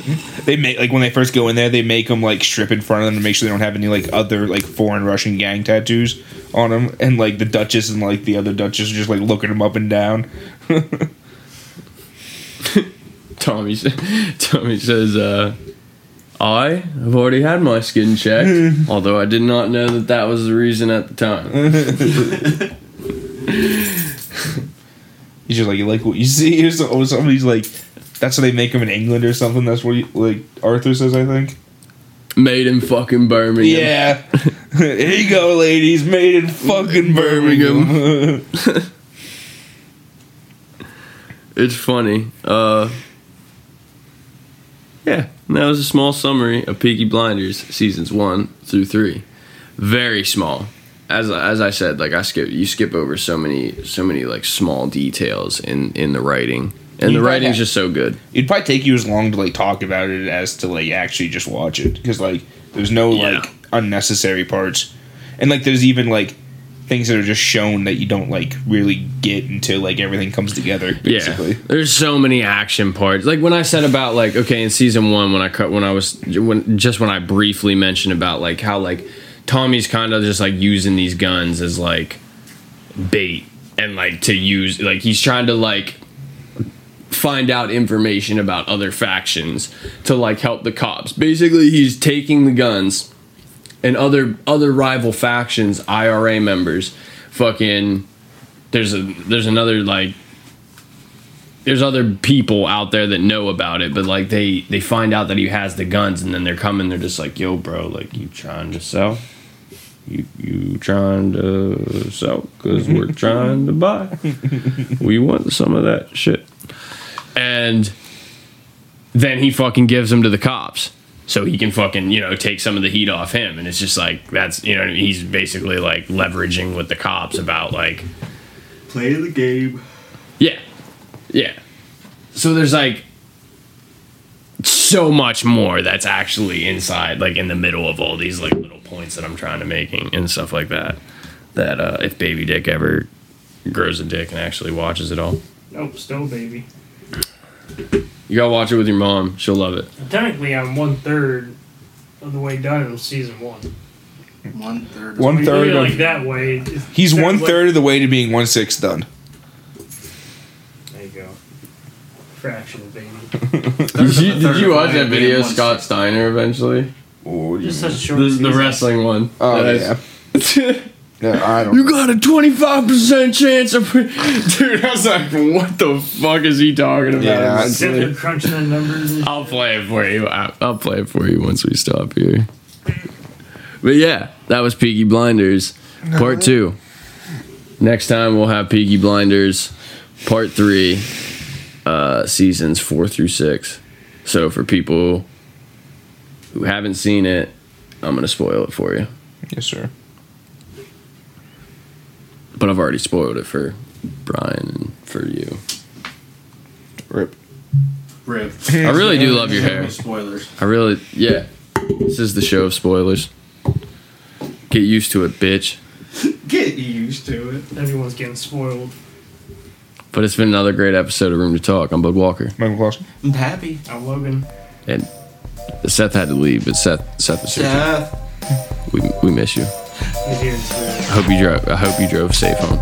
They make like when they first go in there, they make them like strip in front of them to make sure they don't have any like other like foreign Russian gang tattoos on them, and like the Duchess and like the other Duchess are just like looking them up and down. Tommy, Tommy says, uh, I have already had my skin checked, although I did not know that that was the reason at the time. He's just like, you like what you see, or so- or somebody's like, that's how they make them in England or something. That's what he, like Arthur says, I think. Made in fucking Birmingham. Yeah, here you go, ladies, made in fucking Birmingham. It's funny. Uh, yeah, that was a small summary of Peaky Blinders seasons one through three. Very small. As as I said, like I skip, you skip over so many so many like small details in in the writing, and You the writing's have- just so good. It'd probably take you as long to like talk about it as to like actually just watch it because like there's no Yeah. like unnecessary parts, and like there's even like things that are just shown that you don't like really get until like everything comes together. Basically, Yeah, there's so many action parts. Like when I said about like okay in season one when I cut when I was when just when I briefly mentioned about like how like Tommy's kind of just like using these guns as like bait and like to use like he's trying to like find out information about other factions to like help the cops. Basically, he's taking the guns and other other rival factions, IRA members, fucking there's a there's another like there's other people out there that know about it, but like they they find out that he has the guns, and then they're coming. They're just like, "Yo, bro, like you trying to sell? You you trying to sell? Cause we're trying to buy. We want some of that shit. And then he fucking gives them to the cops. So he can fucking, you know, take some of the heat off him. And it's just like, that's, you know, he's basically like leveraging with the cops about like, Play the game. yeah. Yeah. So there's like so much more that's actually inside, like in the middle of all these like little points that I'm trying to making and stuff like that. That uh, if Baby Dick ever grows a dick and actually watches it all, Nope, still baby. You gotta watch it with your mom. She'll love it. Technically, I'm one third of the way done in season one. One third. One third. When you third look at it of- like that way. He's one third one of the way to being one sixth done. There you go. Fractional baby. Did you, did you watch that video, of Scott Steiner, eventually? Oh, Just such a short. The, the wrestling one. Oh That yeah. I- yeah. I don't. You got a 25% chance of. Dude, I was like, what the fuck is he talking about? Yeah, I- Sit there crunching the numbers. I'll play it for you. I- I'll play it for you once we stop here. But yeah, that was Peaky Blinders, part two. Next time we'll have Peaky Blinders, part three, uh, seasons four through six. So for people who haven't seen it, I'm gonna spoil it for you. Yes, sir. But I've already spoiled it for Brian and for you. Rip. Rip. I really do love your hair. Spoilers. I really, yeah. This is the show of spoilers. Get used to it, bitch. Get used to it. everyone's getting spoiled. But it's been another great episode of Room to Talk. I'm Bud Walker. Michael Clausen. I'm happy. I'm Logan. And Seth had to leave, but Seth Seth is here. Seth. We, we miss you. He's here today. I hope you drove I hope you drove safe home.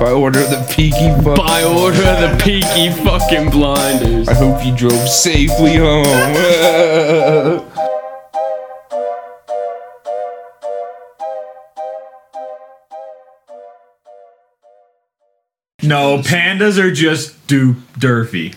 By order of the Peaky. Fuck. By order of the peaky fucking blinders. I hope you drove safely home. No, pandas are just du- Durfy.